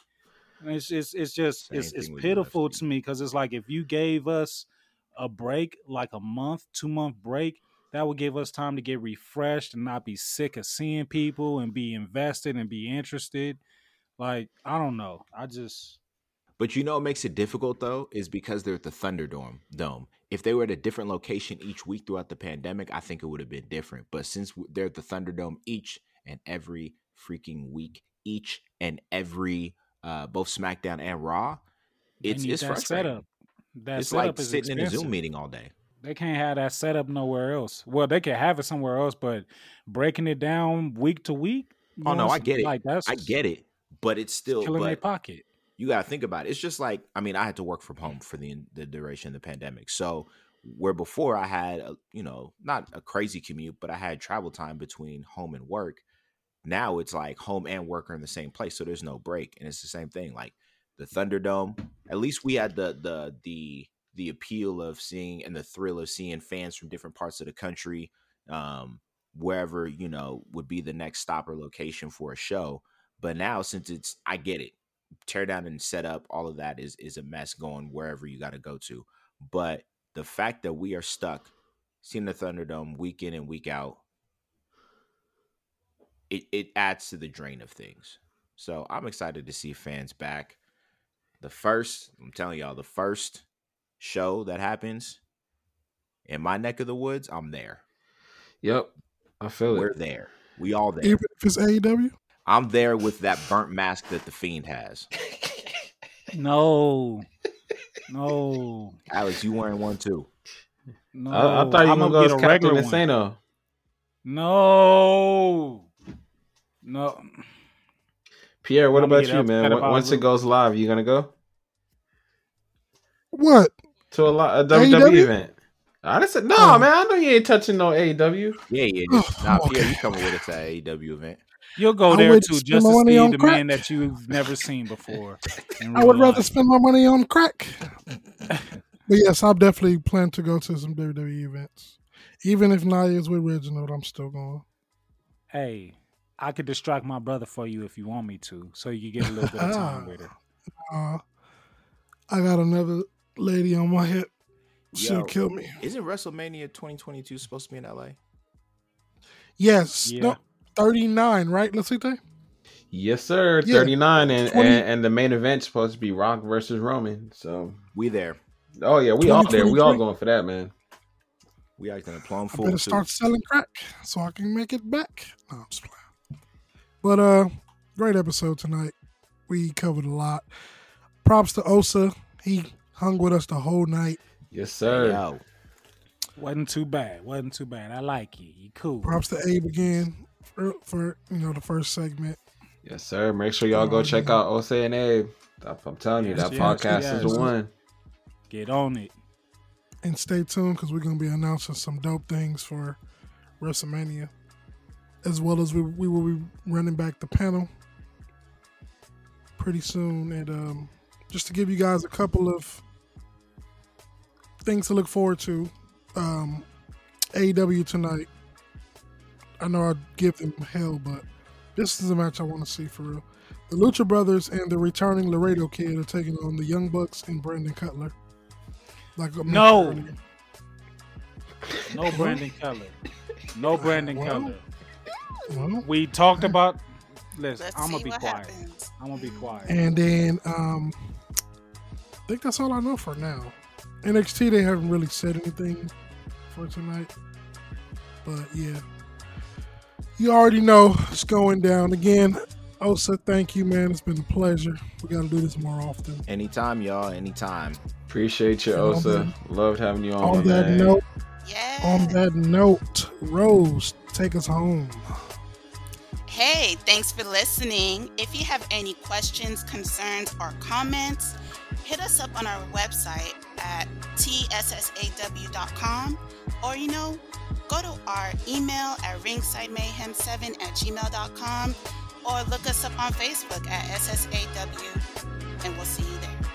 And It's it's it's just Same it's it's pitiful to me because it's like if you gave us a break, like a month, two month break, that would give us time to get refreshed and not be sick of seeing people and be invested and be interested. Like I don't know, I just But you know what makes it difficult though is because they're at the Thunderdome. Dome. If they were at a different location each week throughout the pandemic, I think it would have been different. But since they're at the Thunderdome each and every freaking week, each and every uh both SmackDown and Raw, it's it's frustrating. setup. That It's like is sitting in a Zoom meeting all day. They can't have that set up nowhere else. Well, they can have it somewhere else, but breaking it down week to week. Oh no, I get it. Like that's I get it, but it's still killing their pocket. you got to think about it. It's just like I mean, I had to work from home for the the duration of the pandemic. So where before I had a, you know not a crazy commute, but I had travel time between home and work. Now it's like home and work are in the same place, so there's no break, and it's the same thing. Like the Thunderdome, at least we had the the the the appeal of seeing and the thrill of seeing fans from different parts of the country, um, wherever you know would be the next stop or location for a show. But now, since it's, I get it. Tear down and set up all of that is is a mess going wherever you got to go to. But the fact that we are stuck seeing the thunderdome week in and week out it, it adds to the drain of things. So i'm excited to see fans back the first i'm telling y'all the first show that happens in my neck of the woods i'm there Yep, I feel it. we're there we all there Even if it's AEW, i'm there with that burnt mask that the fiend has [LAUGHS] No, no, [LAUGHS] alex you wearing one too no. I, I thought you were gonna gonna get go a Captain regular one. Insano. No, no. Pierre, what I'm about you, man? Once it. it goes live, you gonna go what? to a, li- a AEW? WWE event? I just said no, Oh. man. I know you ain't touching no AEW. Yeah, yeah. Oh, Just, nah, Pierre, okay. you coming with us at AEW event? You'll go I there would too, spend just to see the crack. man that you've never seen before. I would rather life. spend my money on crack. [LAUGHS] but yes, I'll definitely plan to go to some WWE events. Even if Naya's with Reginald, I'm still going. Hey, I could distract my brother for you if you want me to, so you get a little bit of [LAUGHS] time with her. Uh, I got another lady on my hip. She'll Yo. kill me. Isn't WrestleMania 2022 supposed to be in LA? Yes. Yeah. No, 39, right? Let's see. Tay? Yes, sir. Yeah. Thirty nine, and, 20 and and the main event's supposed to be Rock versus Roman. So, We there. oh yeah, we all there. We all going for that, man. We acting a plum I fool better too. start selling crack so I can make it back. No, I'm just playing. But uh, great episode tonight. We covered a lot. Props to Osa. He hung with us the whole night. Yes, sir. Yo, Wasn't too bad. Wasn't too bad. I like you. You cool. Props to Abe again for, for you know the first segment. Yes, sir. Make sure y'all go check out Ose and Abe. I'm telling you, Yes, that yes, podcast yes. is the one. Get on it. And stay tuned because we're gonna be announcing some dope things for WrestleMania, as well as we we will be running back the panel pretty soon. And um, just to give you guys a couple of things to look forward to, um, AEW tonight. I know I give them hell, but this is a match I want to see for real. The Lucha Brothers and the returning Laredo Kid are taking on the Young Bucks and Brandon Cutler. Like I No. earlier. No Brandon Keller. No Brandon Well, Keller. Well, We talked about. Listen, I'm gonna be quiet. happens. I'm gonna be quiet. and then um, I think that's all I know for now. NXT they haven't really said anything for tonight, but yeah, you already know it's going down again. Osa, thank you, man. It's been a pleasure. We got to do this more often. Anytime, y'all. Anytime. Appreciate you, And on Osa. that- Loved having you on. On that man. note, Yeah. on that note, Rose, take us home. Hey, thanks for listening. If you have any questions, concerns, or comments, hit us up on our website at tssaw.com or, you know, go to our email at ringsidemayhem7 at gmail.com or look us up on Facebook at SSAW and we'll see you there.